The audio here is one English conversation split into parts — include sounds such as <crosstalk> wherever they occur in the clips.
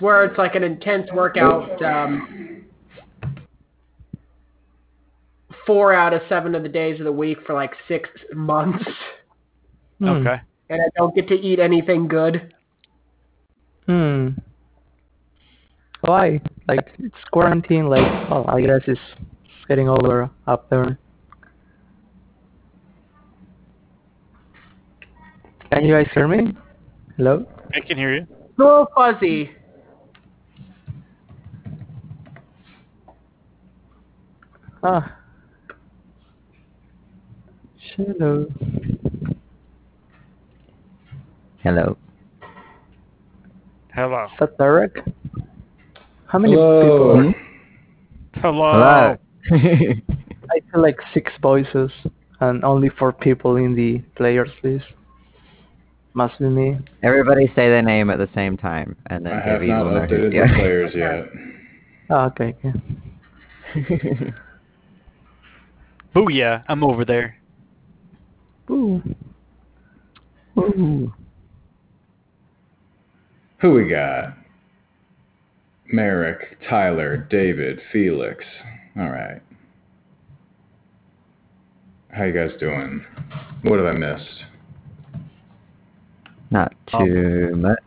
swear it's like an intense workout. Um, four out of seven of the days of the week for like six months, Hmm. Okay. and I don't get to eat anything good. Hmm. Why? Like it's quarantine. Like, well, I guess it's getting over up there. Can you guys hear me? Hello. I can hear you. A little fuzzy. Ah. Hello. Hello. Hello. Is that Derek? How many Hello. people? Hello. Hello. <laughs> I feel like six voices and only four people in the players list. Must be me. Everybody say their name at the same time, and then I have Gibby not will know updated the <laughs> players yet. Oh, okay, okay. <laughs> Booyah. I'm over there. Ooh. Ooh. Who we got? Merrick, Tyler, David, Felix. All right. How you guys doing? What have I missed? Not too um, much.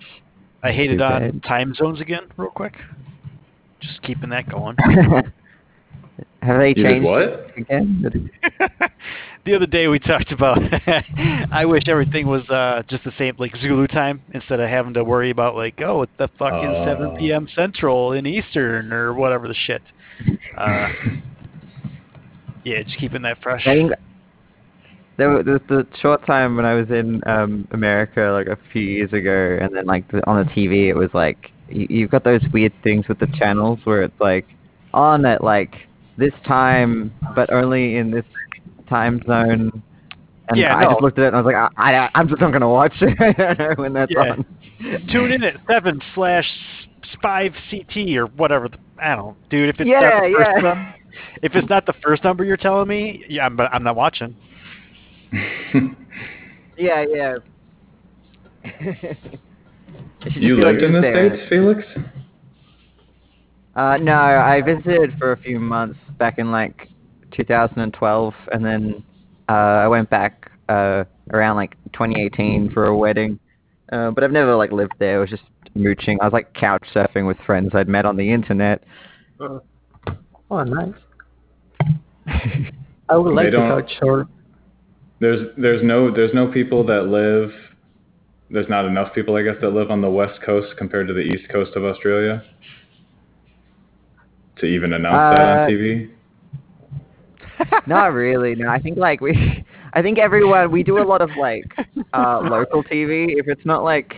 I hated Too on time zones again, real quick. Just keeping that going. <laughs> Have they You changed what? again? <laughs> the other day we talked about <laughs> I wish everything was uh just the same like Zulu time instead of having to worry about like oh what the fuck is Oh. 7 p.m. Central in Eastern or whatever the shit. Uh, yeah, just keeping that fresh. I think there was the, the short time when I was in um America like a few years ago, and then like the, on the TV it was like you, you've got those weird things with the channels where it's like on at like this time, but only in this time zone. And Yeah, I no. just looked at it and I was like, I, I I'm just not gonna watch it. I don't know when that's Yeah. on. Tune in at seven slash five CT or whatever. The, I don't, know. dude. If it's Yeah, not the first yeah. num- if it's not the first number you're telling me, yeah, I'm, I'm not watching. <laughs> Yeah, yeah. <laughs> you lived in the States, Felix? Uh, no, I visited for a few months back in like 2012, and then uh, I went back uh, around like 2018 for a wedding. Uh, but I've never like lived there. It was just mooching. I was like couch surfing with friends I'd met on the internet. Oh, nice. <laughs> I would like to couch surf. There's there's no there's no people that live there's not enough people I guess that live on the west coast compared to the east coast of Australia to even announce that Uh, on TV. <laughs> Not really. No, I think like we, I think everyone we do a lot of like uh local TV. If it's not like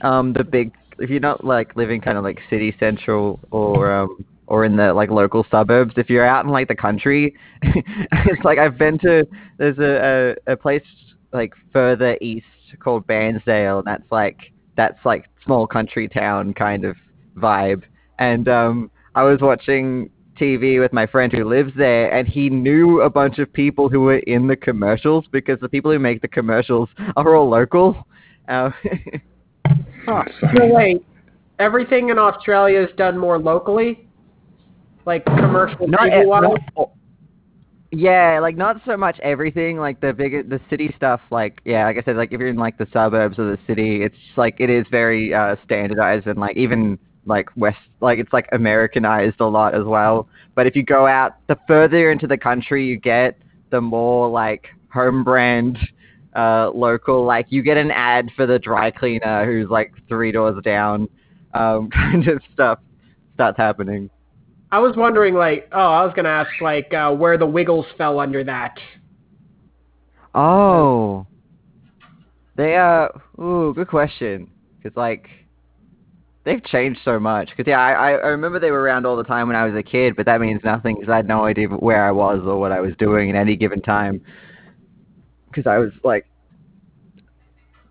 um the big, if you're not like living kind of like city central or um or in the like local suburbs, if you're out in like the country, <laughs> it's like I've been to. There's a a, a place like further east called Bairnsdale, and that's like that's like small country town kind of vibe. And um I was watching TV with my friend who lives there, and he knew a bunch of people who were in the commercials because the people who make the commercials are all local. Uh, <laughs> Huh. That's. So wait, everything in Australia is done more locally, like commercial not, TV wise. not- yeah, like not so much everything. Like the big, the city stuff. Like yeah, like I said, like if you're in like the suburbs of the city, it's like it is very uh standardized and like even like west, like it's like Americanized a lot as well. But if you go out, the further into the country you get, the more like home brand uh local like you get an ad for the dry cleaner who's like three doors down um <laughs> kind of stuff starts happening I was wondering, like, oh, I was gonna ask, like, uh, where the Wiggles fell under that. Oh. They uh ooh, good question. Cuz like they've changed so much. Cuz yeah, I I remember they were around all the time when I was a kid, but that means nothing cuz I had no idea where I was or what I was doing at any given time. Cuz I was like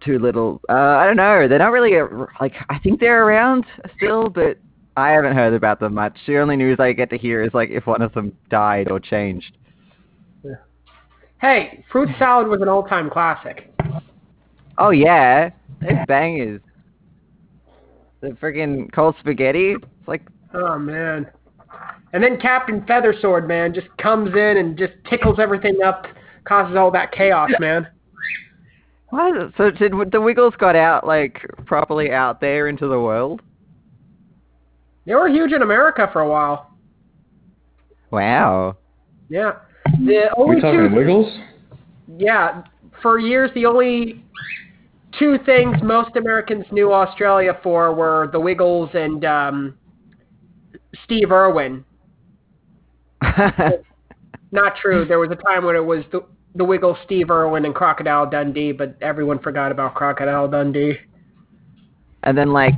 too little. Uh I don't know. They're not really a, like I think they're around still, but I haven't heard about them much. The only news I get to hear is like if one of them died or changed. Hey, fruit salad was an all-time classic. Oh yeah, they're bangers. The friggin' cold spaghetti. It's like Oh man. And then Captain Feathersword, man, just comes in and just tickles everything up, causes all that chaos, man. what? So did the Wiggles got out like properly out there into the world? They were huge in America for a while. Wow. Yeah. The only We talking two Wiggles? yeah, for years the only two things most Americans knew Australia for were the Wiggles and um Steve Irwin. <laughs> Not true. There was a time when it was the the Wiggles, Steve Irwin, and Crocodile Dundee, but everyone forgot about Crocodile Dundee. and then like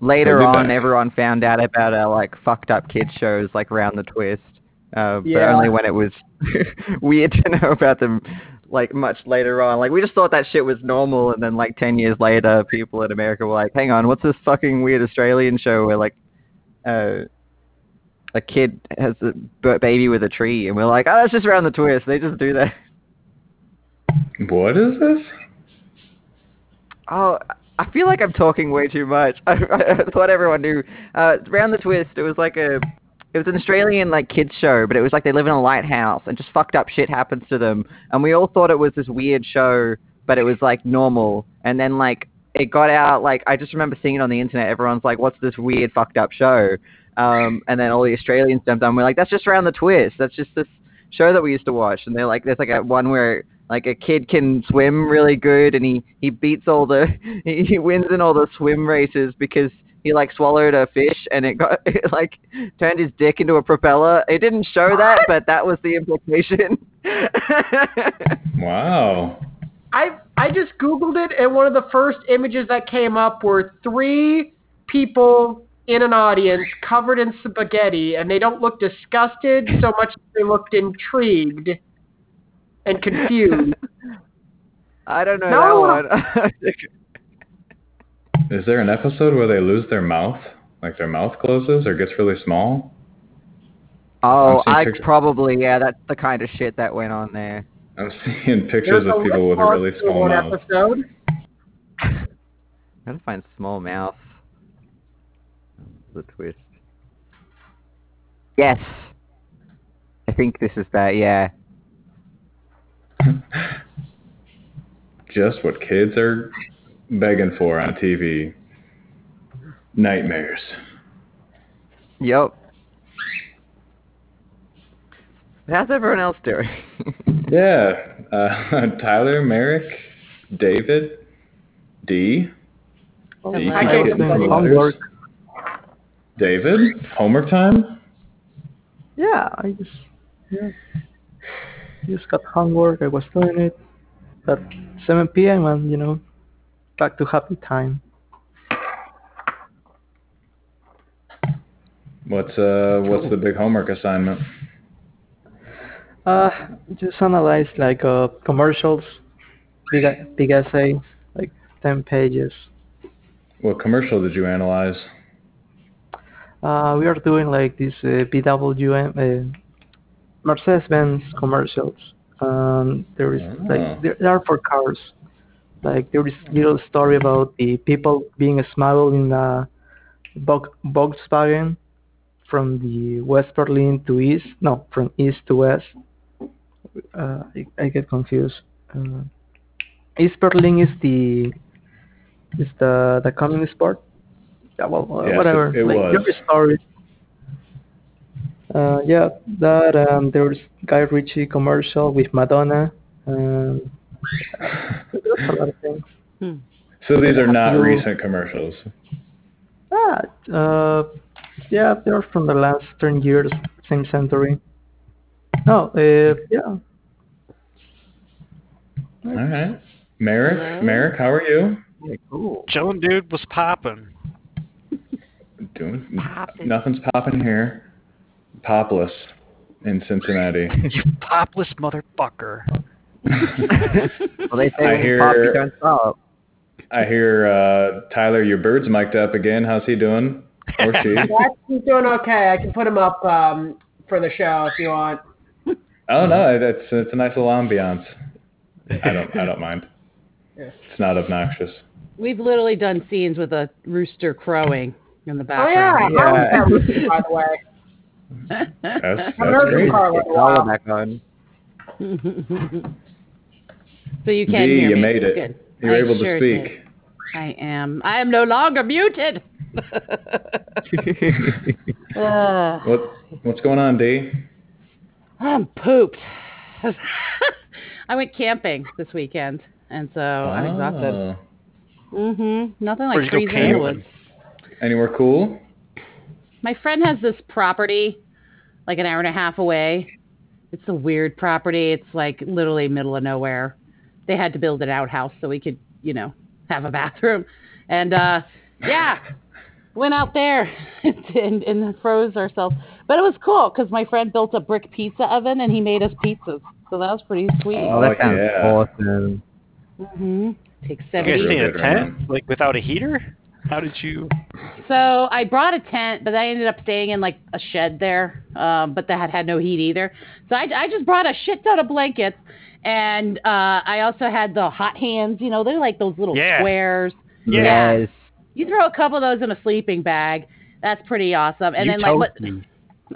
later on, back. everyone found out about our like fucked up kid shows like Round the Twist. Uh, but Yeah. only when it was <laughs> weird to know about them like much later on. Like we just thought that shit was normal and then like 10 years later people in America were like, "Hang on, what's this fucking weird Australian show where like uh a kid has a b- baby with a tree?" And we're like, "Oh, that's just Round the Twist. They just do that." What is this? Oh, I feel like I'm talking way too much. I, <laughs> I thought everyone knew. Uh, Round the Twist. It was like a, it was an Australian like kids show, but it was like they live in a lighthouse and just fucked up shit happens to them, and we all thought it was this weird show, but it was like normal. And then like it got out. Like I just remember seeing it on the internet. Everyone's like, "What's this weird fucked up show?" Um, and then all the Australians jumped on. We're like, "That's just Round the Twist. That's just this show that we used to watch." And they're like, "There's like a one where." Like a kid can swim really good, and he he beats all the <laughs> he, he wins in all the swim races because he like swallowed a fish and it got <laughs> it like turned his dick into a propeller. It didn't show that, but that was the implication. <laughs> Wow. I I just googled it, and one of the first images that came up were three people in an audience covered in spaghetti, and they don't look disgusted so much as they looked intrigued and confused. <laughs> I don't know No. that one. Is there an episode where they lose their mouth? Like their mouth closes or gets really small? oh, I've seen I pictures- probably yeah. That's the kind of shit that went on there. I'm seeing <laughs> pictures There's of people with a really small one mouth. episode. <laughs> Gotta find small mouth. The twist. Yes. I think this is that. Yeah. <laughs> Just what kids are begging for on TV. Nightmares. Yep. How's everyone else <laughs> doing? Yeah. Uh, <laughs> Tyler, Merrick, David, D. Oh, D I keeps can't getting do some homework. David, homework time? Yeah, I just yeah, just got homework. I was doing it at 7 p.m. and you know, back to happy time. What's uh what's the big homework assignment? Uh, just analyze like uh commercials, big big essay, like 10 pages. What commercial did you analyze? Uh, we are doing like this uh, BWM, uh, Mercedes-Benz commercials. Um, there is Ah. like they they are for cars. Like there is a little story about the people being smuggled in a Volkswagen from the West Berlin to East. No, from East to West. Uh, I, I get confused. Uh, East Berlin is the is the the communist part. Yeah, well, uh, Yes, whatever. it- it like, was. there is story. Uh, yeah, that um, there's Guy Ritchie commercial with Madonna. Um, a lot of things. So these are not You- recent commercials. Ah, uh, yeah, they're from the last 10 years, same century. No, uh, yeah. All right. Merrick, Merrick, how are you? Yeah, cool. Chillin' dude was popping. Doing nothing's popping here. Popless in Cincinnati. <laughs> you popless motherfucker. Well, they say I hear- pop, you don't stop. I hear uh Tyler, your bird's mic'd up again. How's he doing? Or she? <laughs> That's he's doing okay. I can put him up um, for the show if you want. Oh no, that's it's a nice little ambiance. I don't I don't mind. Yeah. It's not obnoxious. We've literally done scenes with a rooster crowing in the background. Oh yeah, background. how Yeah. that rooster, by the way? That's, I've that's heard great. from Carla Get in a while. Carla back on. So you can D, hear you me. made it. Good. You're I able sure to speak. did. I am. I am no longer muted. uh, <laughs> What what's going on, D? I'm pooped. <laughs> I went camping this weekend, and so I'm exhausted. Oh. Mhm. Nothing like Where'd you freezing in the woods. Anywhere cool? My friend has this property, like an hour and a half away. It's a weird property. It's like literally middle of nowhere. They had to build an outhouse so we could, you know, have a bathroom. And uh yeah, went out there <laughs> and, and froze ourselves. But it was cool because my friend built a brick pizza oven and he made us pizzas. So that was pretty sweet. Oh, that sounds yeah. awesome. Mhm. Takes You seventy. guys stay in a tent, like without a heater? How did you? So I brought a tent, but I ended up staying in like a shed there, um, but that had, had no heat either. So I, I just brought a shit ton of blankets, and uh, I also had the hot hands. You know, they're like those little Yeah. squares. Yeah. Yes. You throw a couple of those in a sleeping bag. That's pretty awesome. And you then like what? me.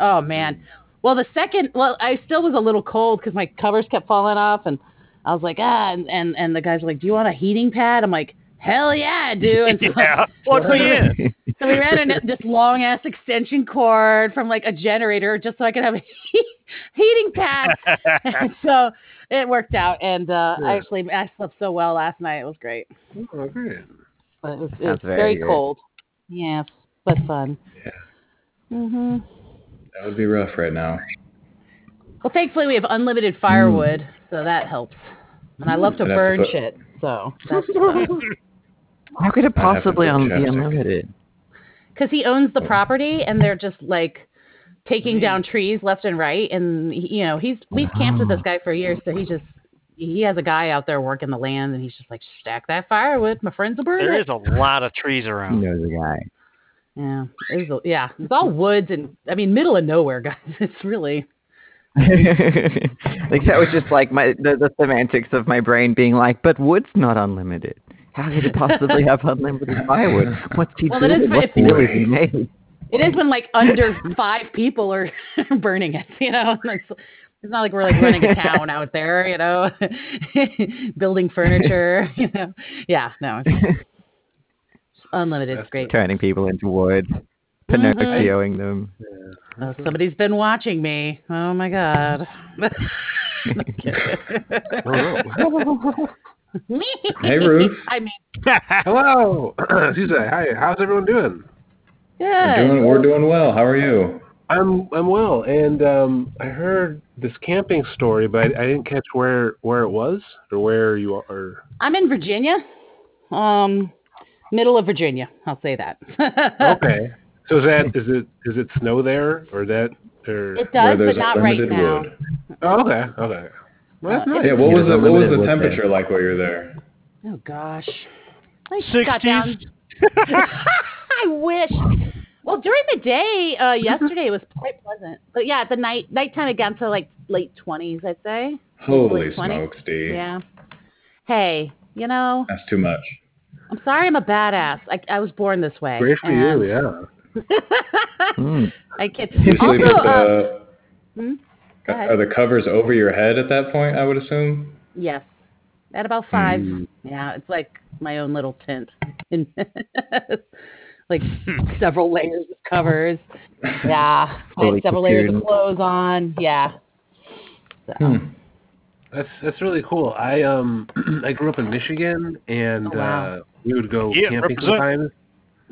Oh man. Well, the second, well, I still was a little cold because my covers kept falling off, and I was like, ah, and and, and the guys were like, do you want a heating pad? I'm like, hell yeah, I do. <laughs> And so, yeah. Plug me in. so we ran an, this long ass extension cord from like a generator just so I could have a <laughs> heating pad. <laughs> and so it worked out, and uh, I actually I slept so well last night. It was great, Oh, great. but it was, it was very very cold. Yes, but fun. Yeah. Mhm. That would be rough right now. Well, thankfully we have unlimited firewood, so that helps. And I love to I'd have to burn put- shit, so that's <laughs> fun. How could it I'd have to possibly put be unlimited? Because he owns the property, and they're just like taking down trees left and right, and you know he's we've camped with this guy for years, so he just he has a guy out there working the land, and he's just like stack that firewood, my friends will burn There it. is a lot of trees around. He around. knows the guy. Yeah, it's a, yeah, it's all woods and I mean middle of nowhere, <laughs> guys. It's really <laughs> like that was just like my the, the semantics of my brain being like, but wood's not unlimited. How could it possibly <laughs> have unlimited firewood? What's he Well, doing? is What if- wood he made? It is when like under <laughs> five people are <laughs> burning it, you know. <laughs> It's, it's not like we're like running a town out there, you know, building furniture, you know. Yeah, no, it's unlimited. It's great. Turning people into wood, Mm-hmm. Pinocchioing them. Oh, somebody's been watching me. Oh my god. Me. hey, Ruth. I mean, Hello. Excuse me. Hi. How's everyone doing? We're doing, we're doing well. How are you? I'm I'm well, and um, I heard this camping story, but I, I didn't catch where where it was or where you are. I'm in Virginia. Um, middle of Virginia. I'll say that. <laughs> Okay. So is that is it is it snow there or that or? It Where does, there's but not right now. wood. Oh, okay. Okay. Well, Uh, nice. Yeah, what was the what was the temperature like while you were there? Oh gosh. I got 60s. <laughs> down. I wish. Well, during the day, uh, <laughs> yesterday it was quite pleasant, but yeah, at the night nighttime it got to like late twenties, I'd say. Holy Like 20? smokes, D. Yeah. Hey, you know, That's too much. I'm sorry I'm a badass. I, I was born this way. Great for and you. Yeah. <laughs> Mm. I can You sleep also, with uh, the hmm? Go ahead. are the covers over your head at that point? I would assume. Yes. At about five. Hmm. Yeah, it's like my own little tent. <laughs> In like <laughs> several layers of covers. Yeah. I had several layers of clothes on. Yeah. So, Hmm. That's that's really cool. I um <clears throat> I grew up in Michigan, and Oh, wow. uh, we would go Yeah, camping represent. sometimes.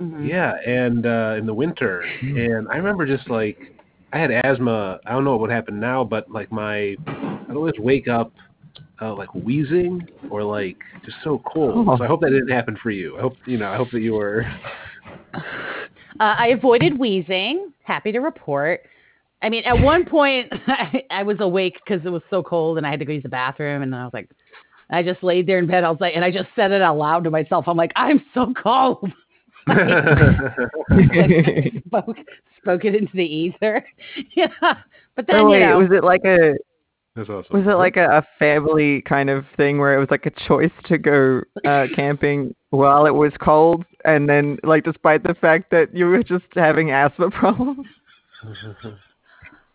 mhm. Yeah, and uh, in the winter, and I remember just like I had asthma. I don't know what would happen now, but like my I'd always wake up uh, like wheezing or like just so cold. Oh. So I hope that didn't happen for you. I hope you know. I hope that you were. <laughs> Uh, I avoided wheezing. Happy to report. I mean, at one point, <laughs> I, I was awake because it was so cold and I had to go use the bathroom. And I was like, I just laid there in bed. I was like, and I just said it out loud to myself. I'm like, I'm so cold. <laughs> spoke spoke it into the ether. yeah, but then oh, wait, you know, was it like a That's awesome. Was it like a, a family kind of thing where it was like a choice to go uh, <laughs> camping while it was cold, and then like despite the fact that you were just having asthma <laughs> problems? <laughs>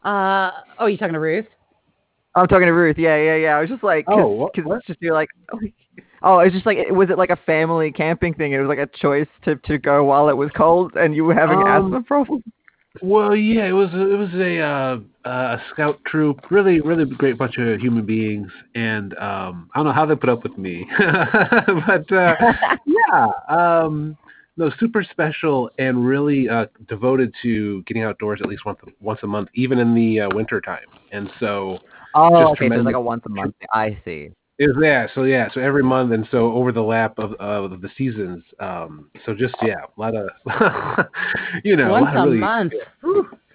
Uh, oh, you talking to Ruth? I'm talking to Ruth. Yeah, yeah, yeah. I was just like, cause, Oh, what- 'cause what? it's just you're like, oh, it's just like, was it like a family camping thing? It was like a choice to to go while it was cold, and you were having Um, asthma problems. Well, yeah, it was it was a uh, uh, a scout troop, really really great bunch of human beings, and um, I don't know how they put up with me, <laughs> but uh, <laughs> yeah, um, no, super special and really uh, devoted to getting outdoors at least once once a month, even in the uh, winter time, and so Oh, just okay, so it's like a once a month. I see. Is yeah, so yeah, so every month and so over the lap of of the seasons. Um so just yeah, a lot of <laughs> you know, Once a, lot of a really, month.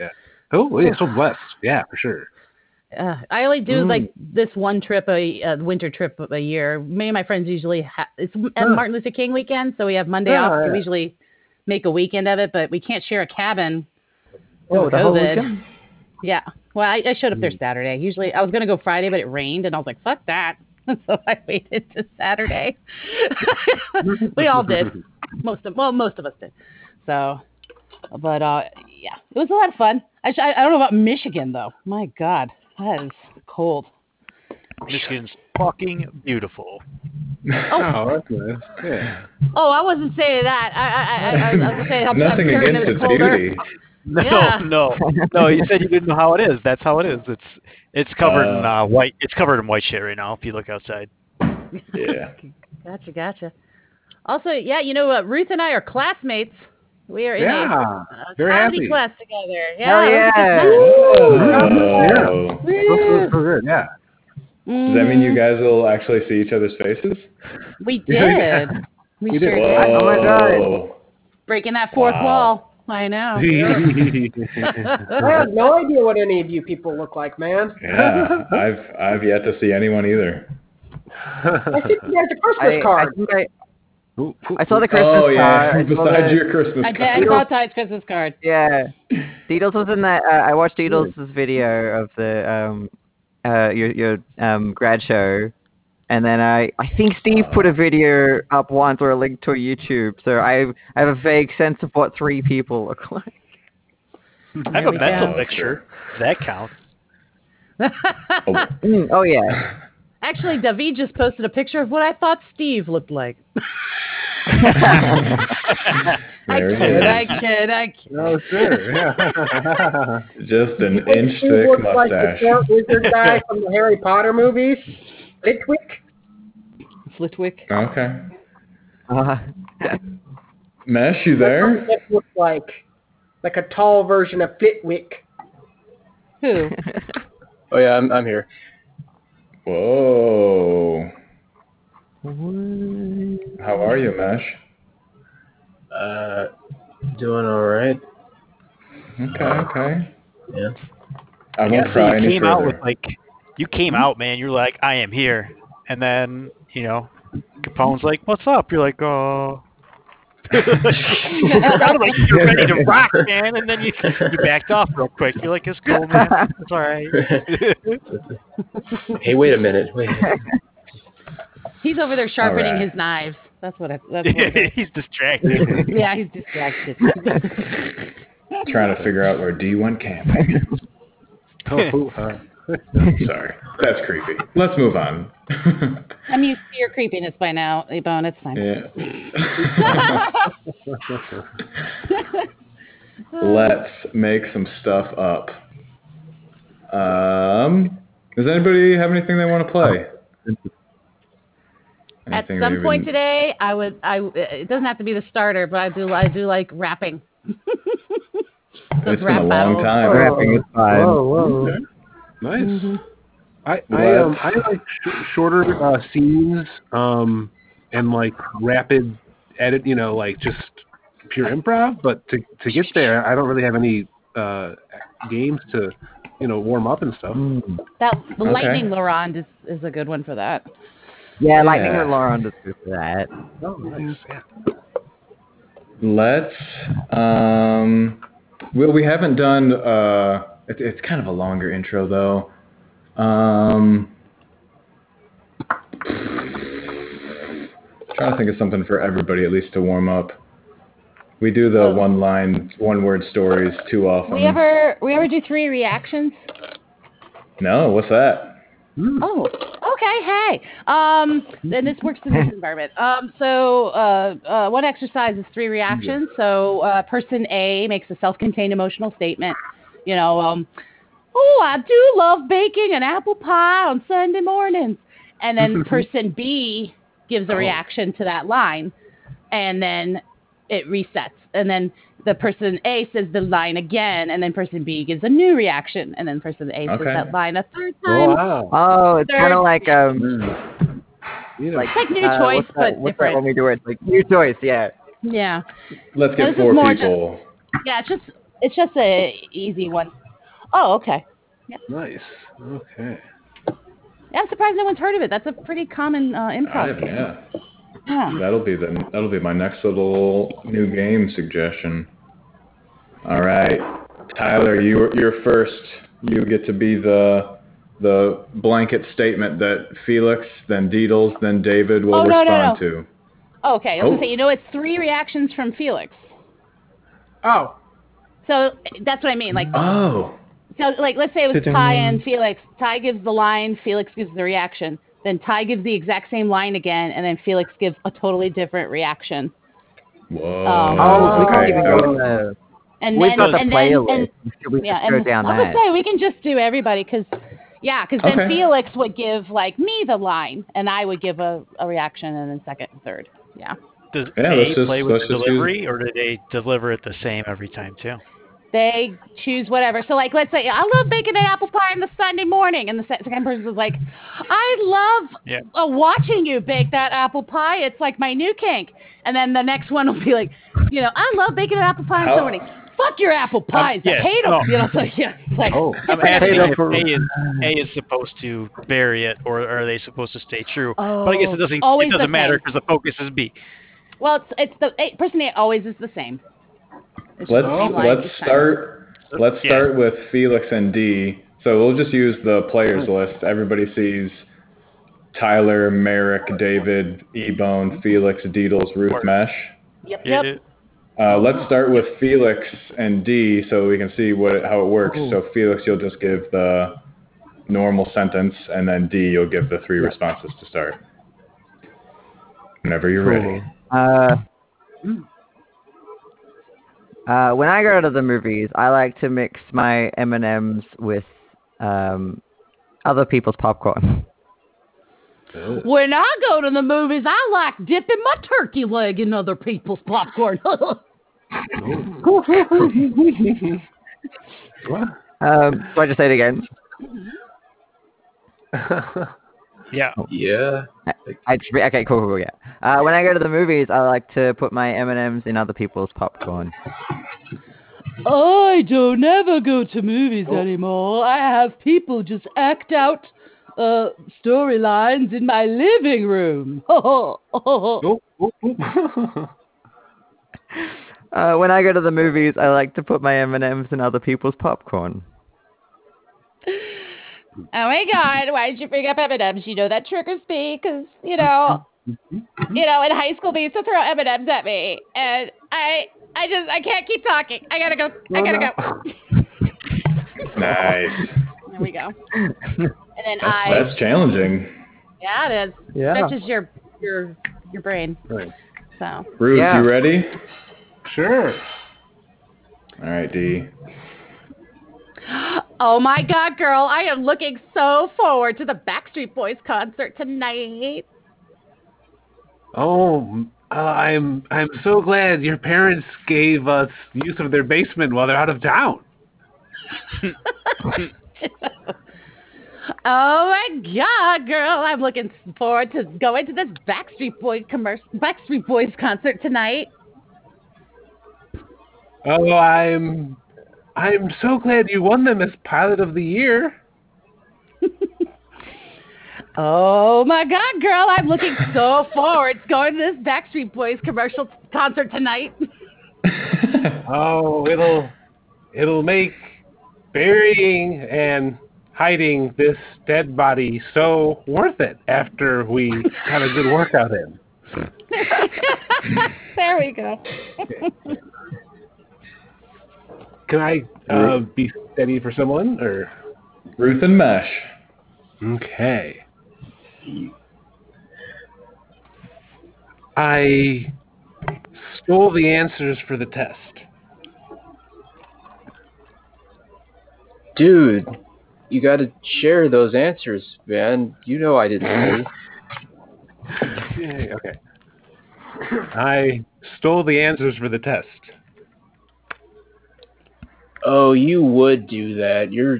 Yeah. Oh, yeah, so blessed. Yeah, for sure. Uh, I only do Mm. like this one trip a uh, winter trip a year. Me and my friends usually ha- it's uh, Huh. Martin Luther King weekend, so we have Monday Yeah, off. So we usually make a weekend of it, but we can't share a cabin. Oh, the whole COVID. weekend? Yeah. Well, I, I showed up there Mm. Saturday. Usually, I was gonna go Friday, but it rained, and I was like, "Fuck that!" <laughs> so I waited to Saturday. <laughs> we all did. Most of well, most of us did. So, but uh, yeah, it was a lot of fun. I sh- I, I don't know about Michigan though. My God, that is cold. Michigan's fucking beautiful. Oh, <laughs> that's nice. Yeah. Oh, I wasn't saying that. I I I, I, I was saying I'm, Nothing I'm against its beauty. No, Yeah. <laughs> no, no. You said you didn't know how it is. That's how it is. It's it's covered in Uh. uh, white. It's covered in white shit right now. If you look outside. Yeah. <laughs> Gotcha, gotcha. Also, yeah, you know, uh, Ruth and I are classmates. We are in Yeah. a uh, Very comedy happy. class together. Hell Yeah. yeah. Oh. So, so, so good, yeah. Does that mean you guys will actually see each other's faces? We <laughs> Yeah. did. We We sure did. did. Oh my God. Breaking that fourth Wow. wall. I know. <laughs> I have no idea what any of you people look like, man. Yeah, I've I've yet to see anyone either. I think you guys a Christmas I, I card. think I, I saw the Christmas oh yeah, card. Besides your Christmas I did. I saw Ty's Christmas card. Yeah, Deedles was in that. Uh, I watched Deedles' video of the um, uh, your your um grad show, and then I I think Steve put a video up once or a link to a YouTube. So I I have a vague sense of what three people look <laughs> like. I have a mental go. picture. <laughs> That counts. Oh, <laughs> Mm, oh yeah. Actually, David just posted a picture of what I thought Steve looked like. I there kid. I kid, I kid. Oh, sure. Yeah. Just an What inch you thick look like the mustache. short wizard guy from the Harry Potter movies. Flitwick. Flitwick. Okay. Uh, Mesh, you there? That looks like like a tall version of Flitwick. Who? <laughs> Oh yeah, I'm I'm here. Whoa. What? How are you, Mesh? Uh, doing all right. Okay, okay. Yeah. I Yeah, won't so pry you any came out with like, you came mm-hmm. out, man. You're like, I am here, and then you know, Capone's like, what's up? You're like, oh. you <laughs> <laughs> sounded like you're ready to rock, man, and then you you backed off real quick. You're like, it's cool, man. It's all right. <laughs> hey, wait a minute. Wait. He's over there sharpening All right. his knives. That's what. It, that's what it is. He's distracted. Yeah, he's distracted. Trying to figure out where D1 camping. Oh, <laughs> <laughs> Sorry. That's creepy. Let's move on. <laughs> I'm used to your creepiness by now, Ebone. It's fine. yeah. Let's make some stuff up. Um, does anybody have anything they want to play? At some point been- today, I would. I. It doesn't have to be the starter, but I do. I do like rapping. It's been a long battles. time. Rapping is fine. Whoa, whoa. Nice. Mhm. I I um I like sh- shorter uh, scenes um and like rapid edit. You know, like just pure improv. But to to get there, I don't really have any uh games to you know warm up and stuff. Mm. That the Okay. lightning round is is a good one for that. Yeah, Lightning Yeah. or Lauren does good for that. Oh, nice. Yeah. Let's. Um, well, we haven't done. Uh, it, it's kind of a longer intro though. Um, trying to think of something for everybody at least to warm up. We do the one line, one word stories too often. We ever we ever do three reactions? No, what's that? Oh, okay. Hey, um, and this works in this environment. Um, so uh, uh, one exercise is three reactions. So uh, person A makes a self-contained emotional statement. You know, um, oh, I do love baking an apple pie on Sunday mornings, and then <laughs> person B gives a reaction to that line, and then it resets, and then the person A says the line again, and then person B gives a new reaction, and then person A says Okay. that line a third time. Wow. Oh, it's kind of like um, Mm. Like It's like new uh, choice, what's that, but what's different. that when we do it? It's like new choice, yeah. Yeah, Let's get is four more just- people. yeah. It's just it's just a easy one. Oh, okay. nice. Okay. Yeah, I'm surprised no one's heard of it. That's a pretty common uh, improv. have, yeah. Yeah. That'll be the that'll be my next little new game suggestion. All right, Tyler, you you're first. You get to be the the blanket statement that Felix, then Deedles, then David will Oh, no, no, respond no. to. Okay, I was gonna Oh. say, you know, it's three reactions from Felix. Oh, So that's what I mean. Like, Oh, so like, let's say it was Sitting- Ty and Felix. Ty gives the line, Felix gives the reaction. Then Ty gives the exact same line again, and then Felix gives a totally different reaction. whoa. Um, Oh, we can't even go in the. And We've then, got the and then, playlist. and Should we yeah, and down I would that? say we can just do everybody because, yeah, because then Okay. Felix would give like me the line, and I would give a, a reaction, and then second, and third. Yeah. Does Yeah, A let's just- play with the just use- delivery, or do they deliver it the same every time too? They choose whatever. So like, let's say I love baking an apple pie on the Sunday morning, and the second person is like, I love Yeah. uh, watching you bake that apple pie. It's like my new kink. And then the next one will be like, you know, I love baking an apple pie on How- Sunday morning. Fuck your apple pies. I yeah, hate them. no. You know, so <laughs> yeah, it's like Oh. I'm asking every- if A is, A is supposed to vary it, or are they supposed to stay true? Oh, but I guess Oh, it doesn't. always It doesn't matter because the focus is B. Well, it's it's the person A always is the same. It's Let's the same line let's each time. start let's Yeah. start with Felix and D. So we'll just use the players list. Everybody sees Tyler, Merrick, David, Ebone, Felix, Deedles, Ruth, Mesh. Yep. Yep. Uh, let's start with Felix and D, so we can see what how it works. So Felix, you'll just give the normal sentence, and then D, you'll give the three responses to start. Whenever you're ready. Uh, uh, when I go to the movies, I like to mix my M and M's with um, other people's popcorn. <laughs> Oh. When I go to the movies, I like dipping my turkey leg in other people's popcorn. What? <laughs> <laughs> Um, so I just say it again. Yeah. Yeah. I just okay, cool, cool, cool, yeah. Uh, when I go to the movies, I like to put my M and M's in other people's popcorn. I don't ever go to movies anymore. I have people just act out uh, storylines in my living room. <laughs> Oh, oh, oh. <laughs> Uh, when I go to the movies, I like to put my M and M's in other people's popcorn. <laughs> Oh my God! Why did you bring up M&Ms? You know that triggers me because you know, you know, in high school they used to throw M&Ms at me, and I, I just, I can't keep talking. I gotta go. I gotta go. <laughs> Nice. There we go. And then That's, I, that's challenging. yeah, it is. Yeah. Stretches your, your, your brain. Right. So. Ruth, Yeah. you ready? Sure. All right, D. <gasps> <gasps> <gasps> Oh my God, girl! I am looking so forward to the Backstreet Boys concert tonight. Oh, uh, I'm I'm so glad your parents gave us use of their basement while they're out of town. <laughs> Oh my God, girl! I'm looking forward to going to this Backstreet Boys commercial, Backstreet Boys concert tonight. Oh, I'm I'm so glad you won them as pilot of the year. <laughs> Oh my God, girl! I'm looking so <laughs> forward to going to this Backstreet Boys commercial concert tonight. <laughs> Oh, it'll it'll make burying and hiding this dead body so worth it after we had a good workout in? there we go. Can I uh, be steady for someone or? Ruth and Mesh. Okay. I stole the answers for the test. Dude, you gotta share those answers, man. You know I didn't say. Yay, <laughs> okay. I stole the answers for the test. Oh, you would do that. You're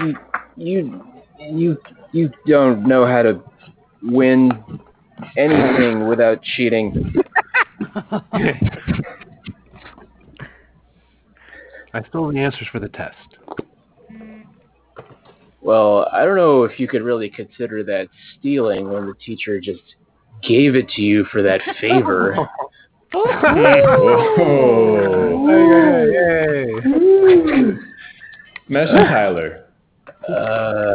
you you you you don't know how to win anything without cheating. <laughs> I stole the answers for the test. Well, I don't know if you could really consider that stealing when the teacher just gave it to you for that favor. <laughs> Oh. Mesh and Tyler. Uh,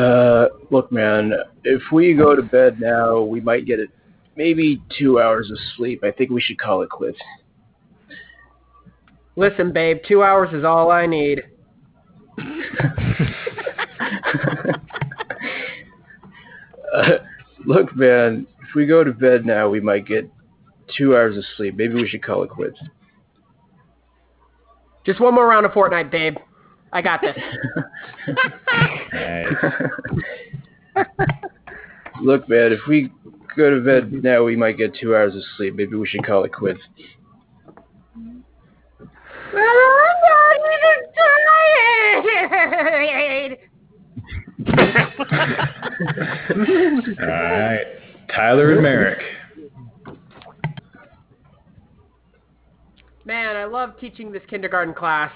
uh, look, man, if we go to bed now, we might get it maybe two hours of sleep. I think we should call it quits. Listen, babe, two hours is all I need. <laughs> uh, look, man, if we go to bed now, we might get two hours of sleep. Maybe we should call it quits. Just one more round of Fortnite, babe. I got this. <laughs> Look, man, if we go to bed now, we might get two hours of sleep. Maybe we should call it quits. I'm not even tired. All right. Tyler and Merrick. Man, I love teaching this kindergarten class.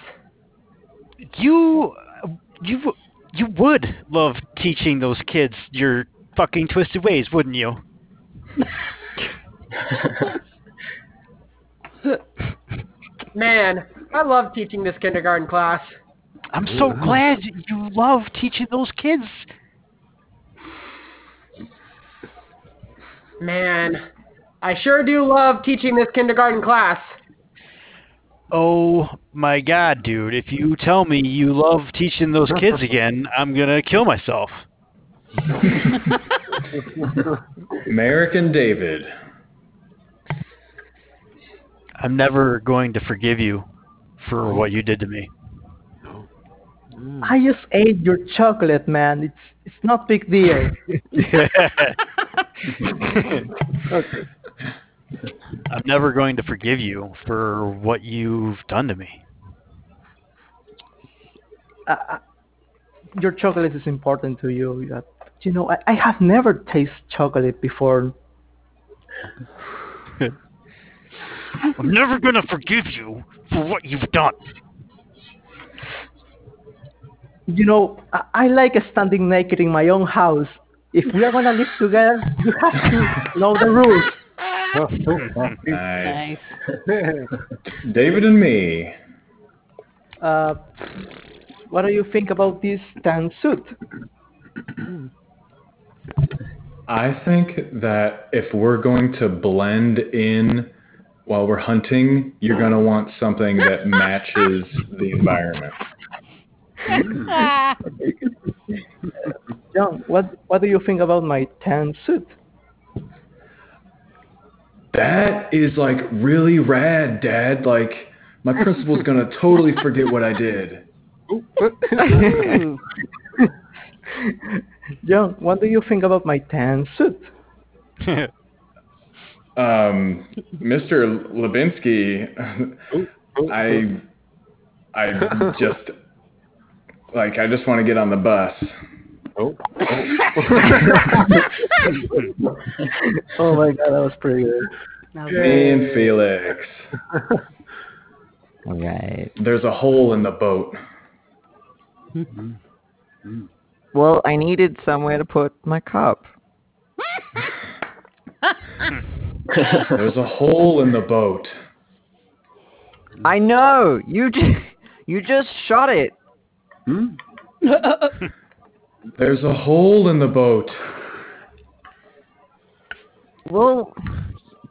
You, you, you would love teaching those kids your fucking twisted ways, wouldn't you? Man, I love teaching this kindergarten class. I'm so glad you love teaching those kids. Man, I sure do love teaching this kindergarten class. Oh my god, dude. If you tell me you love teaching those kids again, I'm gonna kill myself. <laughs> Merrick and David. I'm never going to forgive you for what you did to me. I just ate your chocolate, man. It's it's not big deal. <laughs> <laughs> okay. I'm never going to forgive you for what you've done to me. uh, uh, your chocolate is important to you. But, you know, I, I have never tasted chocolate before. <laughs> I'm never going to forgive you for what you've done. You know, I, I like standing naked in my own house. If we are gonna live together, you have to know the rules. Nice. <laughs> David and me. Uh, what do you think about this tan suit? I think that if we're going to blend in while we're hunting, you're going to want something that matches the environment. John, what what do you think about my tan suit? That is like really rad, Dad. Like, my principal's going to totally forget what I did. John, what do you think about my tan suit? <laughs> Um, Mr. Lebinsky, <laughs> I, I just, like, I just want to get on the bus. Oh. Oh. <laughs> oh my god, that was pretty good. Me and Felix. All right. There's a hole in the boat. <laughs> Well, I needed somewhere to put my cup. <laughs> There's a hole in the boat. I know. You just you just shot it Hmm? <laughs> There's a hole in the boat. Well,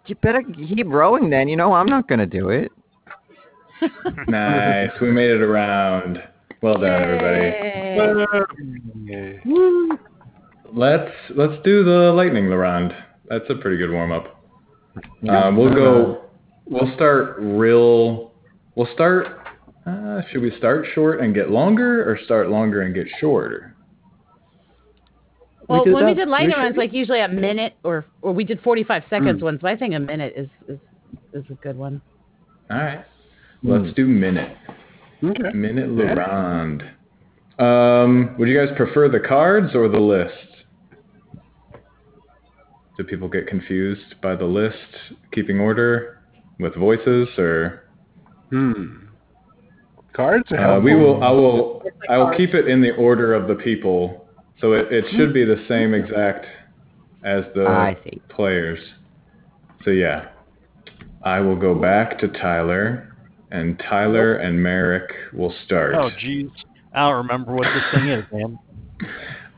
you better keep rowing then. You know, I'm not gonna do it. <laughs> Nice. We made it around. Well done, everybody. Yay. Let's let's do the lightning round. That's a pretty good warm up. Uh, we'll go. We'll start real. We'll start. Uh, should we start short and get longer, or start longer and get shorter? Well, do when we did lightning We rounds, like usually a minute, or or we did forty-five seconds Mm. ones. But I think a minute is is is a good one. All right. Let's do minute. Okay. Minute round. Um, would you guys prefer the cards or the list? Do people get confused by the list keeping order with voices or? Hmm. Cards Uh, we will. I will. I will keep it in the order of the people, so it, it should be the same exact as the I see. players. So yeah, I will go back to Tyler, and Tyler and Merrick will start. Oh, jeez. I don't remember what this thing is, man. <laughs>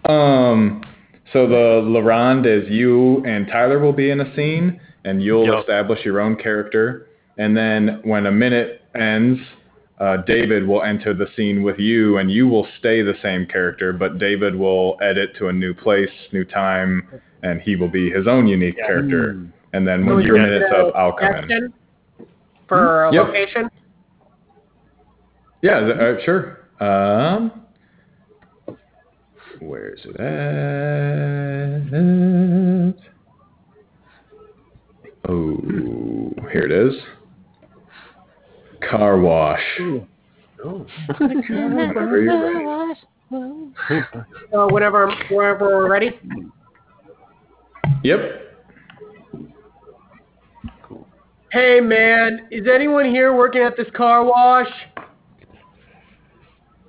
Um. So the La Ronde is you and Tyler will be in a scene, and you'll Yup. establish your own character, and then when a minute ends, uh, David will enter the scene with you, and you will stay the same character, but David will edit to a new place, new time, and he will be his own unique character. And then when So your minute's get up, I'll come in. For a Yep. location? Yeah, th- uh, sure. Um, where's it at? Oh, here it is. Car wash. Oh. <laughs> Whenever you're ready. So <laughs> whenever, whenever we're ready? Yep. Hey man, is anyone here working at this car wash?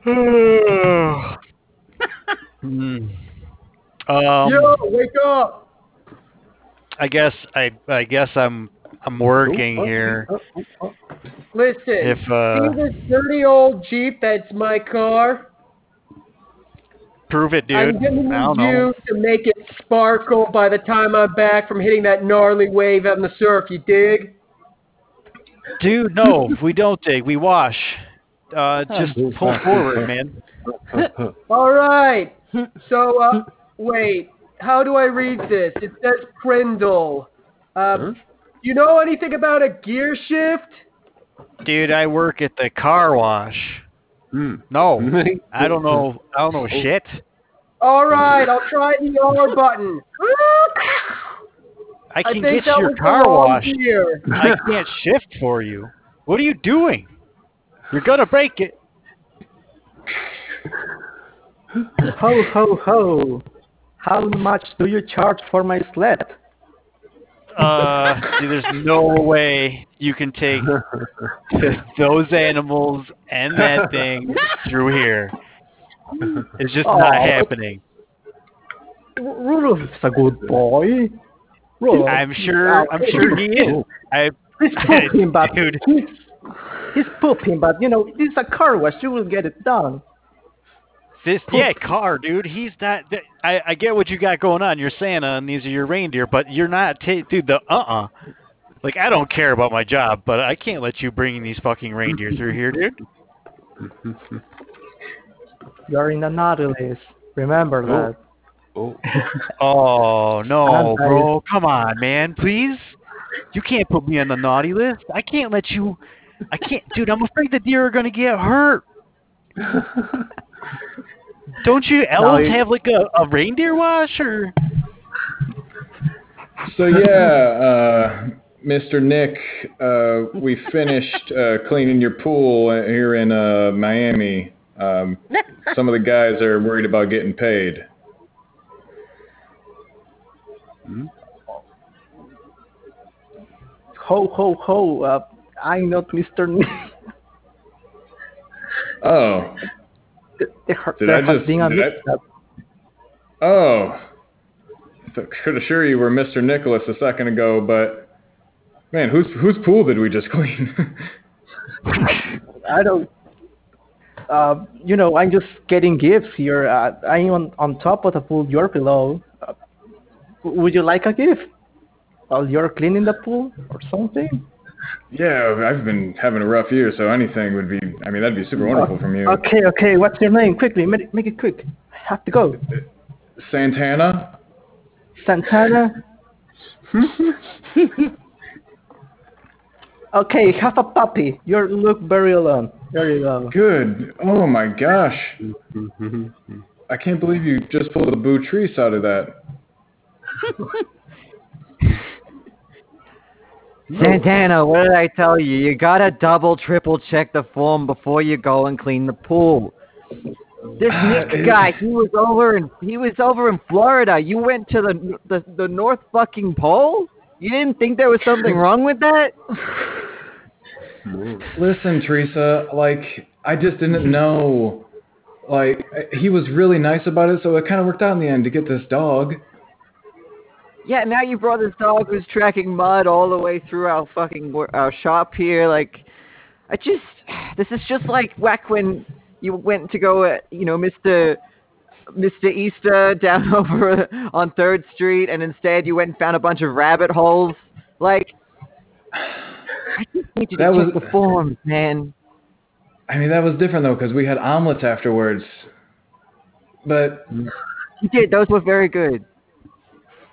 <sighs> Hmm. <sighs> Um, Yo, wake up! I guess I I guess I'm I'm working here. Listen, If uh, see this dirty old Jeep that's my car? prove it, dude. I'm gonna I need know. you to make it sparkle by the time I'm back from hitting that gnarly wave out in the surf, you dig? Dude, no, we don't dig. We wash. Uh, <laughs> just pull forward, man. <laughs> Alright, so, uh, wait, how do I read this? It says Prindle. Um, you know anything about a gear shift? Dude, I work at the car wash. Hmm. No, <laughs> I don't know. I don't know shit. Alright, I'll try the R button. I I can think get that your car wrong washed. gear. I can't <laughs> shift for you. What are you doing? You're gonna break it. Ho ho ho! How much do you charge for my sled? Uh, there's no way you can take <laughs> those animals and that <laughs> thing through here. It's just not happening. Rudolph's a good boy. Rudolph, I'm sure. I'm sure he is. I, He's pooping, but dude. he's, he's pooping, but you know, it's a car wash. You will get it done. This yeah, car, dude. He's not. th- I I get what you got going on. You're Santa, and these are your reindeer, but you're not. Ta- dude, the uh uh Like I don't care about my job, but I can't let you bring these fucking reindeer through here, dude. <laughs> You're in the naughty list. Remember that. Oh. <laughs> Oh no, bro! Come on, man, please. You can't put me on the naughty list. I can't let you. I can't, dude. I'm afraid the deer are gonna get hurt. <laughs> Don't you elves you- have like a, a reindeer wash or? So yeah, uh, Mr. Nick, uh, we finished uh, cleaning your pool here in uh, Miami. Um, some of the guys are worried about getting paid. Ho ho ho! Uh, I'm not Mr. Nick. Oh, Did I just- been a did I- oh. I could assure you we're Mr. Nicholas a second ago, but man, whose whose pool did we just <laughs> clean? I don't. uh, you know, I'm just getting gifts here. Uh, I'm on, on top of the pool. You're below. Uh, would you like a gift while you're cleaning the pool or something? Yeah, I've been having a rough year, so anything would be. I mean, that'd be super wonderful from you. Okay, okay. What's your name? Quickly, make, make it quick. I have to go. Santana. Santana. <laughs> okay, have a puppy. You look very alone. Very alone. Good. Oh my gosh. <laughs> I can't believe you just pulled a boo trees out of that. <laughs> Santana, what did I tell you? You gotta double, triple check the form before you go and clean the pool. This Uh, Nick guy, he was over in he was over in Florida. You went to the the the North fucking Pole. You didn't think there was something <sighs> wrong with that? Listen, Teresa, like I just didn't know. Like he was really nice about it, so it kind of worked out in the end to get this dog. Yeah, now you brought this dog who's tracking mud all the way through our fucking our shop here. Like, I just <sighs> this is just like back when you went to go, uh, you know, Mister Mister Easter down <laughs> over on Third Street, and instead you went and found a bunch of rabbit holes. Like, <sighs> I just need you to That was- the forms, man. I mean, that was different though, because we had omelets afterwards. But You did; those were very good.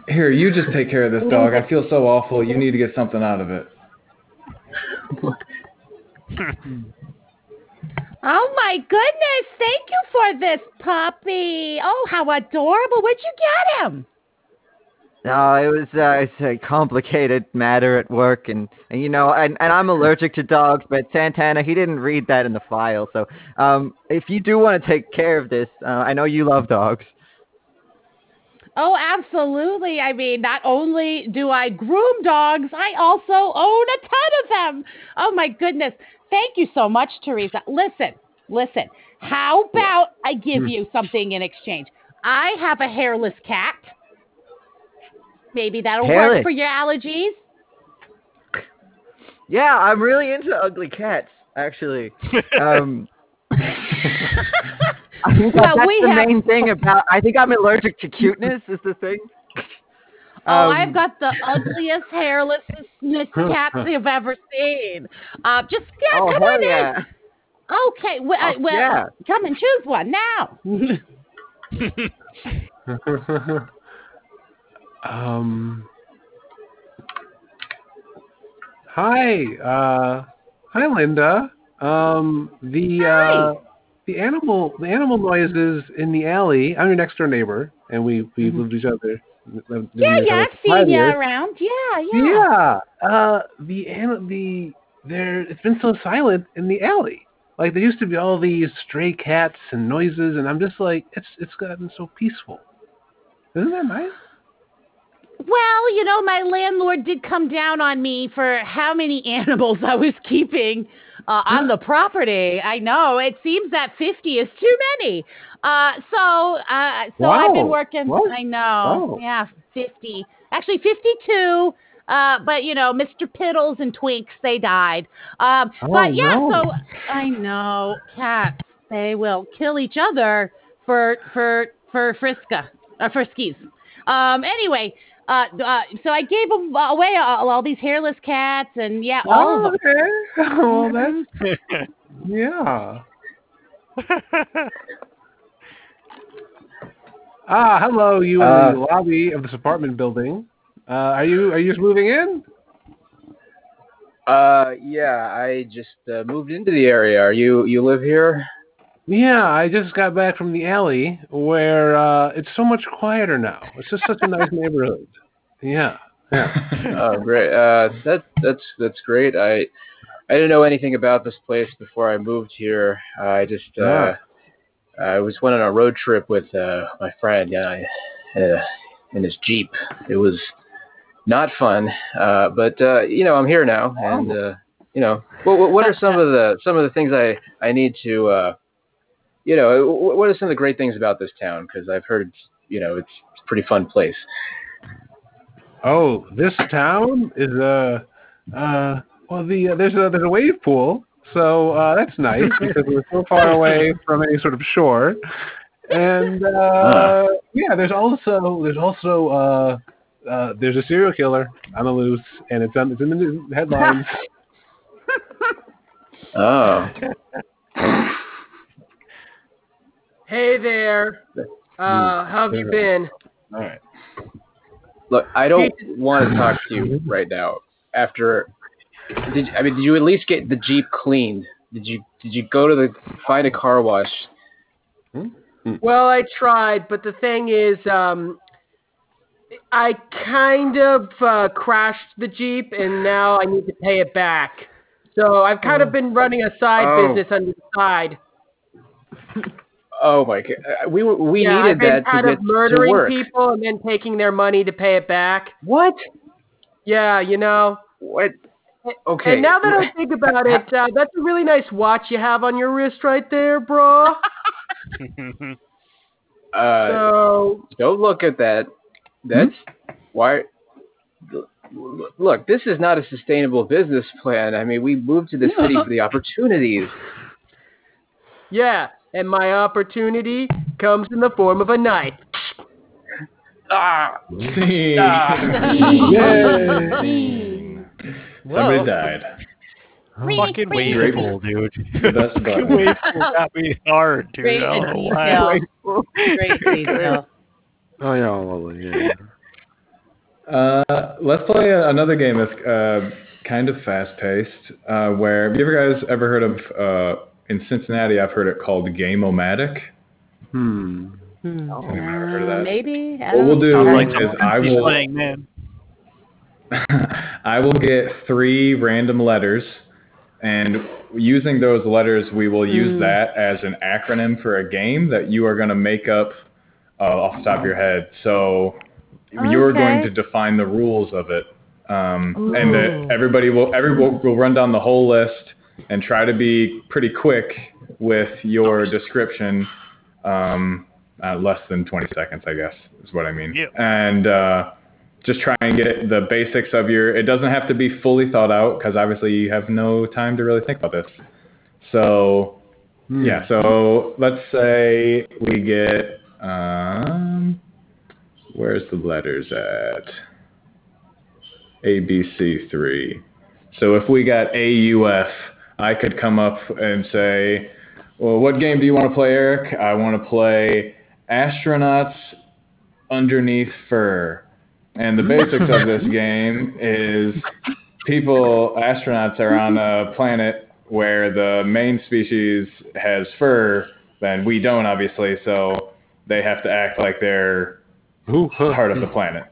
Here, you just take care of this dog. I feel so awful. You need to get something out of it. Oh my goodness! Thank you for this puppy. Oh, how adorable! Where'd you get him? No, it was uh, it's a complicated matter at work, and, and you know, and, and I'm allergic to dogs. But Santana, he didn't read that in the file. So, um, if you do want to take care of this, uh, I know you love dogs. Oh, absolutely. I mean, not only do I groom dogs, I also own a ton of them. Oh my goodness. Thank you so much, Teresa. Listen, listen. How about I give you something in exchange? I have a hairless cat. Maybe that'll work for your allergies. Yeah, I'm really into ugly cats, actually. <laughs> Um, <laughs> I think Well, that's the have- main thing about. I think I'm allergic to cuteness. Is the thing. Oh, Um, I've got the ugliest, hairless cats <laughs> you've ever seen. Uh, just yeah, oh come on yeah! in. Okay, well, uh, Oh, well yeah. come and choose one now. <laughs> um. Hi, uh, hi, Linda. Um, the uh, the animal the animal noises in the alley. I'm your next door neighbor, and we we lived each other. lived- lived yeah, yeah, I've seen you around. Yeah, yeah. Yeah. Uh, the an- the there it's been so silent in the alley. Like there used to be all these stray cats and noises, and I'm just like, it's it's gotten so peaceful. Isn't that nice? Well, you know, my landlord did come down on me for how many <laughs> animals I was keeping uh, on the property. I know it seems that fifty is too many. Uh, so, uh, so I've been working. What? I know, Wow. yeah, fifty. Actually, fifty-two. Uh, but you know, Mr. Piddles and Twinks, they died. Um, Oh, but yeah, no. so I know cats. They will kill each other for for for Friska or Friskies. Um, anyway, uh, uh, so I gave them away all, all these hairless cats, and yeah, all of them. <laughs> okay. well, that's <laughs> yeah. ah, hello, you in Uh, the lobby of this apartment building. Uh, are you are you just moving in? Uh, yeah, I just uh, moved into the area. Are you you live here? Yeah, I just got back from the alley where uh, it's so much quieter now. It's just such a nice neighborhood. Yeah. Yeah. <laughs> Oh, great. Uh, that that's that's great. I I didn't know anything about this place before I moved here. I just uh, I was went on a road trip with uh, my friend. Yeah, I, uh, in his jeep. It was not fun, uh, but uh, you know I'm here now, and uh, you know what, what what are some of the some of the things I I need to uh, you know what are some of the great things about this town? Because I've heard you know it's, a pretty fun place. Oh, this town is a uh, well the uh, there's a there's a wave pool, so uh, that's nice <laughs> because we're so far away from any sort of shore. And uh, yeah, there's also there's also uh, uh, there's a serial killer on the loose, and it's on it's in the headlines. <laughs> Oh. <laughs> Hey there. Uh, how have you been? All right. Look, I don't want to talk to you right now. After, did I mean, did you at least get the Jeep cleaned? Did you did you go to the find a car wash? Well, I tried, but the thing is, um, I kind of uh, crashed the Jeep, and now I need to pay it back. So I've kind of been running a side Oh. business on the side. Oh my god, Uh, we were we yeah, needed I've been that to kind get of murdering to work. people and then taking their money to pay it back. What? Yeah, you know. What? Okay. And now that I think about it, <laughs> uh, that's a really nice watch you have on your wrist right there, bro. <laughs> uh, so don't look at that. That's why. Look, this is not a sustainable business plan. I mean, we moved to the city for the opportunities. yeah, and my opportunity comes in the form of a knife. Ah, Scene. Scene. Somebody died. Fucking Great. wasteful, dude. The <laughs> best Fucking wasteful got me hard, dude. Great I don't know why. detail. Great detail. Oh yeah, lovely. Yeah. Uh, let's play a, another game that's uh, kind of fast-paced. Uh, where have you ever guys ever heard of? In Cincinnati, I've heard it called Game-O-Matic. Hmm. Hmm. Have you ever heard of that? Maybe. I What we'll don't do know. Sounds like is I will playing, man. <laughs> I will get three random letters, and using those letters, we will use Mm. that as an acronym for a game that you are going to make up uh, off the top of your head. So you're going to define the rules of it, um, and Ooh. that everybody will everyone will run down the whole list and try to be pretty quick with your description. Um, uh, less than 20 seconds, I guess, is what I mean. Yeah. And uh, just try and get the basics of your. It doesn't have to be fully thought out because obviously you have no time to really think about this. So yeah. So let's say we get. Um, where's the letters at? A B C three. So if we got A U F, I could come up and say, well, what game do you want to play, Eric? I want to play astronauts underneath fur. And the basics of this <laughs> game is people, astronauts are on a planet where the main species has fur, and we don't, obviously, so they have to act like they're Ooh, part of the planet.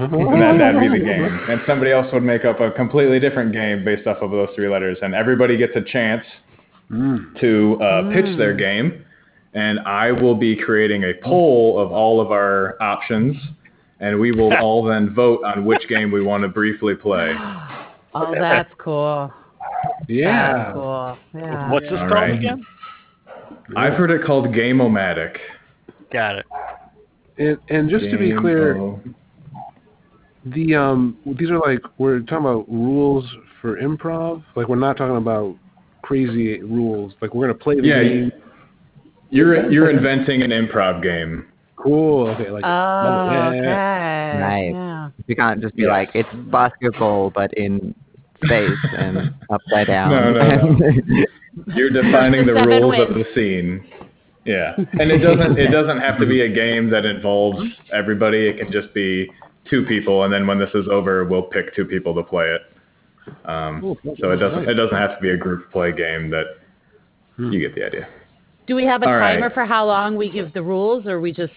And that, that'd be the game. And somebody else would make up a completely different game based off of those three letters. And everybody gets a chance Mm. to uh, pitch their game, and I will be creating a poll of all of our options, and we will <laughs> all then vote on which game we want to briefly play. <gasps> Oh, that's cool. That's Yeah. cool. Yeah. What's this All called right. again? I've heard it called Game-O-Matic. Got it. And and just to be clear, Game-O- the um these are like we're talking about rules for improv. Like we're not talking about crazy rules. Like we're gonna play the Yeah, game. you're you're inventing an improv game. Cool. Okay. Like. Oh, yeah. okay. Right. Yeah. You can't just be Yes. like it's basketball but in space and <laughs> upside down. No, no, no. <laughs> You're defining the Seven rules of the scene. Yeah, and it doesn't it doesn't have to be a game that involves everybody. It can just be two people, and then when this is over, we'll pick two people to play it. Um, so it doesn't it doesn't have to be a group play game. That you get the idea. Do we have a All right. timer for how long we give the rules, or we just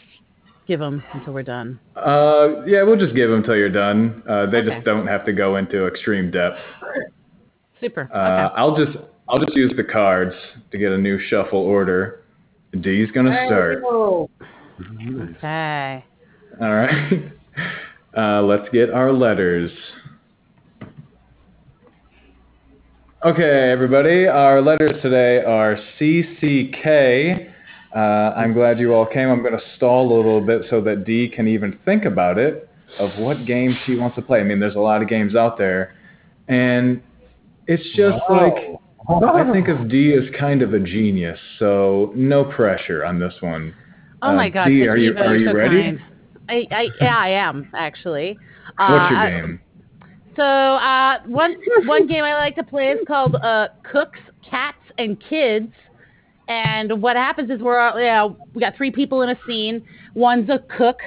give them until we're done? Uh, yeah, we'll just give them until you're done. Uh, they Okay. just don't have to go into extreme depth. Super. Uh, okay. I'll just I'll just use the cards to get a new shuffle order. D's gonna start. Okay. All right. <laughs> Uh, let's get our letters. Okay, everybody. Our letters today are CCK. Uh, I'm glad you all came. I'm going to stall a little bit so that Dee can even think about it of what game she wants to play. I mean, there's a lot of games out there, and it's just like I think of D as kind of a genius, so no pressure on this one. Oh Uh, my God, D, are you are you're you so ready? kind. I, I yeah, I am actually. Uh, What's your I- game? So uh, one one game I like to play is called uh, Cooks, Cats, and Kids. And what happens is we're all, you know, we got three people in a scene. One's a cook,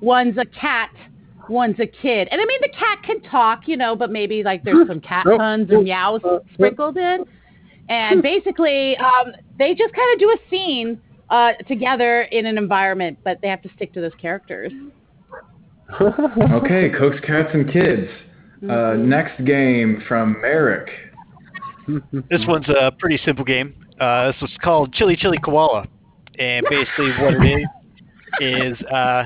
one's a cat, one's a kid. And I mean the cat can talk, you know, but maybe like there's some cat puns and meows sprinkled in. And basically, um, they just kind of do a scene uh, together in an environment, but they have to stick to those characters. <laughs> Okay, Cooks, Cats, and Kids. Uh, next game from Merrick. This one's a pretty simple game. Uh, this was called Chili Chili Koala, and basically what it is is uh,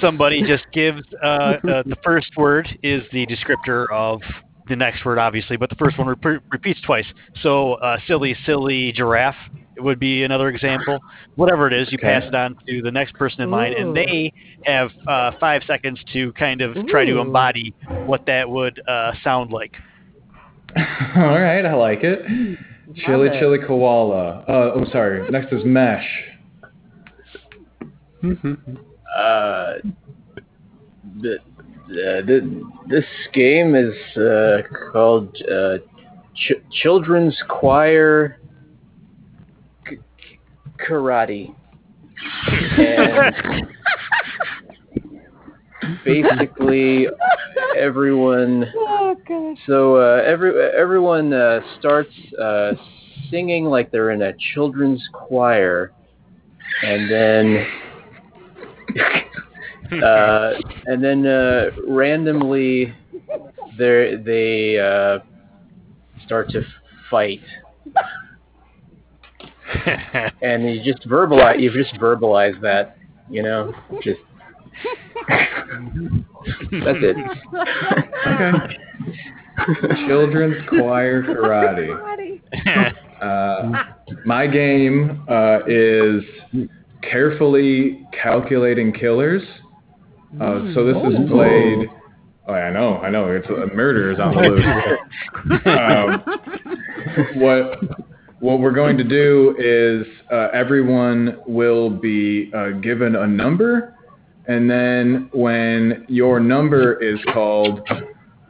somebody just gives uh, uh, the first word is the descriptor of the next word, obviously, but the first one re- repeats twice. So uh, silly, silly giraffe would be another example. Whatever it is, you Okay. pass it on to the next person in line, and they have uh, five seconds to kind of try to embody what that would uh, sound like. <laughs> All right, I like it. Chili it. Chili Koala. Uh, oh, sorry. Next is Mesh. <laughs> Uh, the, uh, the, this game is uh, called uh, Ch- Children's Choir K- Karate. And <laughs> basically, everyone. So uh, every everyone uh, starts uh, singing like they're in a children's choir, and then <laughs> uh, and then uh, randomly they they uh, start to fight, and you just verbalize you just verbalize that, you know, just that's it. Okay. <laughs> Children's Choir Karate. <laughs> Uh, my game uh, is carefully calculating killers. Uh, so this is played. Oh, I know, I know. It's a uh, murders on the loose. <laughs> um, what what we're going to do is uh, everyone will be uh, given a number, and then when your number is called,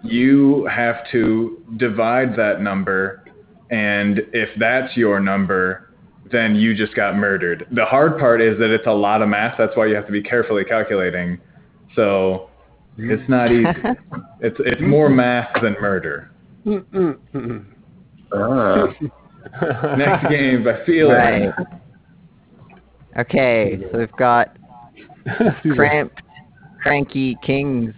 you have to divide that number, and if that's your number, then you just got murdered. The hard part is that it's a lot of math. That's why you have to be carefully calculating. So it's not easy. <laughs> It's it's more math than murder. Ah. <laughs> <laughs> Next game I feel Right. Okay, so we've got <laughs> cramped, cranky kings,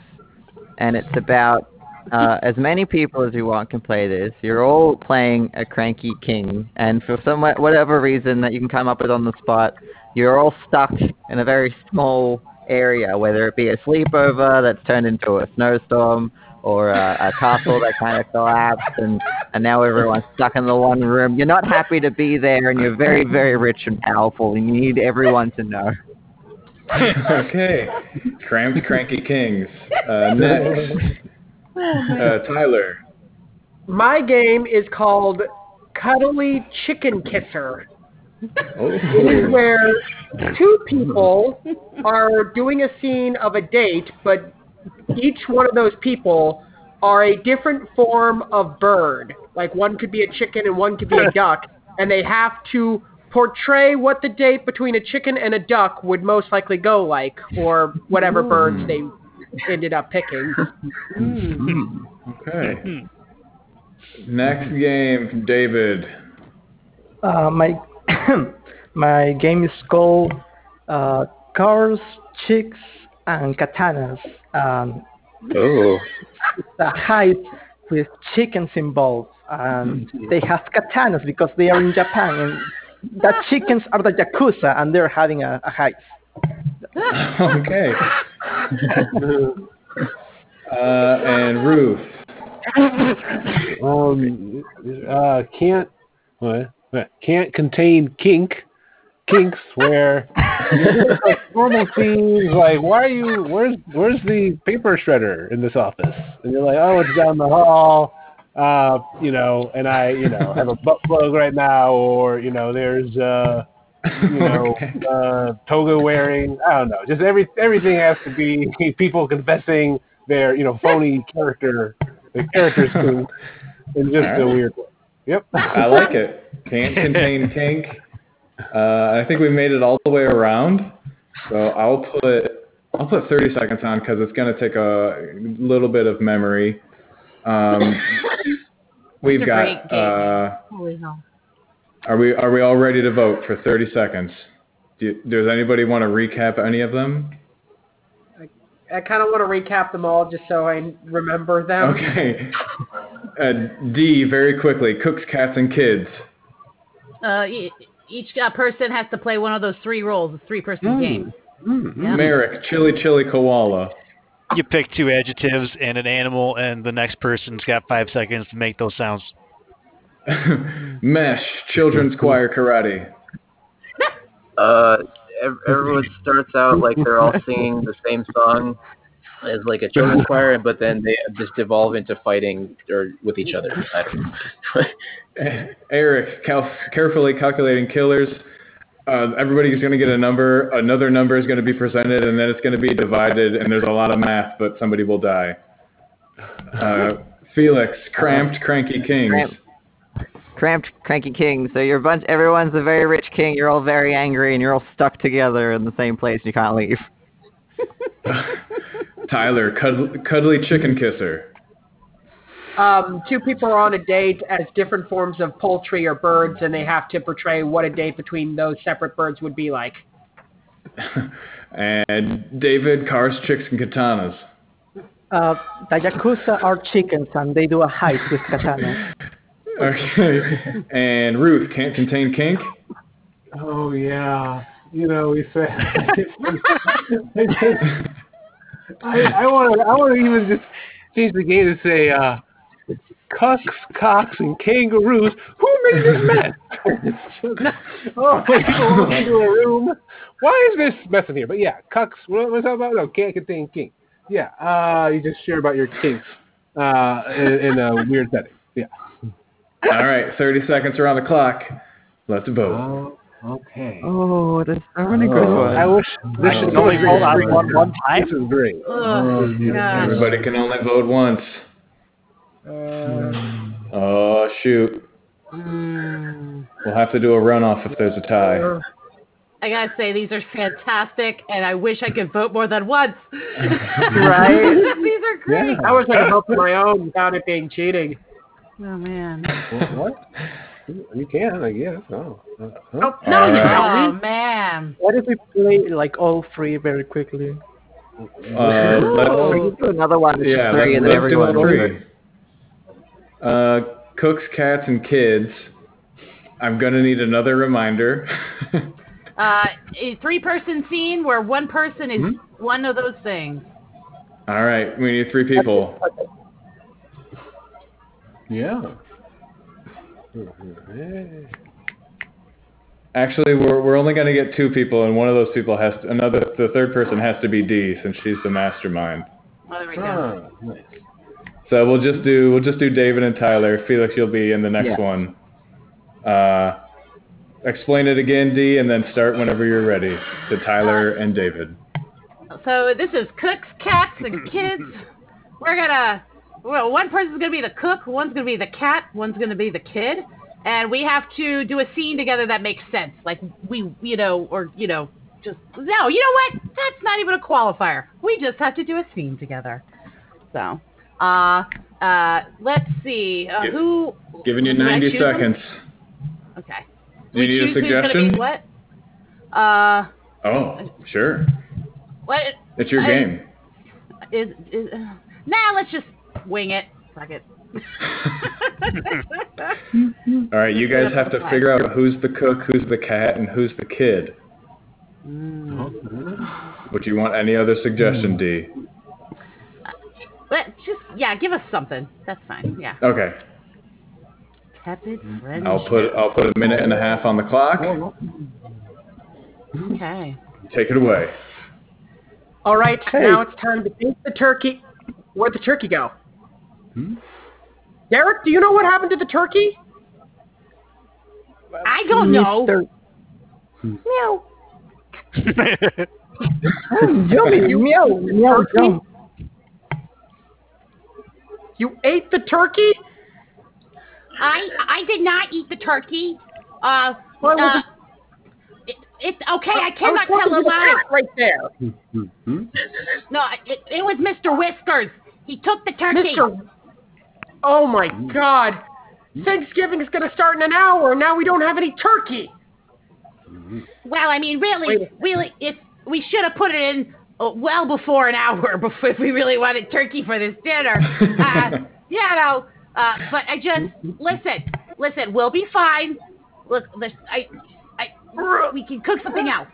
and it's about uh, as many people as you want can play this. You're all playing a cranky king, and for some whatever reason that you can come up with on the spot, you're all stuck in a very small area, whether it be a sleepover that's turned into a snowstorm, or a, a castle that kind of collapsed, and and now everyone's stuck in the one room. You're not happy to be there, and you're very very rich and powerful, and you need everyone to know. okay. Cramped Cranky Kings. Uh, next. Uh, Tyler. My game is called Cuddly Chicken Kisser. Oh. It is where two people are doing a scene of a date, but each one of those people are a different form of bird. Like one could be a chicken and one could be a <laughs> duck, and they have to portray what the date between a chicken and a duck would most likely go like, or whatever birds they ended up picking. Okay. Next game from David. Uh, my <coughs> my game is called uh, Cars, Chicks, and Katanas. Um, Oh. it's a heist with chickens involved, and they have katanas because they are in Japan, and the chickens are the yakuza, and they're having a, a heist. <laughs> okay. Uh, and Ruth. um, uh, can't what? What? Can't contain kink, kinks where like <laughs> normal scenes like why are you where's where's the paper shredder in this office and you're like oh it's down the hall uh, you know, and I, you know, have a butt plug right now, or you know, there's, uh, you know, <laughs> Okay. uh, toga wearing. I don't know. Just every everything has to be <laughs> people confessing their, you know, phony character, the characters in just a weird way. Yep. I like it. Can't contain kink. Uh, I think we made it all the way around. So I'll put I'll put 30 seconds on because it's going to take a little bit of memory. Um, <laughs> we've got. Uh, Holy hell. are we are we all ready to vote for 30 seconds? Do does anybody want to recap any of them? I kind of want to recap them all just so I remember them. Okay. Uh, D, very quickly. Cooks, cats, and kids. Uh, each uh, person has to play one of those three roles. It's a three-person Mm. game. Mm. Yeah. Merrick, chili, chili, koala. You pick two adjectives and an animal, and the next person's got five seconds to make those sounds. <laughs> Mesh, children's choir karate. Uh, everyone starts out like they're all singing the same song as like a children's <laughs> choir, but then they just evolve into fighting or with each other. I don't know. <laughs> Eric, cal- carefully calculating killers. Uh, everybody's going to get a number. Another number is going to be presented, and then it's going to be divided. And there's a lot of math, but somebody will die. Uh, Felix, cramped, cranky kings. Cramped. Cramped, cranky king. So you're a bunch. Everyone's a very rich king. You're all very angry, and you're all stuck together in the same place. and You can't leave. <laughs> Tyler, cuddly, cuddly chicken kisser. Um, two people are on a date as different forms of poultry or birds, and they have to portray what a date between those separate birds would be like. <laughs> and David, cars, chicks, and katanas. Uh, the Yakuza are chickens and they do a heist with katana. <laughs> Okay. and Ruth, can't contain kink. Oh yeah, you know we said. <laughs> I I want to I want to even just change the game to say uh, cucks, cocks, and kangaroos. Who made this mess? <laughs> oh, people walk into a room. Why is this mess in here? But yeah, cucks. What was that about? No, can't contain kink. Yeah, uh, you just share about your kinks uh, in, in a weird setting. Yeah. All right, 30 seconds around the clock. Let's vote. Oh, okay. Oh, there's so many good Oh. ones. I wish this I should only be vote on one one time. This is great. Ugh, gosh. Everybody can only vote once. Oh, shoot. Mm. We'll have to do a runoff if there's a tie. I gotta say, these are fantastic, and I wish I could vote more than once. <laughs> Right? <laughs> these are great. I was going to vote for my own without it being cheating. Oh man. What? You can, I guess. Oh. Uh, huh? Oh, All no, you right. Oh man. What if we play like all three very quickly? Uh, <laughs> let's, we do another one. Yeah, three, let's, and then let's do everyone all three. Uh, cooks, cats, and kids. I'm gonna need another reminder. <laughs> Uh, a three-person scene where one person is one of those things. all right, we need three people. Yeah. Actually, we're we're only gonna get two people, and one of those people has to, another. The third person has to be Dee, since she's the mastermind. Oh, there we go. Ah, nice. So we'll just do we'll just do David and Tyler. Felix, you'll be in the next Yeah. one. Uh, explain it again, D, and then start whenever you're ready. To Tyler and David. So this is cooks, cats, and kids. We're gonna. Well, one person's gonna be the cook, one's gonna be the cat, one's gonna be the kid, and we have to do a scene together that makes sense. Like we, you know, or you know, just no. You know what? That's not even a qualifier. We just have to do a scene together. So, uh, uh, let's see. Uh, Give- who? Giving you 90 choose them? seconds. Okay. Do you we need a choose who's gonna suggestion? what? Uh, Oh, sure. what It's your I- game. is is? Uh, nah, let's just wing it. Fuck it. All right, you guys have to figure out who's the cook, who's the cat, and who's the kid. Mm. Would you want any other suggestion, hmm. D? Let just yeah, give us something. That's fine. Yeah. Okay, Tepid friendship. I'll put I'll put a minute and a half on the clock. Okay. Take it away. All right, now it's time to bake the turkey. Where'd the turkey go? Hmm? Derek, do you know what happened to the turkey? I don't know. Mr. Meow. <laughs> Oh, yummy, meow, meow, yum. You ate the turkey? I I did not eat the turkey. Uh, Why was uh, it- it, it's okay. I cannot was tell talking a to the lie. cat right there. Mhm. No, it, it was Mr. Whiskers. He took the turkey. Mr. Oh my god. Thanksgiving is going to start in an hour, and now we don't have any turkey. Well, I mean, really, really, if we should have put it in uh, well before an <laughs> hour, before if we really wanted turkey for this dinner. Uh, <laughs> you know, uh, but I just listen, listen. We'll be fine. Look, this, I, I, we can cook something else.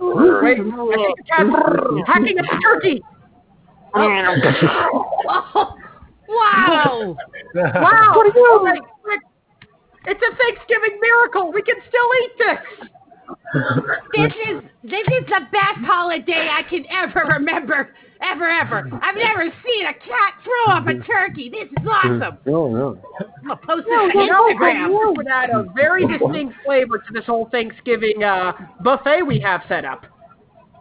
Wait, I think the cat's hacking at the turkey. <laughs> Oh, wow! <laughs> Wow. Oh my frick. It's a Thanksgiving miracle. We can still eat this. This is this is the best holiday I can ever remember, ever, ever. I've never seen a cat throw up a turkey. This is awesome. No, no. I'm gonna post No, this no, on no, Instagram. this would add a very distinct flavor to this whole Thanksgiving uh, buffet we have set up.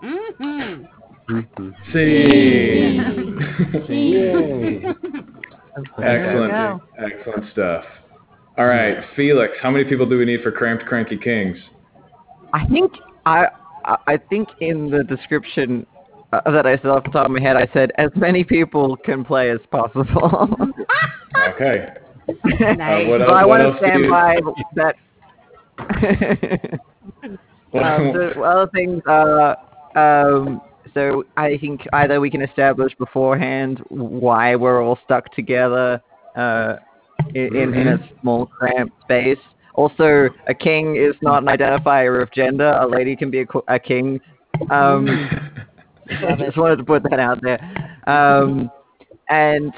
Mm-hmm. Mhm. See. <laughs> Yay. excellent, excellent stuff. All right, Felix, how many people do we need for Cramped Cranky Kings? I think I I- I think in the description uh, that I said off the top of my head, I said as many people can play as possible. <laughs> Okay. Nice. Uh, what so I want to stand by that. what- um, so other things are um, so I think either we can establish beforehand why we're all stuck together uh, in, in, in a small cramped space. Also, a king is not an identifier of gender. A lady can be a, a king. Um, <laughs> I just wanted to put that out there. Um, and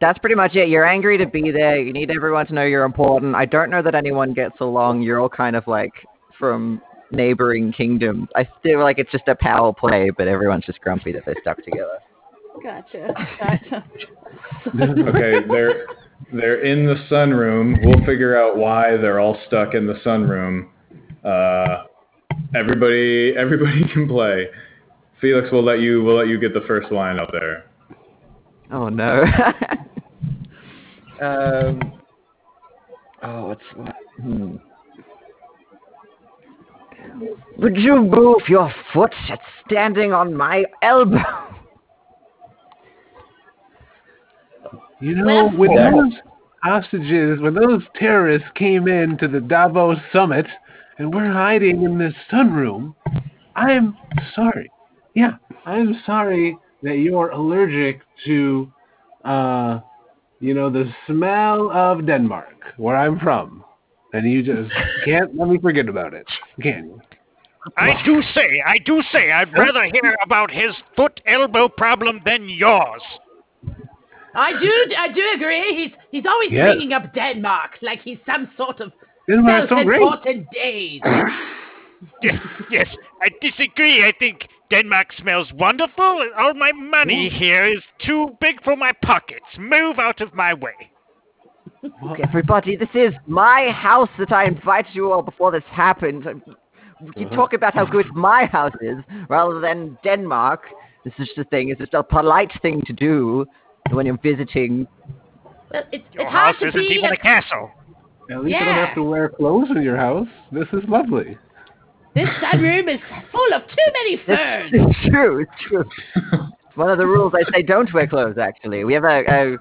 that's pretty much it. You're angry to be there. You need everyone to know you're important. I don't know that anyone gets along. You're all kind of like from neighboring kingdoms. I feel like it's just a power play, but everyone's just grumpy that they're stuck together. Gotcha. Gotcha. <laughs> okay, they're they're in the sunroom. We'll figure out why they're all stuck in the sunroom. Uh, everybody everybody can play. Felix, we'll let you we'll let you get the first line up there. Oh no. <laughs> um. Oh, what's what? Hmm. Would you move your foot? It's standing on my elbow. You know, when those hostages, when those terrorists came in to the Davos summit and we're hiding in this sunroom, I'm sorry. Yeah, I'm sorry that you're allergic to, uh, you know, the smell of Denmark, where I'm from. And you just can't let me forget about it, can you? I do say, I do say, I'd rather hear about his foot elbow problem than yours. I do, I do agree. He's he's always Yes. bringing up Denmark like he's some sort of Denmark's so great. self-important Dane. Yes, yes, I disagree. I think Denmark smells wonderful, and all my money here is too big for my pockets. Move out of my way. Look, everybody, this is my house that I invited you all before this happened. You uh-huh. talk about how good my house is rather than Denmark. This is just a thing. It's just a polite thing to do when you're visiting. Well, it's Your it's hard house to isn't be. even a- a castle. At least you don't have to wear clothes in your house. This is lovely. This sunroom is full of too many It's, ferns. it's <laughs> true. It's true. It's one of the rules. I say don't wear clothes. Actually, we have a, a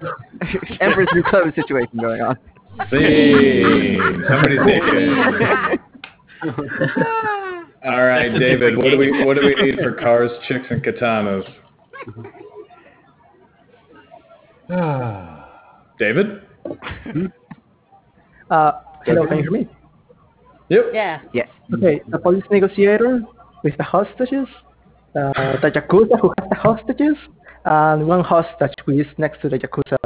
<laughs> Emperor's new clothes situation going on. Scene. Somebody's naked. <laughs> All right, David. What do we what do we need for cars, chicks, and katanas? <sighs> David. Uh, hello, can you hear me? Yep. Yeah. Yes. Okay, the police negotiator with the hostages, uh, the Yakuza who has the hostages, and one hostage who is next to the Yakuza.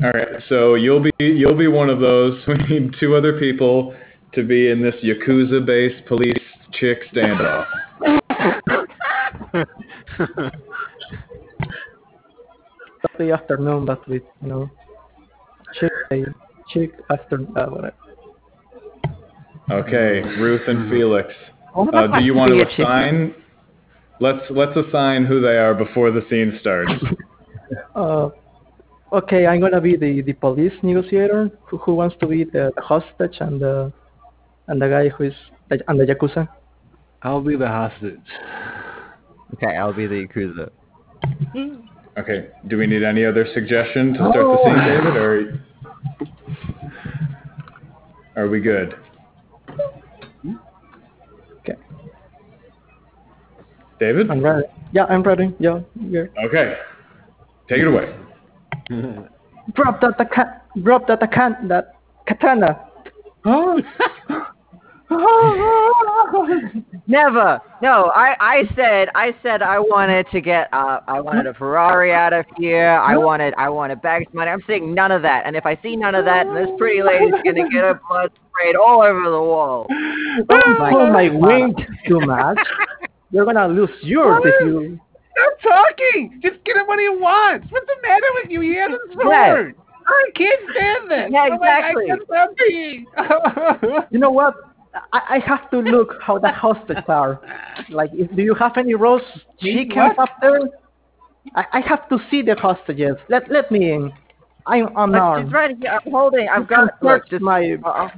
All right. So you'll be you'll be one of those. <laughs> We need two other people to be in this yakuza-based police chick standoff. <laughs> Saturday afternoon, but with, you know, chick, chick after uh, whatever. Okay, Ruth and Felix. What Uh, do you want to assign? Let's let's assign who they are before the scene starts. <laughs> Uh, okay, I'm gonna be the, the police negotiator who, who wants to be the, the hostage and the and the guy who is the, and the yakuza. I'll be the hostage. Okay, I'll be the Yakuza. <laughs> Okay. Do we need any other suggestion to start the scene, David, or are we good? David? I'm ready. Yeah, I'm ready. Yeah, yeah. Okay. Take it away. Drop that the cat. Drop that the cat. That katana. <laughs> Never. No, I, I said I said I wanted to get uh I wanted a Ferrari out of here. I wanted I wanted bags of money. I'm saying none of that. And if I see none of that, this pretty lady's <laughs> gonna get her blood sprayed all over the wall. Don't pull my wings too much. <laughs> You're gonna lose yours if you. Stop talking! Just get him what he wants! What's the matter with you? He has a Yeah. sword! I can't stand this! Yeah, I'm like, exactly. I can't stop being- <laughs> You know what? I, I have to look how the hostages are. Like, if, do you have any roast chickens What? up there? I, I have to see the hostages. Let let me in. I'm unarmed. she's right here. I'm holding. I've You can got. Look, search just my uh,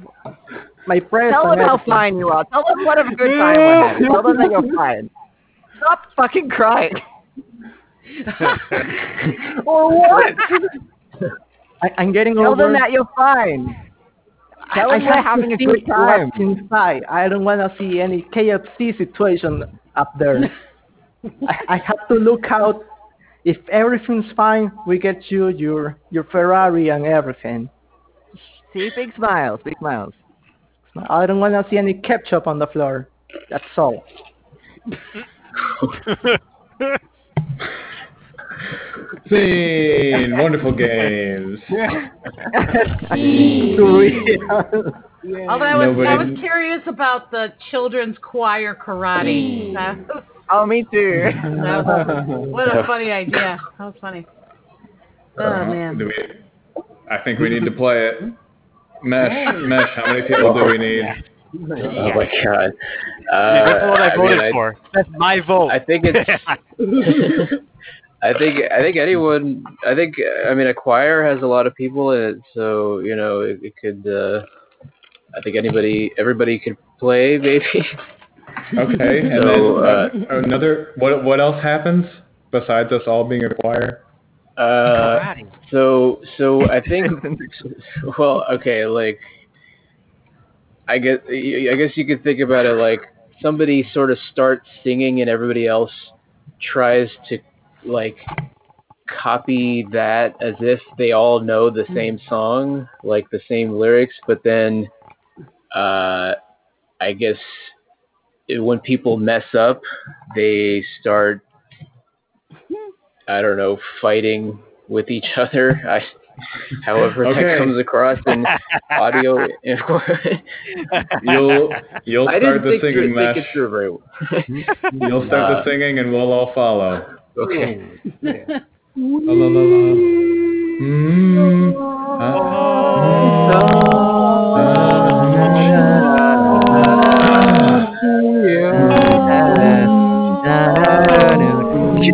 my press tell them how everything. fine you are. Tell them what a good time we're having. Tell them that you're fine. Stop fucking crying. <laughs> or what? I, I'm getting Tell over. them that you're fine. Tell I them we're having a good time. what's inside. I don't want to see any KFC situation up there. <laughs> I, I have to look out. If everything's fine, we get you your your Ferrari and everything. See, big smiles, big smiles. I don't want to see any ketchup on the floor. That's all. Scene. Wonderful games. <laughs> Although I was, I was curious about the children's choir karate. That was, <laughs> Oh, me too. that was, what a funny idea. That was funny. Oh Uh, man. do we, I think we need to play it. Mesh, Mesh, how many people do we <laughs> need? Oh my god. Uh, That's what I I mean, voted I- for. That's my vote. I think it's. <laughs> I think I think anyone. I think I mean a choir has a lot of people in it, so you know it, it could. Uh, I think anybody, everybody could play, <laughs> maybe. Okay, and So, then uh, another. What what else happens besides us all being a choir? Uh, so so I think. <laughs> well, okay, like. I guess I guess you could think about it like somebody sort of starts singing and everybody else tries to like copy that as if they all know the same song, like the same lyrics, but then uh I guess when people mess up, they start I don't know, fighting with each <laughs> other. I however Okay. that comes across in <laughs> audio You'll you'll I start didn't the think, singing, through, think Mesh. it through very well. <laughs> You'll start Uh, the singing, and we'll all follow. Okay. La, la, la, la. Mm, What? You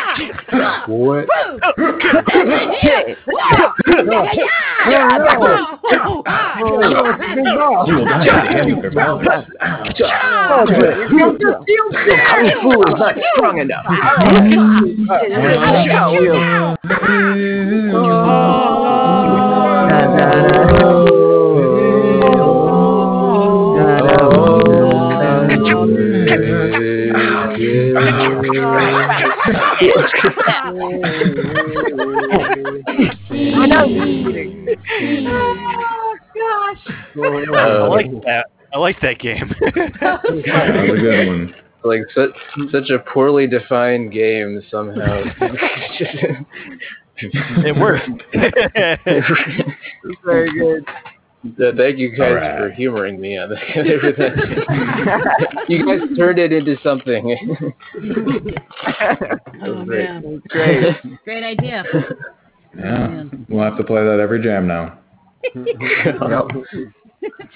have to hand their mouth. Kung Fu is not strong enough. Oh gosh. I like that. I like that game. That was a good one. like such such a poorly defined game somehow. It worked. <laughs> <laughs> Very good. Thank you guys Alright. for humoring me on that. <laughs> you guys turned it into something. <laughs> <laughs> Oh, Great. man. Great. Great idea. Yeah. We'll have to play that every jam now.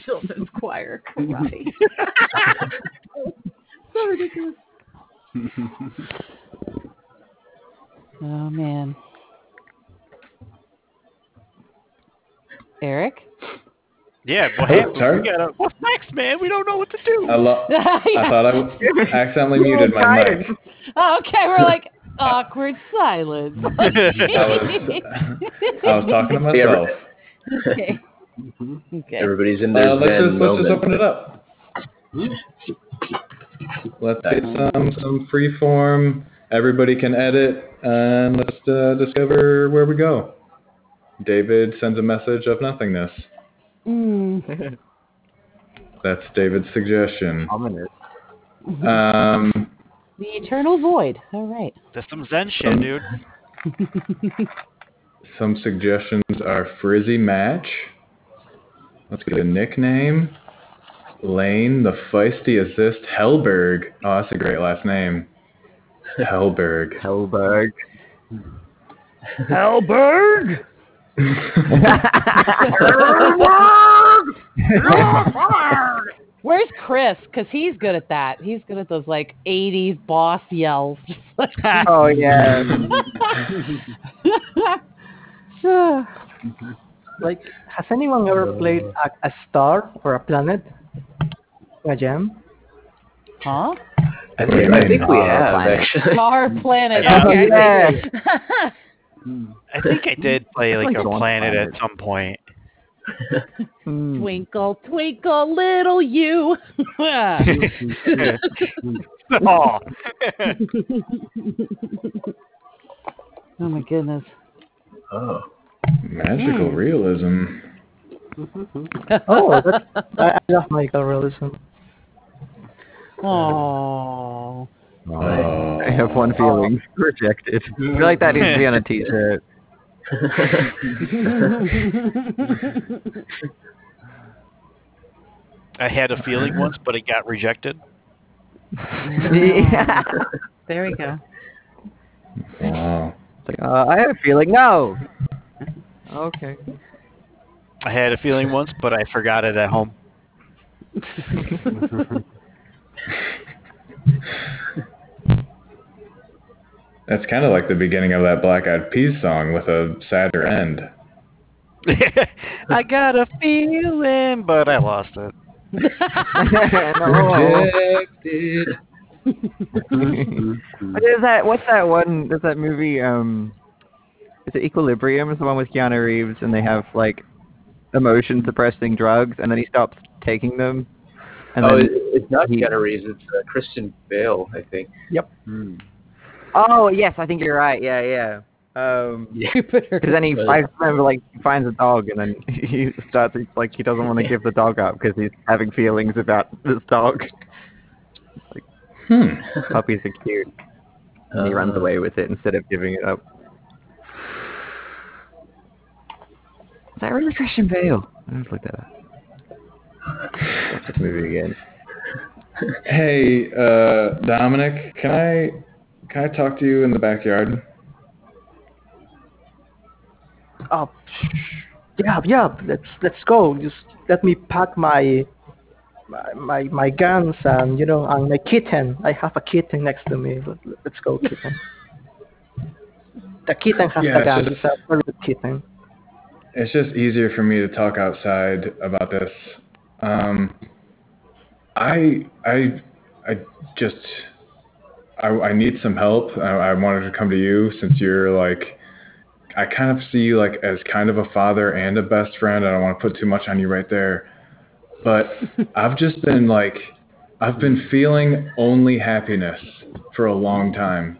Children's choir karate. so ridiculous. Oh man. Eric? Yeah, what happened? sorry? We gotta, what's next, man? We don't know what to do. I, lo- <laughs> I thought I w- <laughs> accidentally muted my mic. Oh, okay, we're <laughs> like awkward silence. I was, I was talking to myself. okay. Okay. Everybody's in there. Uh, let's just let's just open it up. Let's get some some free form. Everybody can edit, and let's uh, discover where we go. David sends a message of nothingness. Mm. That's David's suggestion. Ominous. Um, <laughs> The eternal void. All right. That's some Zen shit, dude. <laughs> some suggestions are Frizzy Match. Let's get a nickname. Lane, the feisty assist. Hellberg. Oh, that's a great last name. Hellberg. Hellberg. Hellberg! <laughs> Where's Chris? Because he's good at that. He's good at those like '80s boss yells. <laughs> <laughs> oh yeah. Like, has anyone ever played a, a star or a planet? A jam? huh? I think, I think we have actually. Star planet. Yeah. Okay. Yeah. I think I did <laughs> play like Like a planet Planet. at some point. <laughs> Hmm. Twinkle, twinkle, little you. oh. <laughs> oh my goodness. Oh. Magical realism. Oh, that's, I, I love Michael realism. Oh. Oh. I have one feeling. Rejected. I feel like that needs to be on a t-shirt. <laughs> I had a feeling once, but it got rejected. yeah. <laughs> <laughs> There we go. Wow. Like, uh, I had a feeling. No. Okay. I had a feeling once, but I forgot it at home. That's kind of like the beginning of that Black Eyed Peas song with a sadder end. <laughs> I got a feeling, but I lost it. <laughs> no. Rejected. But <laughs> There's that. What's that one? There's that movie. Um, is it Equilibrium? Is the one with Keanu Reeves, and they have like emotion suppressing drugs, and then he stops taking them. And oh, then, it, it's not he- Keanu Reeves. It's uh, Christian Bale, I think. Yep. Hmm. Oh yes, I think you're right. Yeah, yeah. Um, <laughs> Jupiter. because then he, Right. I remember like he finds a dog, and then <laughs> he starts like he doesn't want to give the dog up because he's having feelings about this dog. <laughs> Hmm. Puppies are cute. And he runs Uh, away with it instead of giving it up. Is that really Christian Bale? I just looked that up. Watch this movie again. Hey, uh, Dominic, can I can I talk to you in the backyard? Oh, yeah, yeah. Let's let's go. Just let me pack my my my, my guns and you know and my kitten. I have a kitten next to me. Let, let's go, kitten. The kitten has Yeah, the gun. it's It's a kitten. It's just easier for me to talk outside about this. Um, I I I just I I need some help. I, I wanted to come to you since you're like I kind of see you like as kind of a father and a best friend. I don't want to put too much on you right there, but <laughs> I've just been like I've been feeling only happiness for a long time.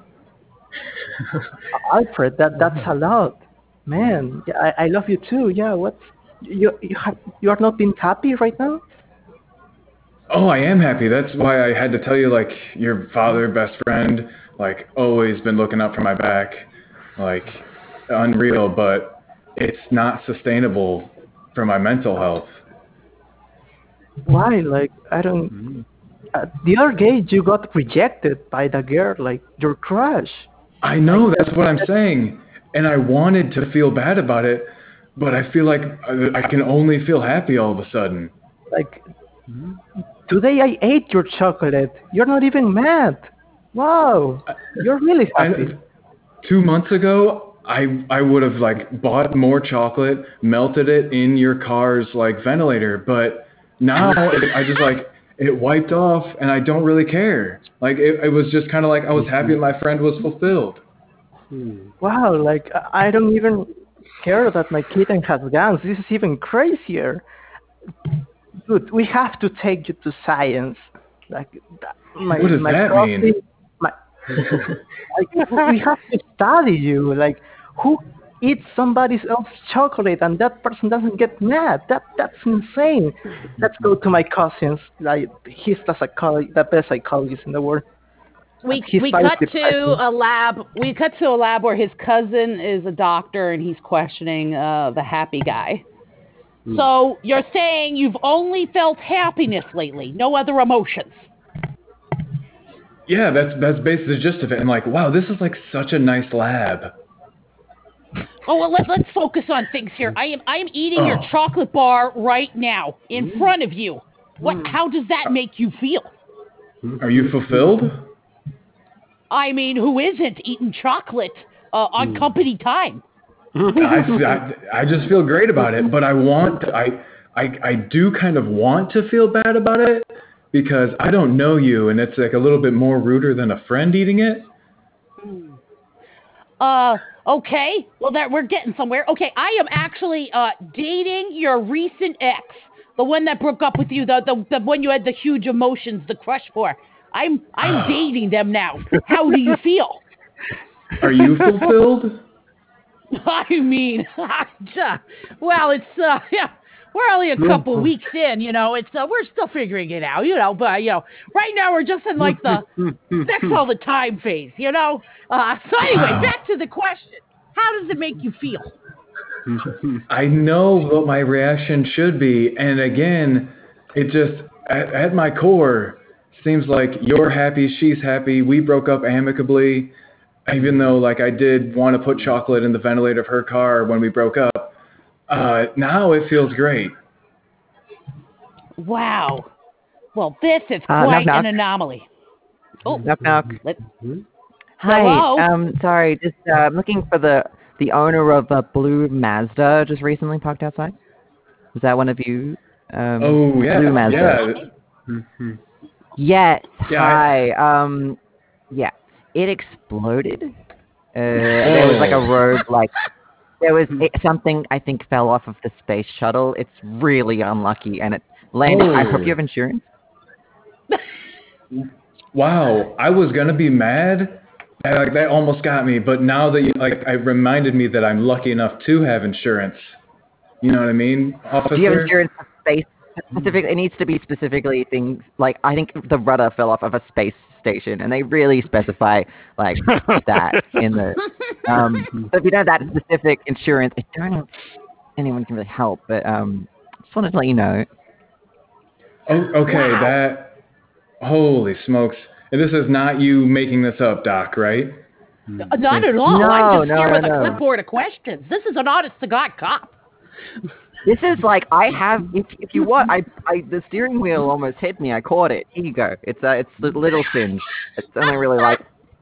<laughs> Alfred, that that's a lot, man. I, I love you too. Yeah, what? You you have you are not being happy right now? Oh, I am happy. That's why I had to tell you, like, your father, best friend, like, always been looking out for my back. Like, unreal, but it's not sustainable for my mental health. Why? Like I don't. Mm-hmm. Uh, the other day you got rejected by the girl, like your crush. I know that's what I'm saying, and I wanted to feel bad about it, but I feel like I I can only feel happy all of a sudden. Like mm-hmm. Today I ate your chocolate. You're not even mad. Wow, you're really I, two months ago, I I would have like bought more chocolate, melted it in your car's like ventilator, but now it, I just like it wiped off, and I don't really care. Like it, it was just kind of like I was happy my friend was fulfilled. Wow, like I I don't even care that my kitten has guns. This is even crazier. Dude, we have to take you to science. Like that, my, What does my that cousin- mean? My, <laughs> like, we have to study you. Like who eats somebody else's chocolate and that person doesn't get mad? That that's insane. Let's go to my cousins. Like he's the psycholo- the best psychologist in the world. we He's we fighting cut depression. to a lab. We cut to a lab where his cousin is a doctor and he's questioning uh, the happy guy. Hmm. So you're saying you've only felt happiness lately, no other emotions. Yeah, that's that's basically the gist of it. And like, wow, this is like such a nice lab. Oh well, let, let's focus on things here. I am I am eating your Oh. chocolate bar right now in hmm. front of you. What? Hmm. How does that make you feel? Are you fulfilled? I mean, who isn't eating chocolate uh, on company time? <laughs> I, I, I just feel great about it, but I want I, I I do kind of want to feel bad about it because I don't know you, and it's like a little bit more ruder than a friend eating it. Uh, okay. Well, that we're getting somewhere. Okay, I am actually uh dating your recent ex, the one that broke up with you, the the, the one you had the huge emotions, the crush for. I'm I'm dating them now. How do you feel? Are you <laughs> fulfilled? <laughs> I mean, <laughs> well, it's uh, <laughs> yeah, we're only a couple weeks in, you know. It's uh, we're still figuring it out, you know. But you know, right now we're just in like the sex all the time phase, you know. Uh, so anyway, Wow. back to the question: How does it make you feel? I know what my reaction should be, and again, it just at, at my core seems like you're happy, she's happy. We broke up amicably, even though like I did want to put chocolate in the ventilator of her car when we broke up. Uh, now it feels great. Wow. Well, this is Uh, knock, quite knock. an anomaly. Oh, Knock knock. let, Hi. Hello? Um, sorry, just uh, I'm looking for the the owner of a blue Mazda just recently parked outside. Is that one of you? Um, Oh yeah, blue Mazda. yeah. Yes. Yeah, I- Hi. Um, yeah. It exploded. Uh, <laughs> there was like a Oh. rogue, like there was it, something I think fell off of the space shuttle. It's really unlucky, and it landed. I hope Oh. you have insurance. <laughs> Wow, I was gonna be mad. and, Like that almost got me, but now that you, like it reminded me that I'm lucky enough to have insurance. You know what I mean, officer? Do you have insurance for space? specifically? it needs to be specifically things like I think the rudder fell off of a space station, and they really specify like that in the. <laughs> Um, but if you don't have that specific insurance, I don't know if anyone can really help. But um, just wanted to let you know. Oh, okay, that. Holy smokes! And this is not you making this up, Doc, right? Not at all. No, I'm just No, here no, with no. a clipboard of questions. This is an honest to God cop. This is like I have. If if you want, I I the steering wheel almost hit me. I caught it. Here you go. It's a it's the little singe. It's only really like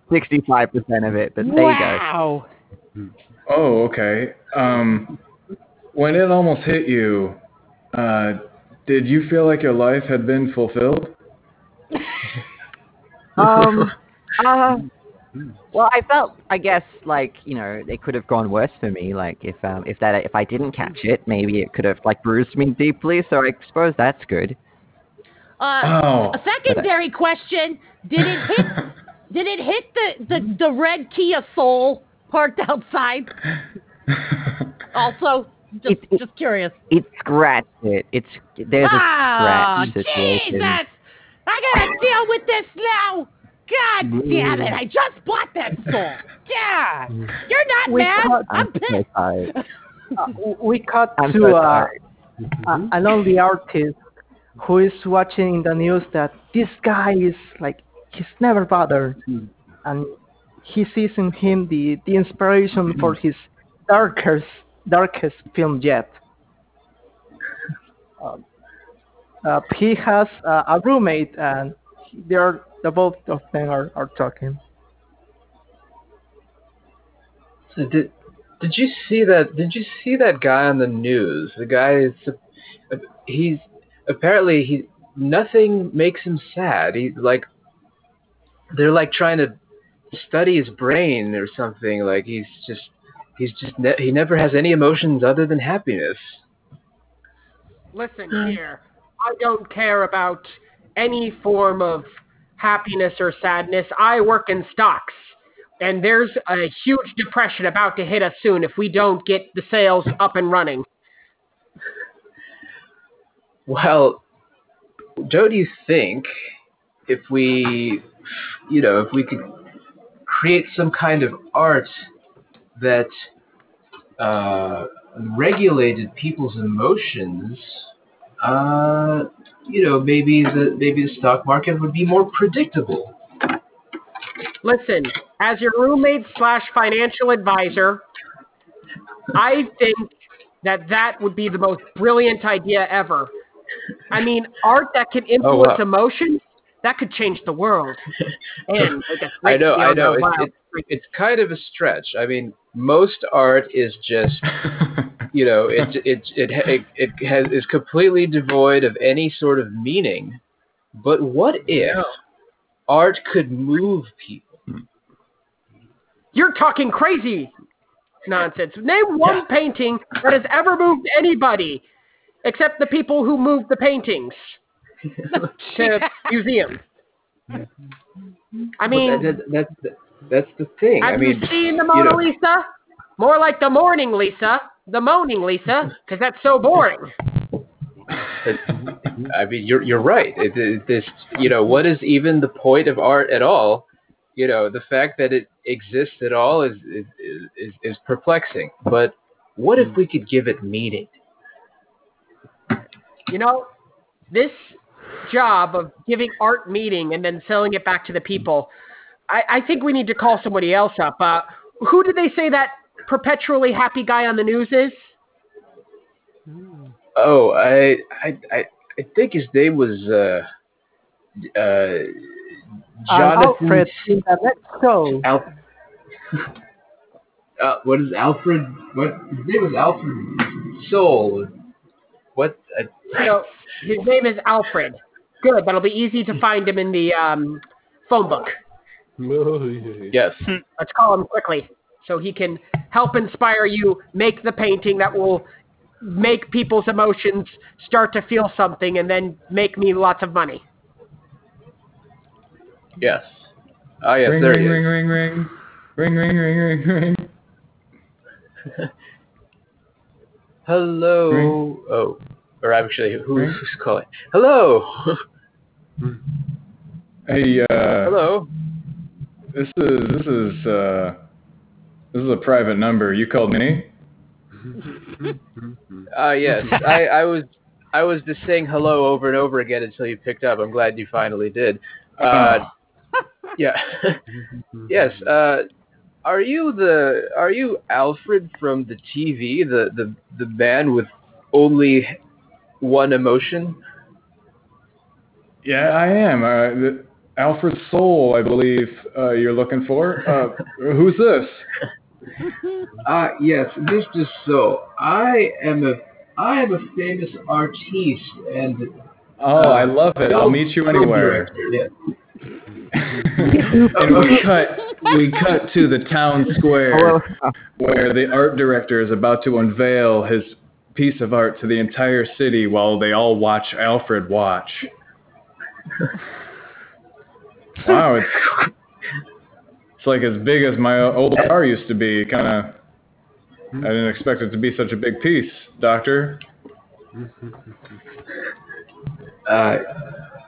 sixty five percent of it, but there you go. wow. Oh, okay. Um, when it almost hit you, uh, did you feel like your life had been fulfilled? Um. <laughs> Uh. Well, I felt, I guess, like you know, it could have gone worse for me. Like if um, if that if I didn't catch it, maybe it could have like bruised me deeply. So I suppose that's good. Uh, Oh. a secondary question: Did it hit? <laughs> did it hit the, the the red Kia Soul parked outside? <laughs> Also, just It- it- just curious. It scratched it. It's there's Ah, a scratch situation. Jesus! I gotta deal with this now. God damn it! I just bought that soul. Yeah, you're not We mad. cut- I'm I'm so pissed. uh, we cut I'm to so uh, tired. uh, a lonely artist who is watching in the news that this guy is like he's never bothered, and he sees in him the the inspiration for his darkest darkest film yet. <laughs> Um, uh, he has uh, a roommate, and they are the both of them are, are talking. So did did you see that? Did you see that guy on the news? The guy is he's apparently he nothing makes him sad. He like they're like trying to study his brain or something. Like he's just he's just ne- he never has any emotions other than happiness. Listen here. I don't care about any form of happiness or sadness. I work in stocks. And there's a huge depression about to hit us soon if we don't get the sales up and running. Well, don't you think if we, you know, if we could create some kind of art that uh, regulated people's emotions, uh, you know, maybe the maybe the stock market would be more predictable. Listen, as your roommate slash financial advisor, I think that that would be the most brilliant idea ever. I mean, art that can influence wow. emotion, that could change the world. <laughs> And like a I know, I know. It's, it's, it's kind of a stretch. I mean, most art is just <laughs> you know, it it it it, it has, is completely devoid of any sort of meaning. But what if art could move people? Hmm. You're talking crazy nonsense. Name one painting that has ever moved anybody, except the people who moved the paintings <laughs> to museums. I mean, But that, that, that, that's the thing. have I mean, you seen the you Mona know- Lisa? More like the morning Lisa, the moaning Lisa, because that's so boring. <laughs> I mean, you're you're right. It, it, this, you know, what is even the point of art at all? You know, the fact that it exists at all is is is, is perplexing. But what if we could give it meaning? You know, this job of giving art meaning and then selling it back to the people, I, I think we need to call somebody else up. Uh, who did they say that perpetually happy guy on the news is? Oh, I I I, I think his name was uh uh Uh, Jonathan Alfred in the next show. Al- <laughs> uh, what is Alfred? What his name was Alfred Soul. What? Uh, So his name is Alfred. Good, that'll be easy to find him in the um, phone book. yes. Let's call him quickly so he can help inspire you, make the painting that will make people's emotions start to feel something and then make me lots of money. Yes. Ah, yes. ring, there ring, he ring, is. ring, ring, ring, ring, ring, ring, ring. <laughs> Hello. Ring. Oh, or actually, who, Ring. who's calling? Hello. Hey, uh, Hello. this is this is uh, this is a private number. You called me. Ah, yes. <laughs> I I was I was just saying hello over and over again until you picked up. I'm glad you finally did. Uh, <laughs> yeah. <laughs> yes. Uh, are you the are you Alfred from the TV, the the the man with only one emotion? Yeah, I am. Uh, the, Alfred Soul, I believe uh, you're looking for. Uh, who's this? Ah, yes, Mr. Soul. I am a I am a famous artiste and Oh, I love it. I'll meet you anywhere. Yes. <laughs> and we cut we cut to the town square where the art director is about to unveil his piece of art to the entire city while they all watch Alfred watch. <laughs> Wow, it's it's like as big as my old car used to be. Kind of, I didn't expect it to be such a big piece, Doctor. Uh,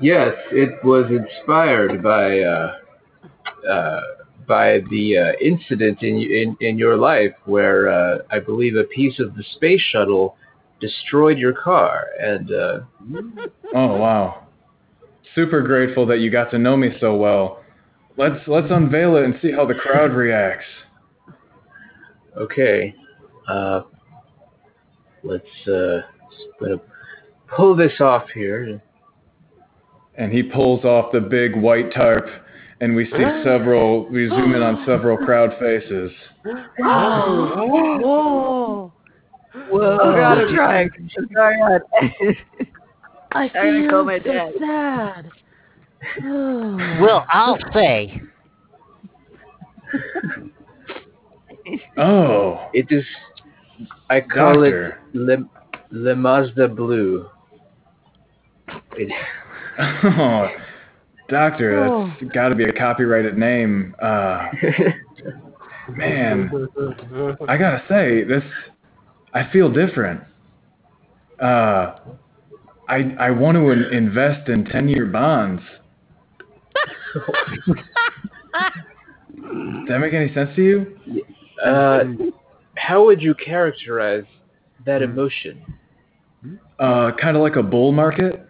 yes, it was inspired by uh, uh, by the uh, incident in, in in your life where uh, I believe a piece of the space shuttle destroyed your car, and uh, Oh wow. Super grateful that you got to know me so well. Let's let's unveil it and see how the crowd reacts. okay, uh, let's uh, gonna pull this off here. And he pulls off the big white tarp and we see <gasps> several we zoom in on several crowd faces. Whoa. Whoa. Oh god, I'm trying. I'm trying. I I'm call feel my so sad. Oh. Well, I'll say. Oh, It is. I call Doctor. it Le, Le Mazda Blue. It, oh Doctor, that's got to be a copyrighted name. Uh, man, I gotta say this. I feel different. Uh, I I want to in- invest in ten-year bonds. Does that make any sense to you? uh, how would you characterize that emotion? Uh, kind of like a bull market.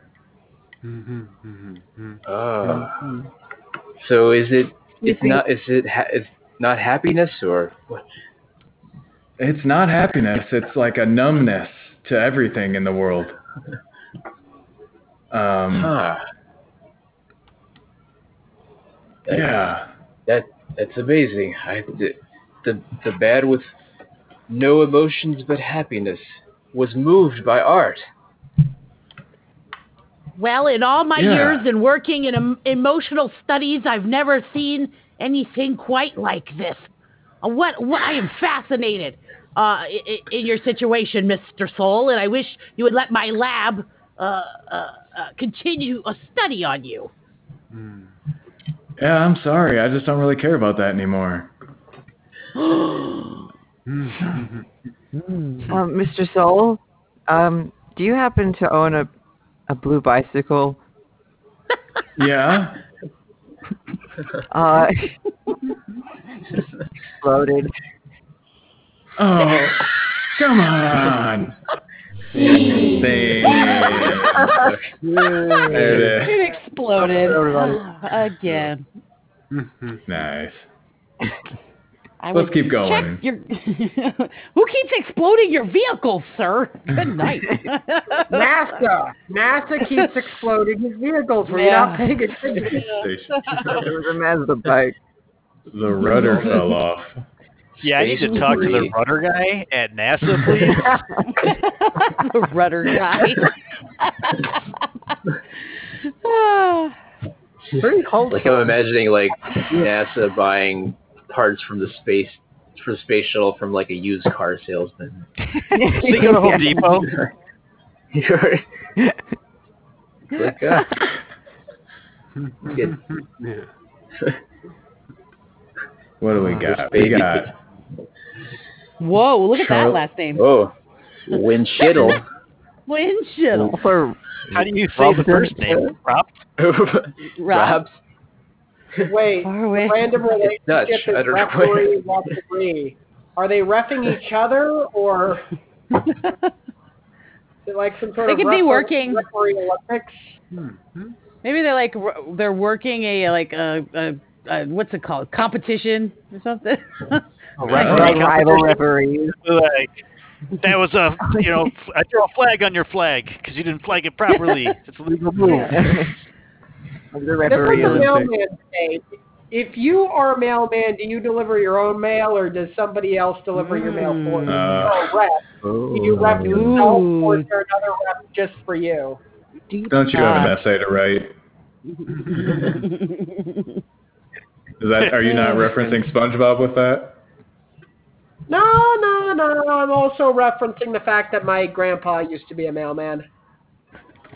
Mm-hmm. Uh, so is it? It's not. Is it? Ha- it's not happiness or what? It's not happiness. It's like a numbness to everything in the world. Um, Huh. That's, yeah. That that's amazing. I the, the the bad with no emotions but happiness was moved by art. Well, in all my Yeah. years in working in em- emotional studies, I've never seen anything quite like this. Uh, what, what I am fascinated uh, i- i- in your situation, Mr. Soul, and I wish you would let my lab uh, uh, uh, continue a study on you. Yeah, I'm sorry. I just don't really care about that anymore. <gasps> Um, Mr. Soul, um, do you happen to own a a blue bicycle? <laughs> Yeah? Uh, <laughs> exploded. Oh, come on. Dang. There it is. It exploded Ah, again. Nice. I Let's keep going. check Your... <laughs> Who keeps exploding your vehicles, sir? Good night. <laughs> NASA. NASA keeps <laughs> exploding his vehicles. We're not Yeah. paying attention. It was a Mazda bike. The rudder fell off. Yeah, I need to talk to the rudder guy at NASA, <laughs> please. <laughs> the rudder <laughs> guy. Pretty cold. Like I'm imagining like NASA buying parts from the space for the space shuttle from like a used car salesman. so you go to Home Depot. You're- uh, get, What do we got? We got Whoa, look at that last name. oh, Winchittle. <laughs> Winchell. For How do you say the first name? Rob? <laughs> Rob. Rob's. Wait, random relationship I is referee referee. Are they refing each other or <laughs> like some sort They of could be working. referee Olympics? Hmm. Maybe they're like they're working a like a, a, a what's it called competition or something. <laughs> like rival referees. <laughs> Like, that was a, <laughs> you know, I threw a flag on your flag because you didn't flag it properly. It's a legal move. the This referee is a Olympics. mailman day. If you are a mailman, do you deliver your own mail or does somebody else deliver your mail for you? Uh, Or a rep? Do you rep yourself or is there another rep just for you? Don't you have an essay to write? Is that are you not referencing SpongeBob with that? No, no, no. No I'm also referencing the fact that my grandpa used to be a mailman.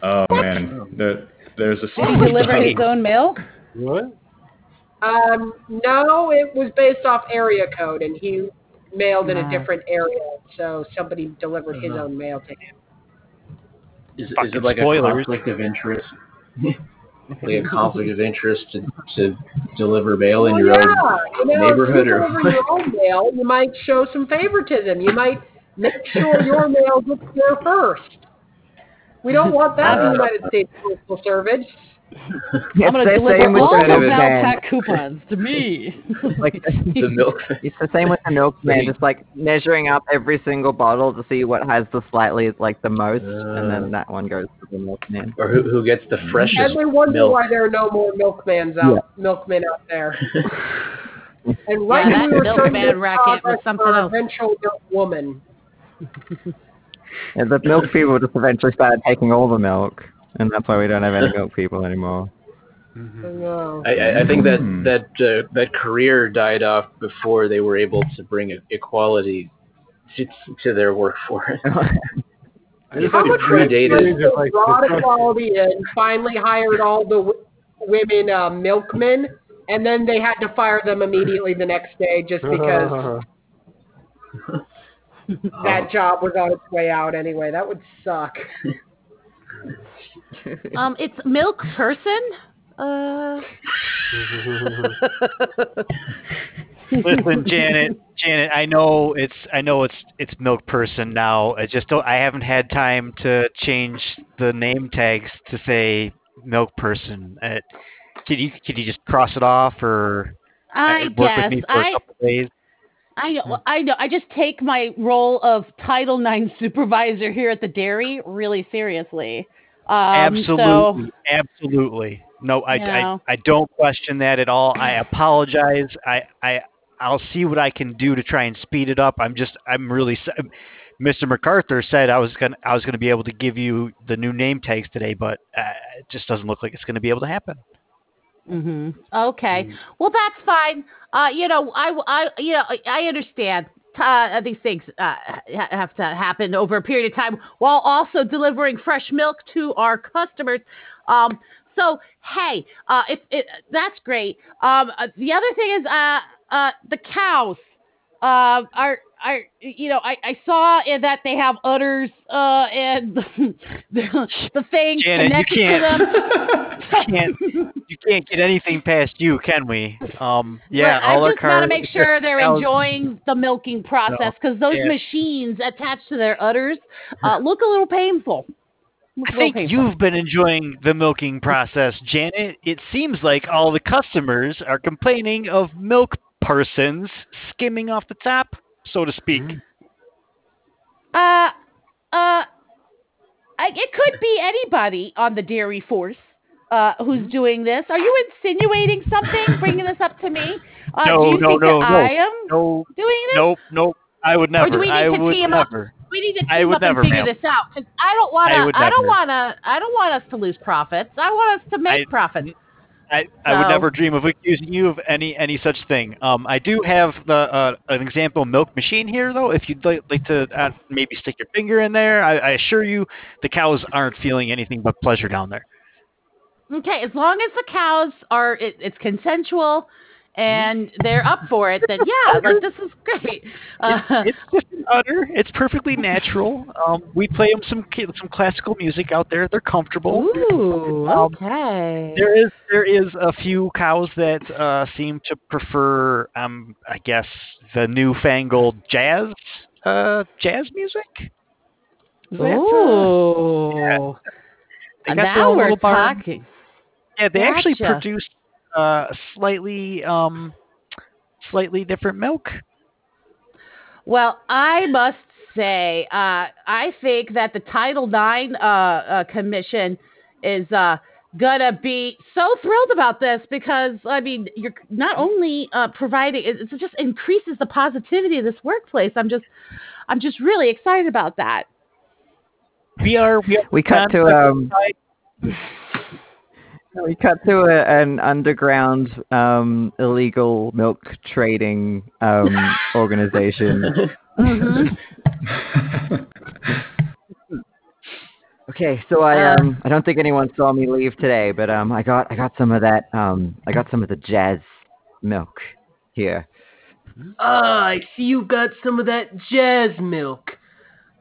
Oh man, there, there's a Did he deliver his own mail? What? Um, no, it was based off area code, and he mailed in a different area, so somebody delivered his own mail to him. Is, is it like spoilers. a conflict of interest? <laughs> like a conflict of interest to, to deliver mail in Well, your yeah, own you know, neighborhood you or deliver your own mail, you might show some favoritism. You might make sure your mail gets there first. We don't <laughs> want that in the uh, United States Postal Service. I'm gonna deliver same with all the the milkman. Valpak coupons to me. <laughs> Like <laughs> the milk. it's the same with the milkman, just like measuring up every single bottle to see what has the slightly like the most, and then uh. that one goes to the milkman. or who, who gets the mm-hmm. freshest And we wonder milk. why there are no more milkmans out, milkmen out there. <laughs> And right Yeah, that we were milkman to racket was something for else. eventual milk woman. And the milk people just eventually started taking all the milk, and that's why we don't have any <laughs> milk people anymore. I know. I, I- I think that Hmm. that uh, that career died off before they were able to bring equality to, to their workforce. <laughs> I just How think much it was predated. they brought equality and finally hired all the w- women uh, milkmen, and then they had to fire them immediately the next day just because <laughs> that job was on its way out anyway. That would suck. <laughs> um, it's milk person. Uh. <laughs> Listen, Janet, Janet, I know it's I know it's it's milk person now. I just don't I haven't had time to change the name tags to say milk person. Uh, can you can you just cross it off or I uh, work guess with me for a I couple days? I know I know I just take my role of Title IX <laughs> supervisor here at the dairy really seriously. Um, absolutely, So, absolutely. No, I, You know. I I don't question that at all. I apologize. I I I'll see what I can do to try and speed it up. I'm just I'm really Mr. MacArthur said I was gonna I was gonna be able to give you the new name tags today, but uh, it just doesn't look like it's gonna be able to happen. Hmm Okay. Well, that's fine. Uh, you know, I, I, you know, I- I understand. Uh, these things uh, have to happen over a period of time while also delivering fresh milk to our customers. Um, so, hey, uh, if it, that's great. Um, uh, the other thing is, uh, uh, the cows uh, are are you know I, I saw uh, that they have udders uh, and <laughs> the, the thing Janet, you connected to can't- them. <laughs> can't you can't get anything past you, can we? Um, yeah, I just gotta make sure they're enjoying the milking process because those yeah. machines attached to their udders uh, look a little painful. I think you've been enjoying the milking process, Janet. It seems like all the customers are complaining of milk persons skimming off the top, so to speak. Uh, uh, I, it could be anybody on the dairy force uh, who's Mm-hmm. doing this. Are you insinuating something, bringing this up to me? Uh, no, do you no, think no, that no, I am no, doing this? nope, nope. I would never. Or do we need I to would team up? We need to team up never, and figure ma'am. this out because I don't want I to. would I, don't want to. I don't want us to lose profits. I want us to make I- profits. I, I would never dream of accusing you of any any such thing. Um, I do have the uh, an example milk machine here, though. If you'd like, like to uh, maybe stick your finger in there, I, I assure you, the cows aren't feeling anything but pleasure down there. Okay, as long as the cows are, it, it's consensual, and they're up for it, then yeah, <laughs> like this is great. Uh, It's just an udder. It's perfectly natural. Um, we play them some some classical music out there. They're comfortable. ooh, Um, okay. There is there is a few cows that uh, seem to prefer, um, I guess, the newfangled jazz uh, jazz music. Is uh, Ooh, they got now we're talking. Yeah, they actually Gotcha. produce uh, slightly um, slightly different milk. Well, I must say, uh, I think that the Title IX uh, uh, Commission is uh, gonna be so thrilled about this because I mean, you're not only uh, providing it, it just increases the positivity of this workplace. I'm just, I'm just really excited about that. We are we, are We cut to um, we cut to a, an underground um, illegal milk trading um, <laughs> organization. <laughs> Okay, so I Uh, um I don't think anyone saw me leave today, but um I got I got some of that um I got some of the jazz milk here. Ah, I see you got some of that jazz milk.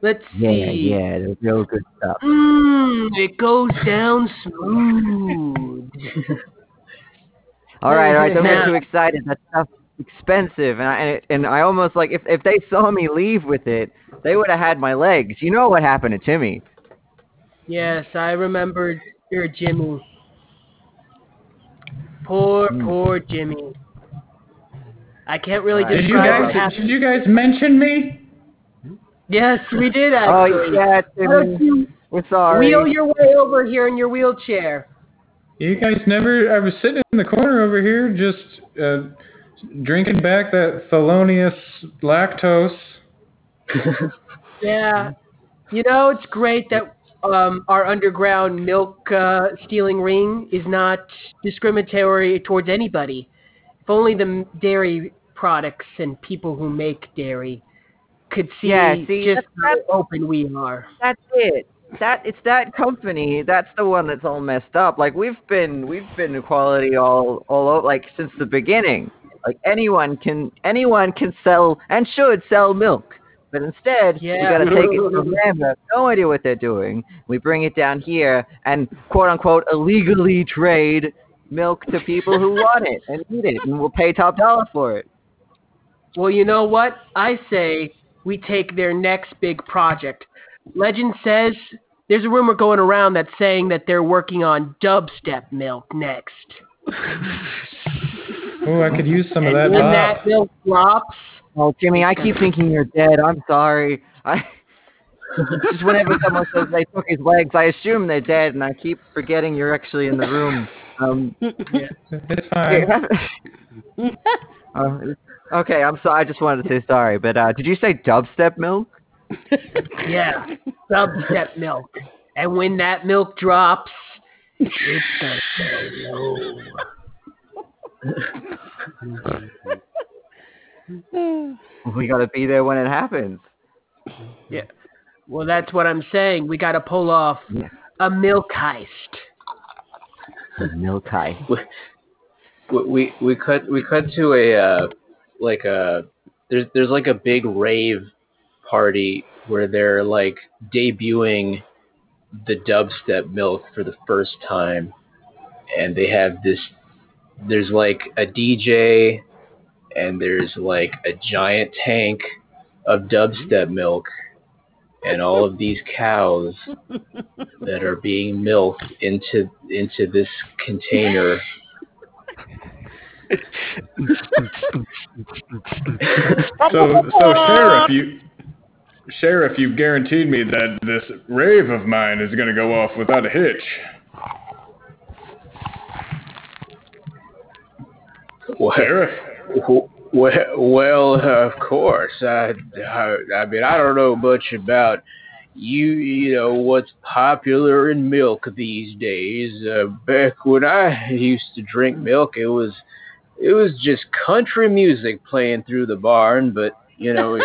Let's Yeah, see. yeah, the real good stuff. Mmm, it goes down smooth. <laughs> All right, all right. Don't get too excited. That stuff's expensive, and I and, it, and I almost like if if they saw me leave with it, they would have had my legs. You know what happened to Timmy? Yes, I remember your Jimmy. Poor, hmm. poor Jimmy. I can't really Right. Did you guys what did you guys mention me? Yes, we did actually. Oh yeah, Why don't Timmy. We're sorry. wheel your way over here in your wheelchair? You guys never. I was sitting in the corner over here, just uh, drinking back that Thelonious lactose. <laughs> Yeah. You know, it's great that um, our underground milk uh, stealing ring is not discriminatory towards anybody. If only the dairy products and people who make dairy could see, Yeah, see, just that's- how open we are. That's it. That it's that company. That's the one that's all messed up. Like we've been we've been equality all all over like since the beginning. Like anyone can anyone can sell and should sell milk. But instead, yeah. we Yeah. gotta take it from them who have no idea what they're doing. We bring it down here and quote unquote illegally trade milk to people who <laughs> want it and need it, and we'll pay top dollar for it. Well, you know what? I say we take their next big project. Legend says there's a rumor going around that's saying that they're working on dubstep milk next. <laughs> Oh, I could use some of that. and when Bob. that milk drops, Oh, Jimmy, I keep thinking you're dead. I'm sorry. I <laughs> just whenever someone says they took his legs, I assume they're dead, and I keep forgetting you're actually in the room. Um, yeah. It's fine. uh, <laughs> okay, I'm sorry. I just wanted to say sorry, but uh, did you say dubstep milk? <laughs> yeah, dubstep milk. And when that milk drops, it's gonna go low. <laughs> We gotta be there when it happens. Yeah. Well, that's what I'm saying. We got to pull off Yeah. a milk heist. The milk high. we we we cut we cut to a uh, like a there's there's like a big rave party where they're like debuting the dubstep milk for the first time. And they have this there's like a DJ and there's like a giant tank of dubstep milk and all of these cows that are being milked into into this container <laughs> So, so sheriff, you sheriff, you've guaranteed me that this rave of mine is going to go off without a hitch. Well, Sheriff, well, well, of course. I, I, I mean, I don't know much about you. You know what's popular in milk these days. Uh, back when I used to drink milk, it was, it was just country music playing through the barn. But you know, if,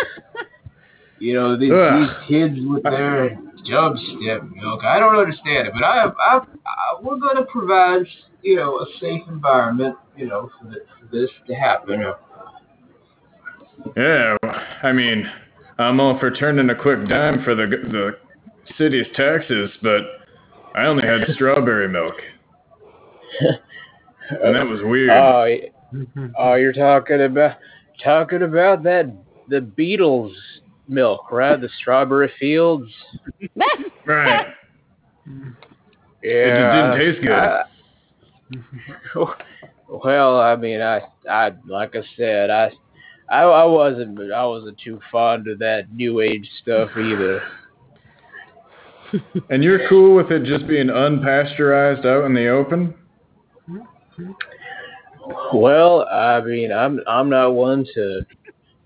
<laughs> you know these, Ugh. these kids with their dubstep milk, I don't understand it. But I, I, I we're gonna provide, you know, a safe environment, you know, for, the, for this to happen. yeah, I mean, I'm all for turning a quick dime for the the city's taxes, but I only had strawberry milk, <laughs> and that was weird. Oh, y- oh, mm-hmm. you're talking about talking about that the Beatles milk, right? The strawberry fields. <laughs> right. Yeah, It didn't taste good. I- <laughs> well, I mean, I, I, like I said, I, I, I wasn't, I wasn't too fond of that new age stuff either. And you're cool with it just being unpasteurized out in the open? Mm-hmm. Well, I mean, I'm I'm not one to,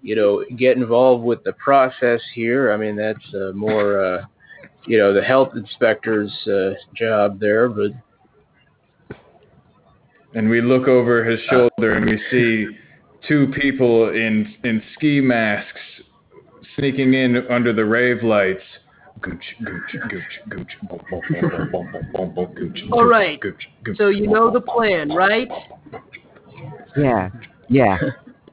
you know, get involved with the process here. I mean, that's uh, more, uh, you know, the health inspector's uh, job there. But and we look over his shoulder and we see two people in in ski masks sneaking in under the rave lights. All right. So you know the plan, right? Yeah, yeah.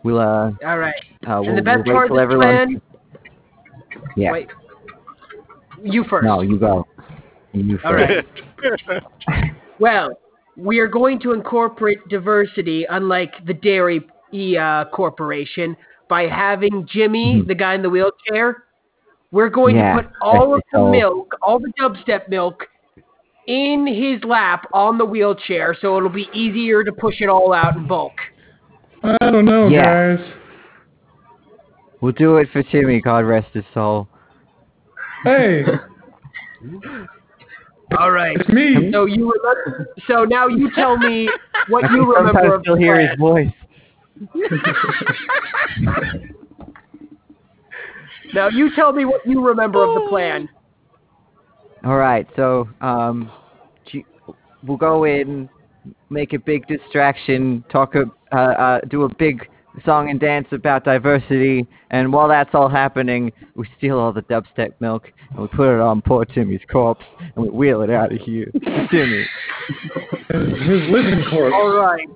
We'll uh, <laughs> All right. uh we'll, and the best we'll part of the everyone. plan. Yeah. Wait. You first. No, you go. You All first. right. <laughs> Well, we are going to incorporate diversity, unlike the Dairy uh, Corporation, by having Jimmy, the guy in the wheelchair. We're going Yeah, to put all of the all. milk, all the dubstep milk, in his lap on the wheelchair, so it'll be easier to push it all out in bulk. I don't know, Yeah. guys. We'll do it for Timmy. God rest his soul. Hey, <laughs> All right. it's me. So you remember, so now you tell me what <laughs> I can you remember sometimes of still hear his voice. <laughs> Now you tell me what you remember of the plan. All right, so um, we'll go in, make a big distraction, talk, a, uh, uh, do a big song and dance about diversity, and while that's all happening, we steal all the dubstep milk and we put it on poor Timmy's corpse and we wheel it out of here. Timmy. <laughs> His living corpse. All right.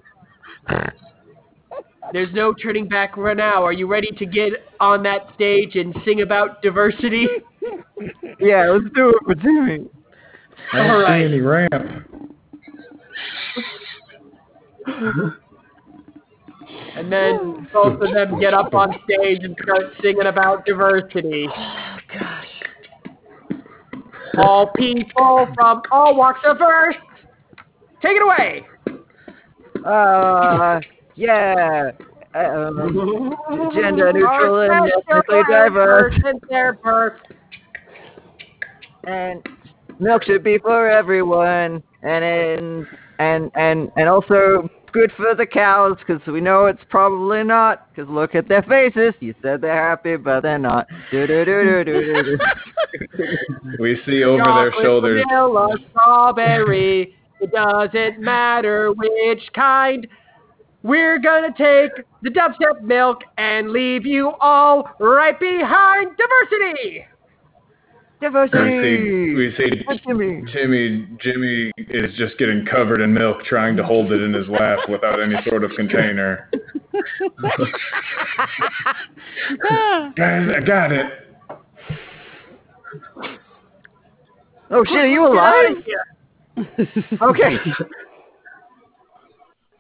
There's no turning back right now. Are you ready to get on that stage and sing about diversity? <laughs> Yeah, let's do it for Timmy. I don't All see right. any ramp. And then both of them get up on stage and start singing about diversity. Oh gosh. All people from all walks of earth. Take it away. Uh, yeah. Um, <laughs> gender neutral and ethnically diverse. Since their birth. and milk should be for everyone and and and and, and also good for the cows because we know it's probably not because look at their faces you said they're happy but they're not do do do do do do <laughs> We see over their Chocolate, shoulders. Vanilla, strawberry. It doesn't matter which kind. We're gonna take the dubstep milk and leave you all right behind diversity. We diversity see, we see Look at me. Timmy, Jimmy Jimmy is just getting covered in milk, trying to hold it in his lap without any sort of container. <laughs> Guys, I got it. oh shit are you alive okay <laughs>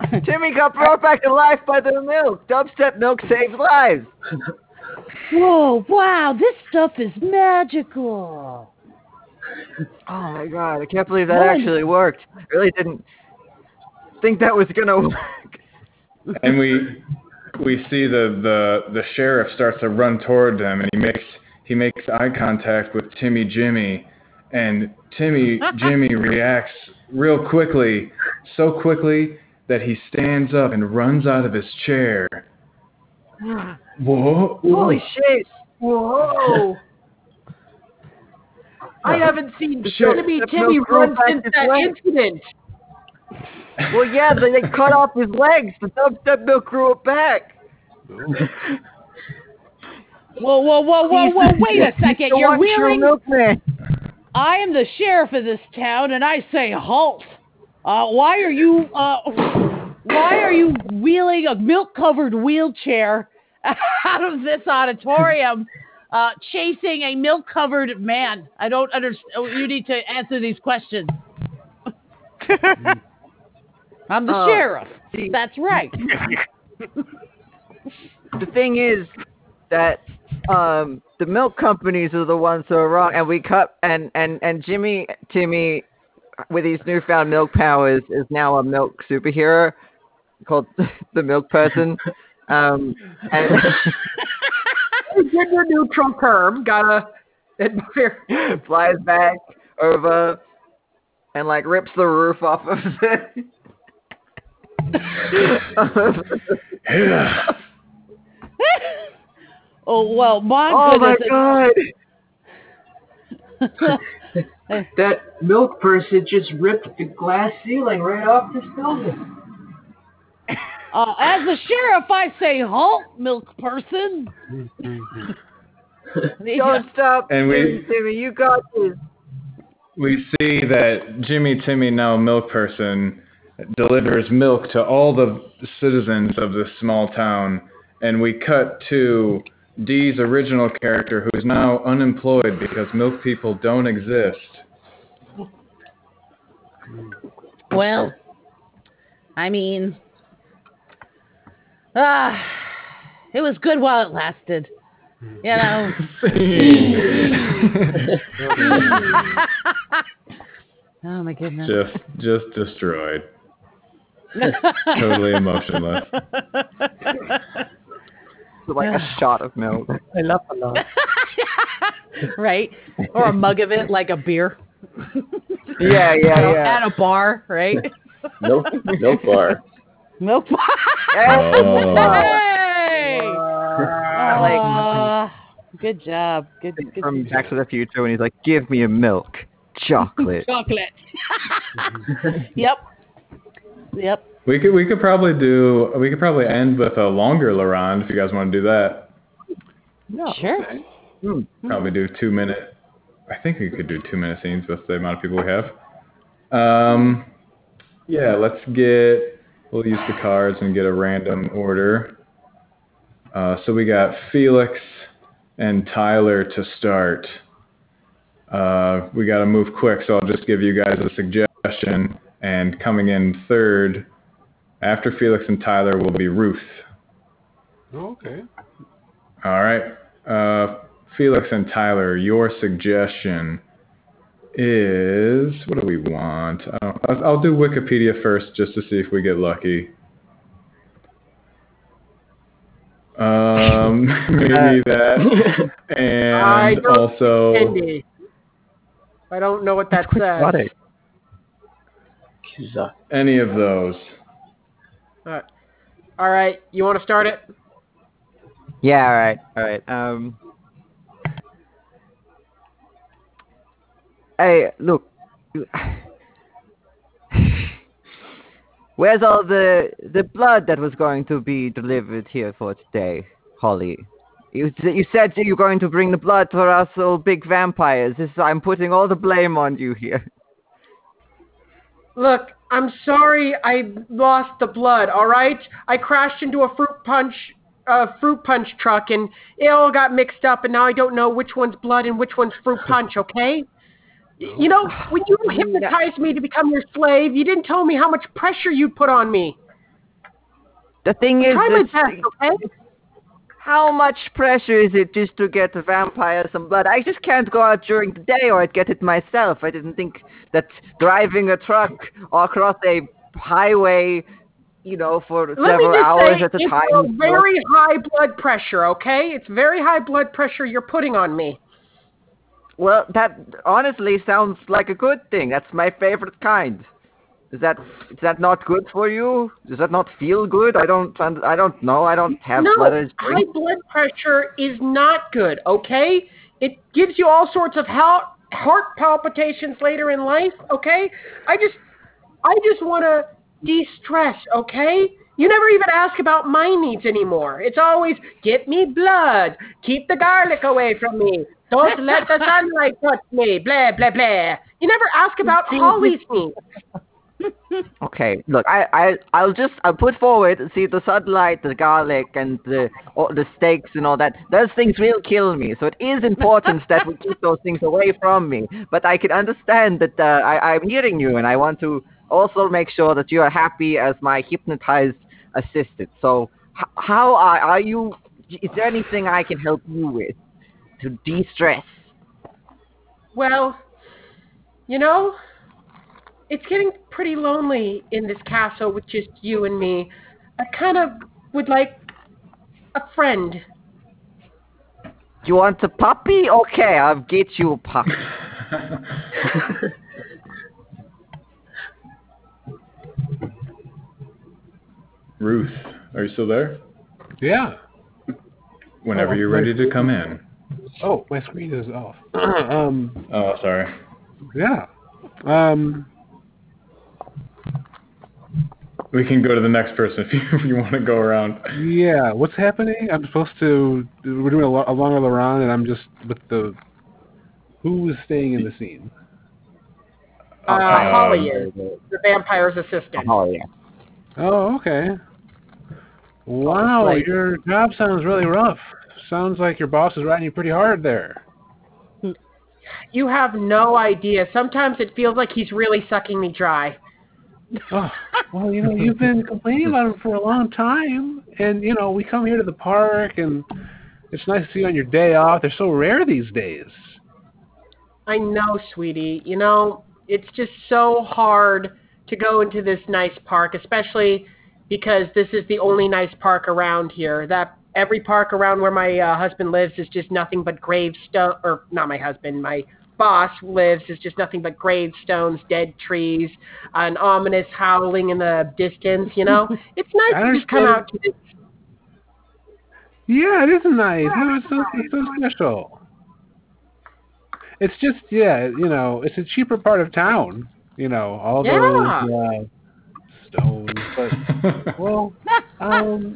<laughs> Timmy got brought back to life by the milk. Dubstep milk saves lives. Whoa, <laughs> oh, wow, this stuff is magical. Oh my god, I can't believe that What? actually worked. I really didn't think that was gonna <laughs> work. And we we see the, the the sheriff starts to run toward them, and he makes he makes eye contact with Timmy Jimmy, and Timmy Jimmy reacts real quickly, so quickly that he stands up and runs out of his chair. <gasps> Whoa! Holy shit! Whoa. <laughs> I haven't seen Shit. Timmy That's Timmy no run since that leg. incident. <laughs> Well, yeah, they, they cut off his legs. The dubstep milk grew it back. Whoa, whoa, whoa, whoa, whoa, wait a second. You're one true I am the sheriff of this town, and I say halt. Uh, why are you, uh, why are you wheeling a milk-covered wheelchair <laughs> out of this auditorium, uh, chasing a milk-covered man? I don't understand. You need to answer these questions. <laughs> I'm the Uh, sheriff. see- That's right. <laughs> The thing is that um, the milk companies are the ones who are wrong, and we cut and and and Jimmy Timmy with his newfound milk powers is now a milk superhero called <laughs> the Milk Person. Um, and Gender neutral term. Gotta admire. flies back over and like rips the roof off of <laughs> it. <laughs> oh well, my oh my god! That milk person just ripped the glass ceiling right off this <laughs> building. Uh, as a sheriff, I say halt, milk person. <laughs> Don't stop, And we- Timmy, Timmy. You got this. We see that Jimmy Timmy now milk person delivers milk to all the citizens of this small town, and we cut to Dee's original character, who is now unemployed because milk people don't exist. Well, I mean, ah, it was good while it lasted. You know. <laughs> oh my goodness. just just destroyed. totally emotionless. <laughs> like a shot of milk. <laughs> I love a lot. <laughs> right? Or a mug of it like a beer. <laughs> Yeah, yeah, At a- yeah. At a bar, right? Milk, milk bar. Milk bar. Oh. Hey! like- good job. Good, good From Back to the Future when he's like, "Give me a milk, chocolate." chocolate. yep. Yep. We could we could probably do we could probably end with a longer La Ronde if you guys want to do that. Sure. Probably do two minute. I think we could do two minute scenes with the amount of people we have. Um, yeah, let's get. We'll use the cards and get a random order. Uh, so we got Felix and Tyler to start. Uh, we got to move quick, so I'll just give you guys a suggestion. And coming in third, after Felix and Tyler, will be Ruth. Okay. All right. Uh, Felix and Tyler, your suggestion is what do we want? I don't, I'll, I'll do Wikipedia first just to see if we get lucky. Um, <laughs> maybe that, <laughs> I and don't also Indy. I don't know what that Quite says. any of those. All right, you want to start it? Yeah, all right, all right. Um, hey, look. <sighs> Where's all the the blood that was going to be delivered here for today, Holly? You you said that you're going to bring the blood for us little big vampires. This I'm putting all the blame on you here. Look, I'm sorry I lost the blood, all right? I crashed into a fruit punch uh, fruit punch truck and it all got mixed up and now I don't know which one's blood and which one's fruit punch, okay? You know, when you hypnotized me to become your slave, you didn't tell me how much pressure you'd put on me. The thing is, Try my best, okay? How much pressure is it just to get the vampire some blood? I just can't go out during the day or I'd get it myself. I didn't think that driving a truck across a highway, you know, for Let several hours say, at a it's time. a was- very high blood pressure, okay? It's very high blood pressure you're putting on me. Well, that honestly sounds like a good thing. That's my favorite kind. Is that is that not good for you? Does that not feel good? I don't I don't know. I don't have no, blood as high blood pressure is not good, okay? It gives you all sorts of heart, heart palpitations later in life, okay? I just I just want to de-stress, okay? You never even ask about my needs anymore. It's always get me blood, keep the garlic away from me, don't let the sunlight touch me, blah blah blah. You never ask about <laughs> Holly's needs. Okay, look, I, I, I'll just, I'll put forward, see, the sunlight, the garlic, and the, all the steaks and all that. Those things will kill me, so it is important that we keep those things away from me. But I can understand that uh, I, I'm hearing you, and I want to also make sure that you are happy as my hypnotized assistant. So, h- how are, are you? Is there anything I can help you with to de-stress? Well, you know, it's getting pretty lonely in this castle with just you and me. I kind of would like a friend. You want a puppy? Okay, I'll get you a puppy. <laughs> Ruth, are you still there? Yeah. Whenever Oh, you're ready to come in. Oh, my screen is off. um, <clears throat> Oh, sorry. yeah. Um, We can go to the next person <laughs> if you, if you want to go around. yeah. What's happening? I'm supposed to. We're doing a, lo- a longer around, and I'm just with the. Who is staying in the scene? Uh, Um, Holly is the vampire's assistant. Oh yeah. Oh, okay. Wow, Like- your job sounds really rough. Sounds like your boss is riding you pretty hard there. You have no idea. Sometimes it feels like he's really sucking me dry. Oh, Well, you know, you've been <laughs> complaining about him for a long time, and you know, we come here to the park, and it's nice to see you on your day off. They're so rare these days. I know, sweetie. You know, it's just so hard to go into this nice park, especially because this is the only nice park around here. That every park around where my uh, husband lives is just nothing but gravestone, or not my husband, my boss lives is just nothing but gravestones, dead trees, an ominous howling in the distance. You know, <laughs> it's nice I to just come out to this. Yeah, it is nice. No, it's so, it's so special. It's just, yeah, you know, it's a cheaper part of town. You know, all Yeah. those uh, stones. But <laughs> well, um,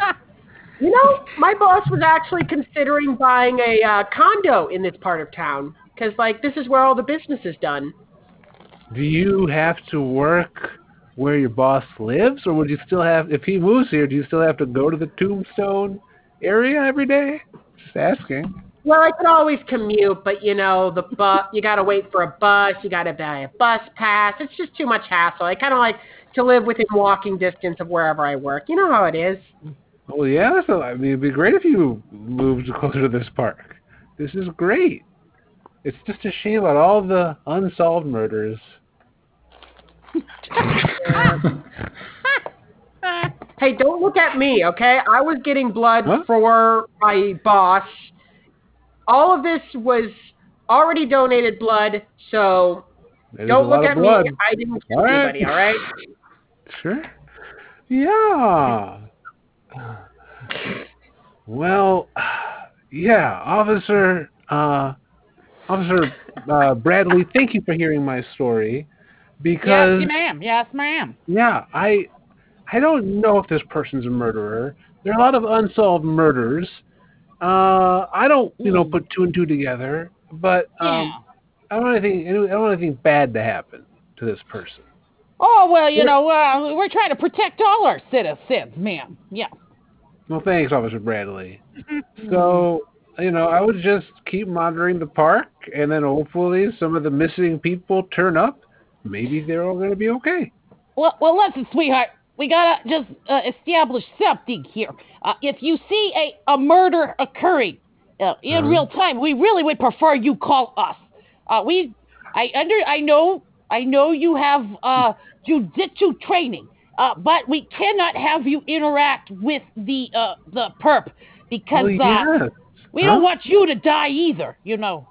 You know, my boss was actually considering buying a uh, condo in this part of town because, like, this is where all the business is done. do you have to work where your boss lives, or would you still have, if he moves here, do you still have to go to the Tombstone area every day? Just asking. Well, I could always commute, but you know, the bus, you got to wait for a bus, you got to buy a bus pass. It's just too much hassle. I kind of like to live within walking distance of wherever I work. You know how it is. Well, yeah, so I mean, it'd be great if you moved closer to this park. This is great. It's just a shame about all the unsolved murders. <laughs> Hey, don't look at me, okay? I was getting blood Huh? for my boss. All of this was already donated blood, so There's don't look at blood. me. I didn't kill All right. anybody, all right? <laughs> Sure. Yeah. Well, <sighs> yeah, Officer uh, Officer uh, Bradley, thank you for hearing my story. Because yes, ma'am. Yes, ma'am. yeah, I I don't know if this person's a murderer. There are a lot of unsolved murders. Uh, I don't, you know, put two and two together. But um, Yeah. I don't want anything. I don't want anything bad to happen to this person. Oh well, you know, uh, we're trying to protect all our citizens, ma'am. Yeah. Well, thanks, Officer Bradley. So, you know, I would just keep monitoring the park, and then hopefully some of the missing people turn up. Maybe they're all going to be okay. Well, well, listen, sweetheart. We gotta just uh, establish something here. Uh, if you see a, a murder occurring uh, in Uh-huh. real time, we really would prefer you call us. Uh, we, I under, I know, I know you have uh, jujitsu training, uh, but we cannot have you interact with the uh, the perp because Well, uh, yes. We Huh? don't want you to die either. You know.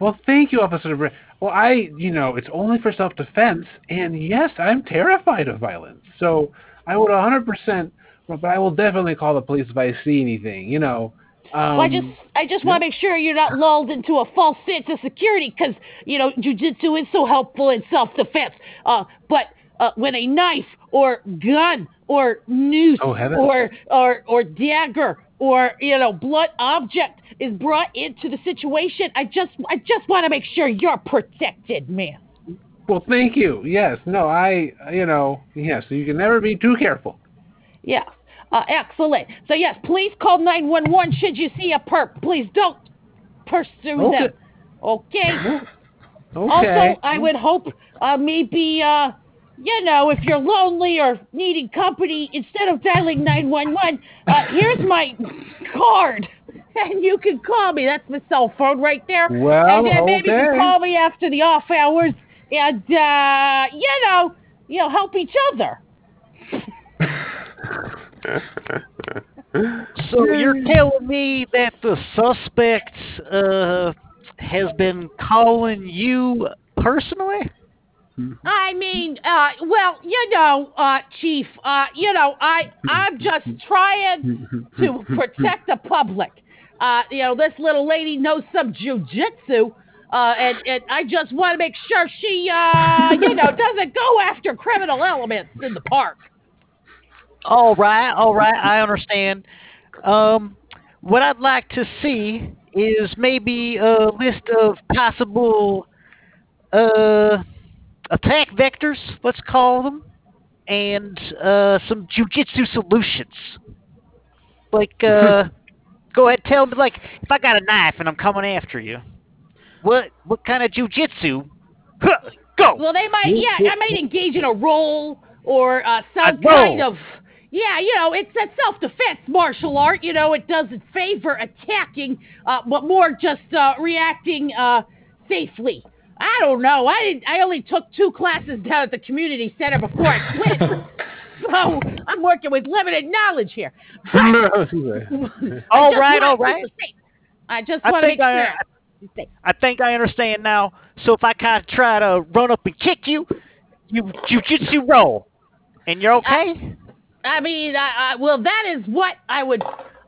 Well, thank you, Officer. Well, I, you know, it's only for self-defense, and yes, I'm terrified of violence. So I would 100%, but I will definitely call the police if I see anything, you know. Um, Well, I just, I just want to make sure you're not lulled into a false sense of security, because you know, jujitsu is so helpful in self-defense. Uh, but uh, when a knife or gun or noose Oh, or or or dagger or you know blunt object is brought into the situation, I just, I just want to make sure you're protected, man. Well, thank you. Yes, no, I, you know, yes, you can never be too careful. yes Uh, excellent. So yes, please call 911 should you see a perp. Please don't pursue Okay. them. Okay. <laughs> Okay. Also, I would hope uh, maybe, uh, you know, if you're lonely or needing company, instead of dialing 911, uh, here's my card. <laughs> And you can call me. That's my cell phone right there. Well, and then maybe you can call me after the off hours and, uh, you know, you know, help each other. <laughs> So you're telling me that the suspect uh, has been calling you personally? I mean, uh, well, you know, uh, Chief, uh, you know, I, I'm just trying to protect the public. Uh, you know, this little lady knows some jujitsu, uh, and, and I just want to make sure she, uh, you know, <laughs> doesn't go after criminal elements in the park. All right, all right, I understand. Um, what I'd like to see is maybe a list of possible uh, attack vectors, let's call them, and uh, some jujitsu solutions. Like, uh, <laughs> go ahead, tell me, like, if I got a knife and I'm coming after you, what what kind of jujitsu? Huh, <laughs> go. Well, they might, yeah, I might engage in a roll or uh, some kind of yeah, you know, it's a self-defense martial art. You know, it doesn't favor attacking, uh, but more just uh, reacting uh, safely. I don't know. I didn't, I only took two classes down at the community center before I quit, <laughs> so I'm working with limited knowledge here. <laughs> I All right, all right. I just want to make I- sure. I think I understand now. So if I kind of try to run up and kick you, you jujitsu roll, and you're okay. I mean, I, I, well, that is what I would,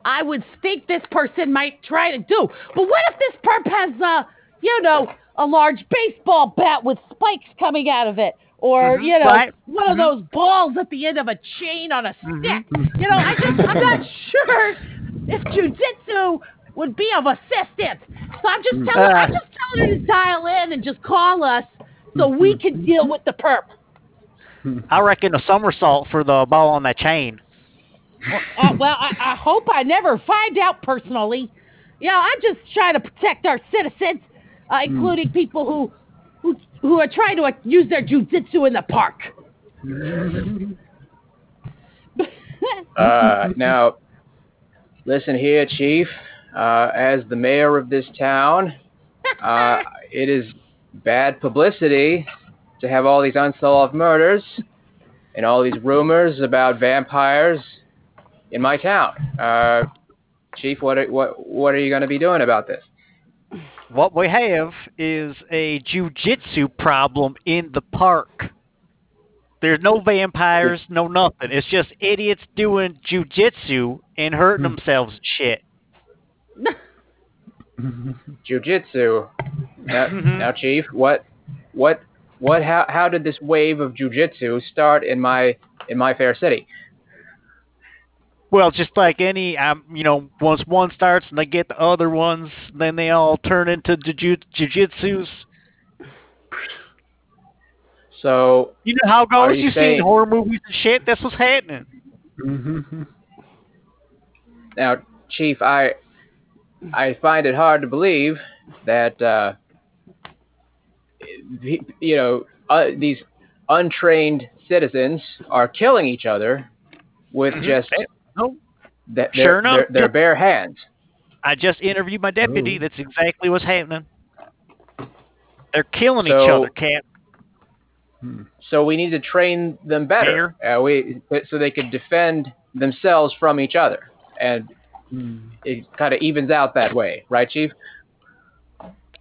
I would think this person might try to do. But what if this perp has, uh, you know, a large baseball bat with spikes coming out of it, or Mhm, you know, one of mm-hmm. those balls at the end of a chain on a mm-hmm. stick? You know, I just, I'm not <laughs> sure if jujitsu would be of assistance. So I'm just mm-hmm. telling, I'm uh. just telling her to dial in and just call us so we can deal with the perp. I reckon a somersault for the ball on that chain. Uh, well, I, I hope I never find out personally. You know, I'm just trying to protect our citizens, uh, including people who, who who are trying to use their jujitsu in the park. <laughs> Uh, now, listen here, Chief. Uh, as the mayor of this town, uh, <laughs> it is bad publicity to have all these unsolved murders and all these rumors about vampires in my town. Uh, Chief, what are, what what are you going to be doing about this? What we have is a jujitsu problem in the park. There's no vampires, no nothing. It's just idiots doing jujitsu and hurting hmm. themselves and shit. <laughs> Jiu-jitsu. Now, <laughs> mm-hmm. now, Chief, what what what how how did this wave of jiu-jitsu start in my in my fair city? Well, just like any, um, you know, once one starts and they get the other ones, then they all turn into jujitsus. So You know how it goes. you You saying- seen horror movies and shit. That's what's happening. <laughs> now, Chief, I I find it hard to believe that uh, you know uh, these untrained citizens are killing each other with Mhm. just Eh, no. th- Sure their, enough, their, their yep. bare hands. I just interviewed my deputy. Oh. That's exactly what's happening. They're killing each So- other, Cap. So we need to train them better. Uh, we so they could defend themselves from each other, and it kind of evens out that way, right, Chief?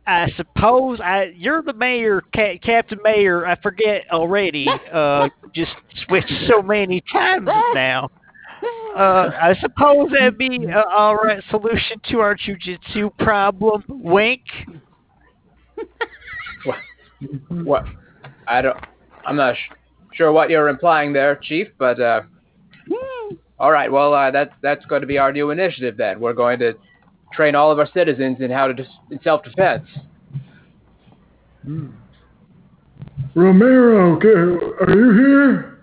I suppose I you're the mayor, Ca- Captain Mayor. I forget already. Uh, just switched so many times <laughs> now. Uh, I suppose that'd be a all right solution to our jujitsu problem. Wink. <laughs> What? I don't. I'm not sh- sure what you're implying there, Chief. But uh, all right. Well, uh, that's that's going to be our new initiative. Then we're going to train all of our citizens in how to dis- in self-defense. Romero, okay, are you here?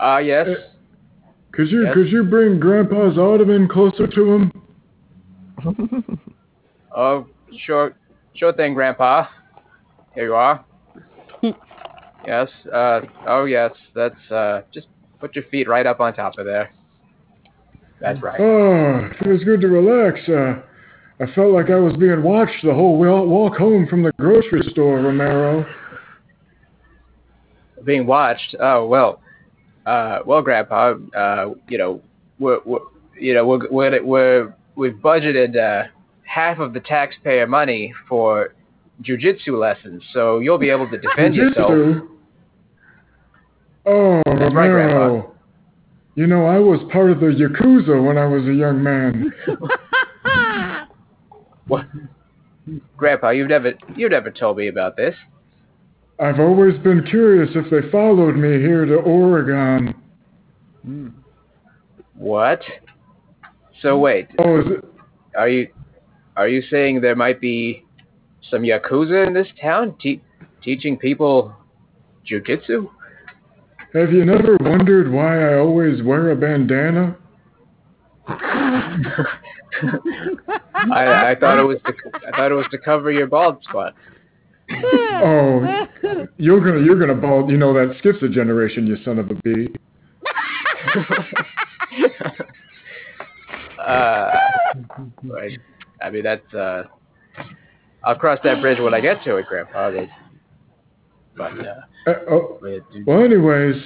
Ah, yes. Could you Yes. could you bring Grandpa's ottoman closer to him? <laughs> Oh, sure, sure thing, Grandpa. Here you are. <laughs> yes. Uh. Oh, yes. That's uh. Just put your feet right up on top of there. That's right. Oh, feels good to relax. Uh, I felt like I was being watched the whole walk home from the grocery store, Romero. being watched. Oh well, uh, well, Grandpa, uh, you know, we're, we're you know we're we're, we're we've budgeted uh, half of the taxpayer money for jujitsu lessons, so you'll be able to defend yourself. Oh, That's right, Romero. Grandpa. You know, I was part of the Yakuza when I was a young man. <laughs> What? Grandpa, you've never you've never told me about this. I've always been curious if they followed me here to Oregon. What? So hmm. wait, Oh, is it? are you are you saying there might be some yakuza in this town te- teaching people jujitsu? Have you never wondered why I always wear a bandana? <laughs> I, I thought it was to, I thought it was to cover your bald spot. Oh, you're gonna you're gonna ball. You know that skips a generation, you son of a bee. <laughs> uh, I, I mean that's uh, I'll cross that bridge when I get to it, Grandpa. But, uh, Uh, oh, well, anyways,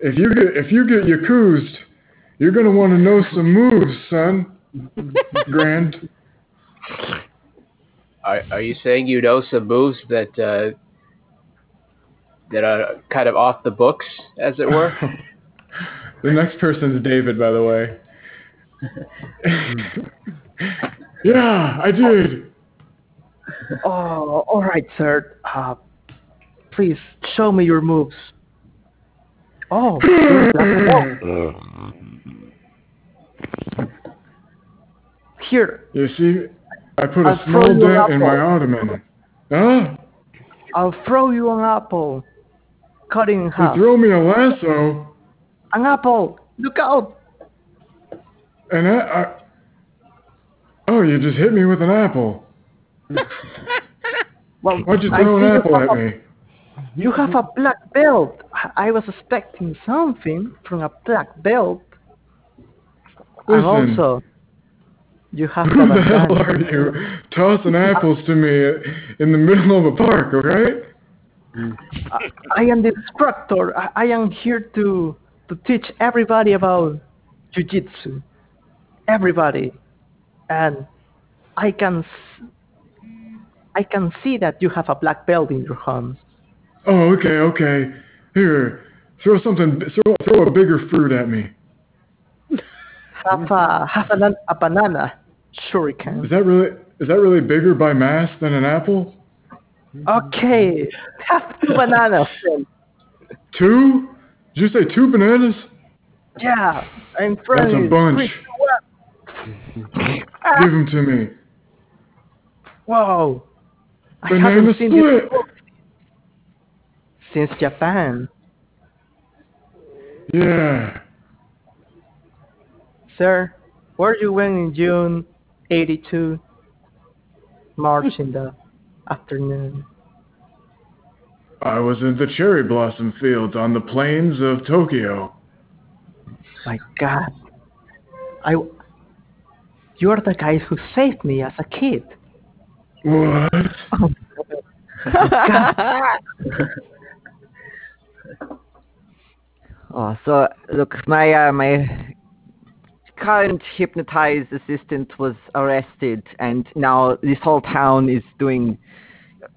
if you get if you get yakuzzed, you're gonna want to know some moves, son. Grand. Are, are you saying you know some moves that uh, that are kind of off the books, as it were? <laughs> the next person's David, by the way. <laughs> yeah, I did. Oh, all right, sir. Uh, please show me your moves. Oh, there's that wall. here. You see, I put a I'll small throw dent in my ottoman. Huh? I'll throw you an apple. Cut it in You throw me a lasso, An apple. Look out. and I, I. Oh, you just hit me with an apple. <laughs> Well, Why'd you I throw an apple at a- me? You have a black belt. I I was expecting something from a black belt. And also, you have Who the hell are you tossing apples to me in the middle of a park, okay? I, I am the instructor. I, I am here to to teach everybody about jujitsu. Everybody, and I can I can see that you have a black belt in your hand. Oh, okay, okay. Here, throw something, throw, throw a bigger fruit at me. Have a have a, a banana. Sure, you Is can. that really, is that really bigger by mass than an apple? Okay, have two bananas. Then. Two? Did you say two bananas? Yeah, I'm That's a bunch. Three, two, one. Give them to me. Whoa! I haven't seen this split. before. since Japan. Yeah. Sir, where you went in June 82? March in the afternoon. I was in the cherry blossom fields on the plains of Tokyo. My God. I. You're the guy who saved me as a kid. What? <laughs> Oh, God. <laughs> Oh, so look, my uh, my current hypnotized assistant was arrested, and now this whole town is doing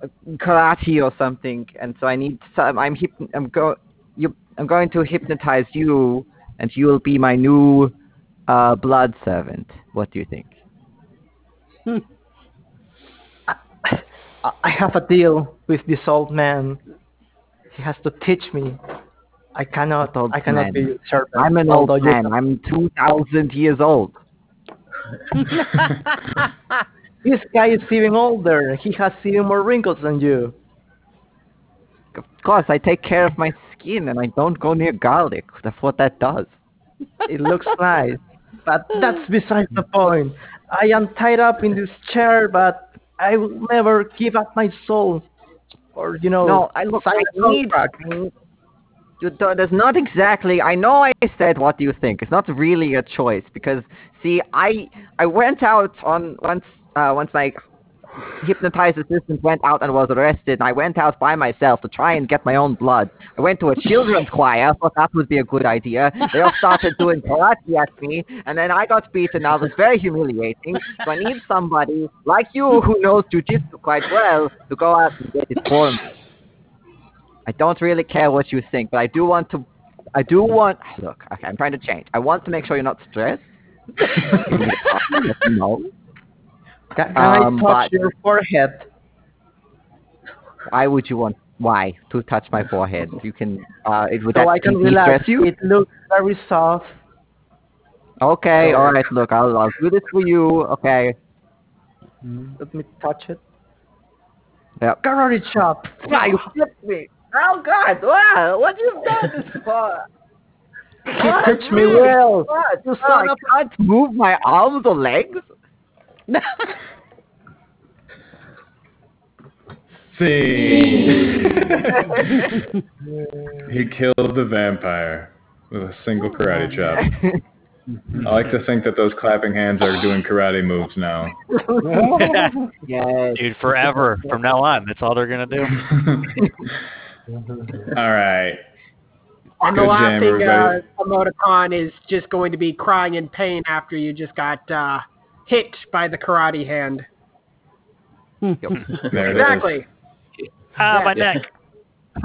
uh, karate or something, and so I need some. I'm hyp- I'm go. You. I'm going to hypnotize you, and you will be my new uh, blood servant. What do you think? <laughs> I I have a deal with this old man. He has to teach me. I cannot. I cannot man. be servant. I'm an old man. I'm two thousand years old. <laughs> This guy is even older. He has even more wrinkles than you. Of course, I take care of my skin, and I don't go near garlic. That's what that does. It looks nice, but that's besides the point. I am tied up in this chair, but I will never give up my soul. Or you know, No, I look. I need. You don't, there's not exactly. I know I said what do you think. It's not really a choice because see, I I went out on once uh, once my hypnotized assistant went out and was arrested. And I went out by myself to try and get my own blood. I went to a children's <laughs> choir. I thought that would be a good idea. They all started doing <laughs> karate at me, and then I got beaten. That was very humiliating. So I need somebody like you who knows jujitsu quite well to go out and get it for me. I don't really care what you think, but I do want to. I do want. Look, okay, I'm trying to change. I want to make sure you're not stressed. <laughs> no. Can, can Um, I touch your forehead? Why would you want? Why to touch my forehead? You can. Uh, it would So I can relax. you? It looks very soft. Okay, So- all right. Look, I'll I'll do this for you. Okay. Let me touch it. Yep. Karate chop. Yeah, you flipped me. Oh God! Wow, what you done this <laughs> for? He touched me well. What? You Oh, I of can't move my arms or legs. <laughs> Scene. <laughs> he killed the vampire with a single oh, karate chop. I like to think that those clapping hands are doing karate moves now. Yes. Dude, forever from now on, that's all they're gonna do. All right. And the Good last jam, thing uh, emoticon is just going to be crying in pain after you just got uh, hit by the karate hand. <laughs> There exactly. ah, my neck. <laughs>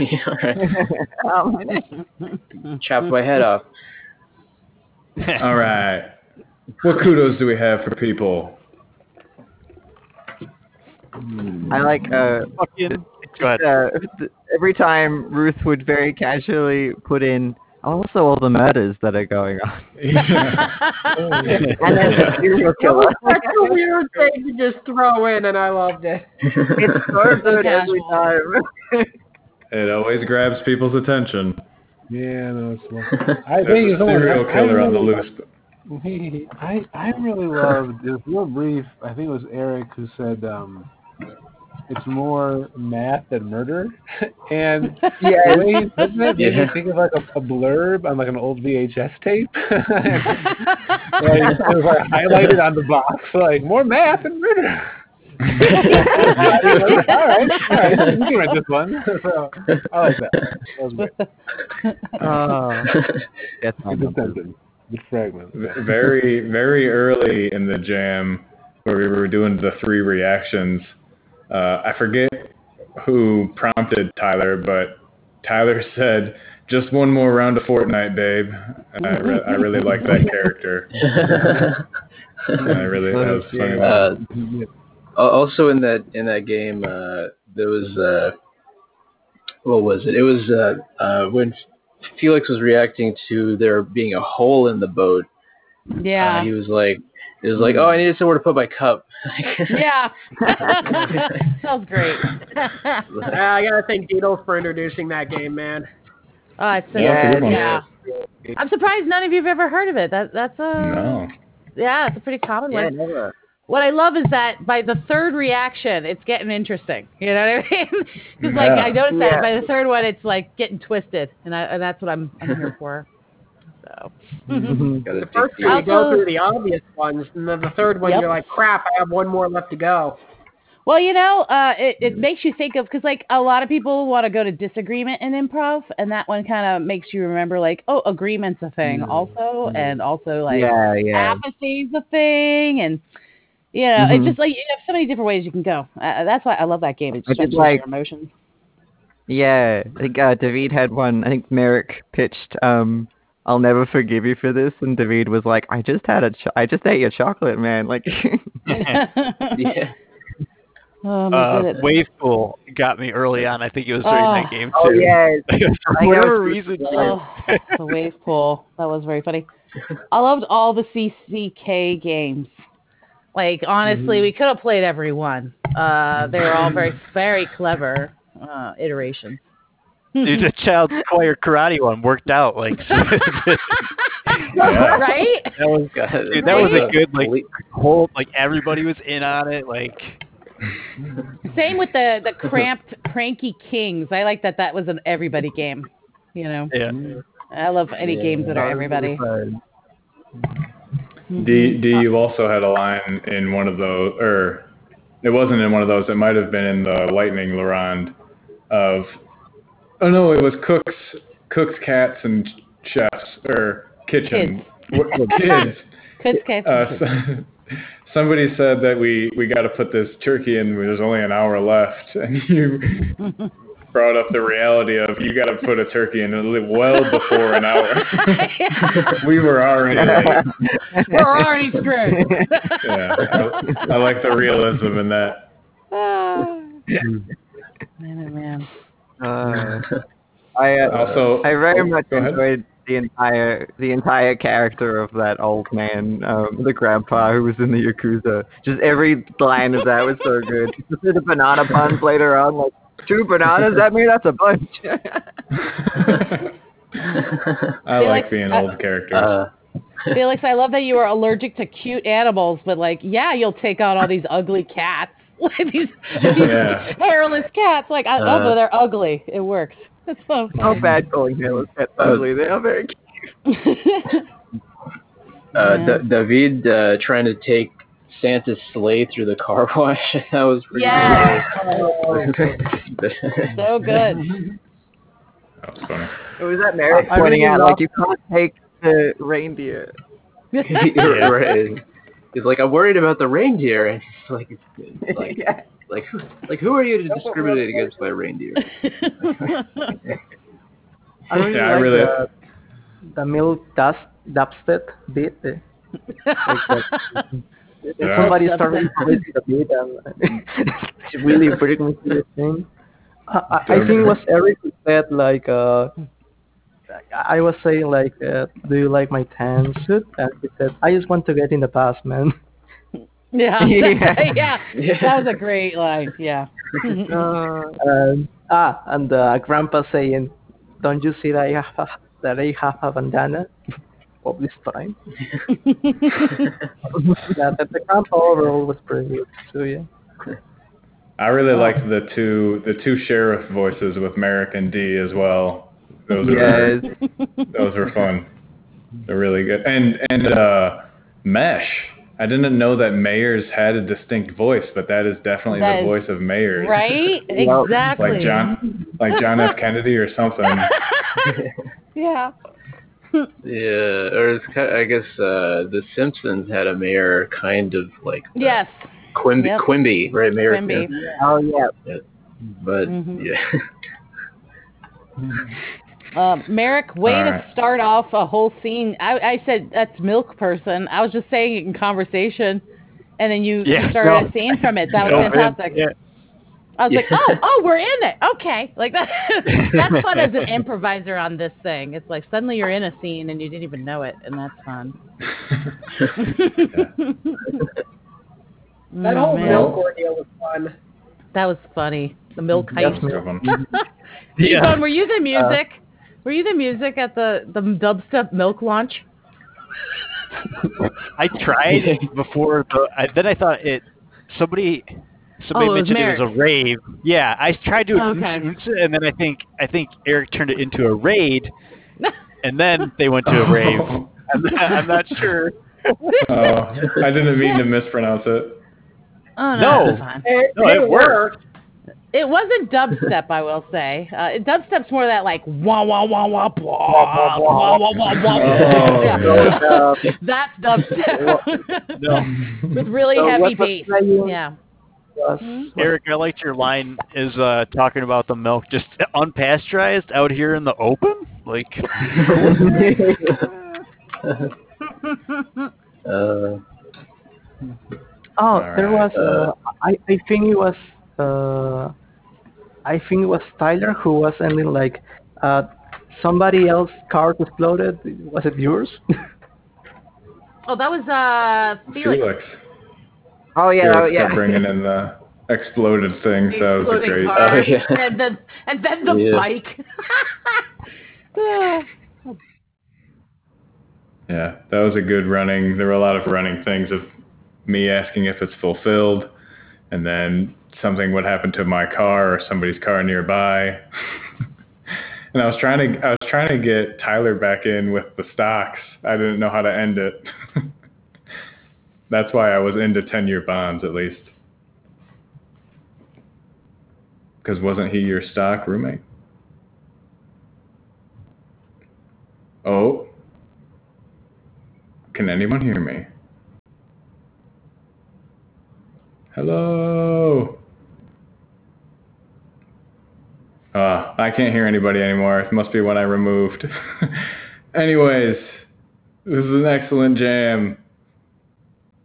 Yeah, right. <laughs> Chopped my head off. All right. What kudos do we have for people? I like uh, Fucking. Go ahead. uh, every time Ruth would very casually put in also all the murders that are going on. <laughs> <laughs> and then the <laughs> serial killer. That's a weird thing to just throw in, and I loved it. It's so good every time. It always grabs people's attention. Yeah, no, it's. I There's think a it's someone- serial I- I killer on the loose. I I really loved it was real brief. I think it was Eric who said um it's more math than murder. <laughs> and Yeah. the way he says it made me Yeah. think of like a, a blurb on like an old VHS tape. <laughs> like, it was like highlighted on the box, like more math and murder. <laughs> all right, all right, you can write this one. So, I like that. That was great. Uh, oh, that's my Good sentence. Good fragment. Very, very early in the jam, where we were doing the three reactions, uh, I forget who prompted Tyler, but Tyler <laughs> said, "Just one more round of Fortnite, babe." And I, re- I really like that <laughs> character. I really, that was funny. Uh, also in that in that game, uh, there was uh, what was it? It was uh, uh, when Felix was reacting to there being a hole in the boat. Uh, Yeah. he was like, he was like, oh, I needed somewhere to put my cup. <laughs> yeah. <laughs> that was great. Uh, <laughs> I gotta thank Beatles for introducing that game, man. Oh, it's so Yeah, good. good. Yeah. I'm surprised none of you've ever heard of it. That that's a No. yeah, it's a pretty common Yeah, one. never. What I love is that by the third reaction, it's getting interesting. You know what I mean? Because like I noticed that by the third one, it's like getting twisted, and I and that's what I'm I'm here for. So. Mhm. The first two you go through the obvious ones, and then the third one Yep. you're like, crap, I have one more left to go. Well, you know, uh, it, it makes you think of because like a lot of people want to go to disagreement in improv, and that one kind of makes you remember like, oh, agreement's a thing also, and also like yeah, yeah. apathy's a thing, and you know, Mhm. it's just like you have so many different ways you can go. Uh, that's why I love that game. It just stretches like- your emotions. Yeah, I think uh, David had one. I think Merrick pitched, um, "I'll never forgive you for this," and David was like, "I just had a, cho- I just ate your chocolate, man." Like, <laughs> Yeah. <laughs> Oh Uh, goodness. Wave Pool got me early on. I think it was during Oh. that <laughs> game too. oh yeah, For I whatever reason. Oh, the wave pool. That was very funny. I loved all the CCK games. Like honestly, we could have played every one. Uh, they were all very, very clever uh, iterations. Dude, the child choir karate one worked out. Like, <laughs> <laughs> right? that was God, dude, that was a good like whole like everybody was in on it. Like, Same with the the <laughs> cramped cranky kings. I like that. That was an everybody game. You know, yeah. I love any games that are everybody. D, D, you also had a line in one of those, or it wasn't in one of those. It might have been in the Lightning La Ronde of. Oh no, it was cooks, cooks, cats, and chefs or kitchen What- kids. Kids, <laughs> cats. Uh, so, <laughs> somebody said that we we got to put this turkey in. There's only an hour left, <laughs> and you brought up the reality of you got to put a turkey in well before an hour. we were already late. We're already screwed. Yeah, I, I like the realism in that. Ah. man, oh man. Uh, <laughs> I uh, Also, I very oh, much go ahead. enjoyed the entire the entire character of that old man, um, the grandpa who was in the yakuza. Just every line of that was so good. Especially the banana puns later on, like two bananas. That mean that's a bunch. <laughs> I Felix, like being uh, old characters. Uh, Felix, I love that you are allergic to cute animals, but like, yeah, you'll take on all these ugly cats. <laughs> like these, these <laughs> Yeah. hairless cats. Like, I, Uh, oh, but they're ugly. It works. <laughs> That's so How funny. bad calling hairless cats ugly? They are very cute. Uh, Yeah. D- David uh, trying to take Santa's sleigh through the car wash. that was pretty Yes. good. so good. That was funny. It was that Merrick pointing really out, love- like, you can't take the reindeer. You're right. He's like, I'm worried about the reindeer, and he's like, like, <laughs> yeah. like, who- like, who are you to discriminate against my reindeer? <laughs> I really Yeah, I really- the, the milk dust dubstep bit. uh, Like that. Yeah. Somebody Dubstep. started with the beat and <laughs> it's really bring me to the thing. I, I, I think it was Eric who said like uh I was saying like uh, do you like my tan suit? And he said I just want to get in the past, man. <laughs> yeah. <laughs> <laughs> Yeah. yeah. That was a great line. Yeah. Uh, Um, ah, and uh, Grandpa saying, "Don't you see that I have a, that I have a bandana of this time?" yeah, but the Grandpa overall was pretty good. So yeah. I really liked the two the two sheriff voices with Merrick and D as well. Those were yes. those were fun. They're really good. And and uh, Mesh. I didn't know that mayors had a distinct voice, but that is definitely That the is- voice of mayors. Right? <laughs> Exactly. Like John like John F. Kennedy or something. <laughs> yeah. Yeah, or it's kind I guess uh, the Simpsons had a mayor kind of like the Yes. Quimby, Yep. Quimby, right? Mayor Quimby. Quimby. Oh yeah. But Mhm. yeah, <laughs> Um, Merrick, way All to right. start off a whole scene. I, I said that's milk person. I was just saying it in conversation, and then you, Yeah. you started No. a scene from it. That was No, fantastic. Yeah. I was like, oh, oh, we're in it. Okay, like that. <laughs> that's <laughs> fun as an improviser on this thing. It's like suddenly you're in a scene and you didn't even know it, and that's fun. <laughs> That Oh, whole man. milk ordeal was fun. That was funny. The milk Yes, heist. Good one. Yeah. T-Bone, were you the music? Were you the music at the the dubstep milk launch? I tried before, the, I, then I thought it. Somebody, somebody Oh, it was mentioned it was a rave. Yeah, I tried to, Okay. and then I think I think Eric turned it into a raid, <laughs> and then they went to a rave. <laughs> I'm, I'm not sure. Oh, I didn't mean to mispronounce it. Oh no, No. It, No, it worked. It wasn't dubstep, I will say. Uh, dubstep's more that like wah wah wah wah blah wah wah wah wah. Oh, yeah. yeah. That's dubstep. No, With really So heavy what was bass. playing Yeah. was Eric, I liked your line is uh talking about the milk just unpasteurized out here in the open. Like, uh, Oh, All there right, was. Uh, I I think it was. Uh, I think it was Tyler who was ending like, uh, somebody else's car exploded. Was it yours? <laughs> Oh, that was uh Felix. Felix. Oh yeah. Felix Oh, yeah. kept bringing in the exploded things. That was a great. car, Oh, yeah. <laughs> and then and then the Yeah. bike. Ah. <laughs> Yeah, that was a good running. There were a lot of running things of me asking if it's fulfilled, and then something would happen to my car or somebody's car nearby. <laughs> and I was trying to I was trying to get Tyler back in with the stocks. I didn't know how to end it. <laughs> That's why I was into ten year bonds at least. Because wasn't he your stock roommate? Oh. Can anyone hear me? Hello. Uh, I can't hear anybody anymore. It must be when I removed. <laughs> Anyways, this is an excellent jam.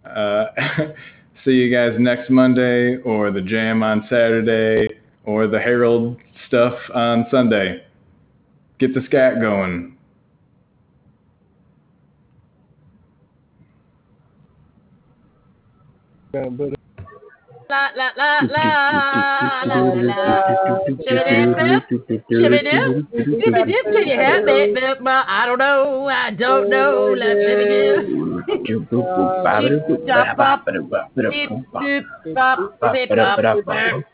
Uh, <laughs> see you guys next Monday, or the jam on Saturday, or the Herald stuff on Sunday. Get the scat going la la la la la la la. Shibby dip, shibby dip till you have it. I don't know, I don't know. La la la.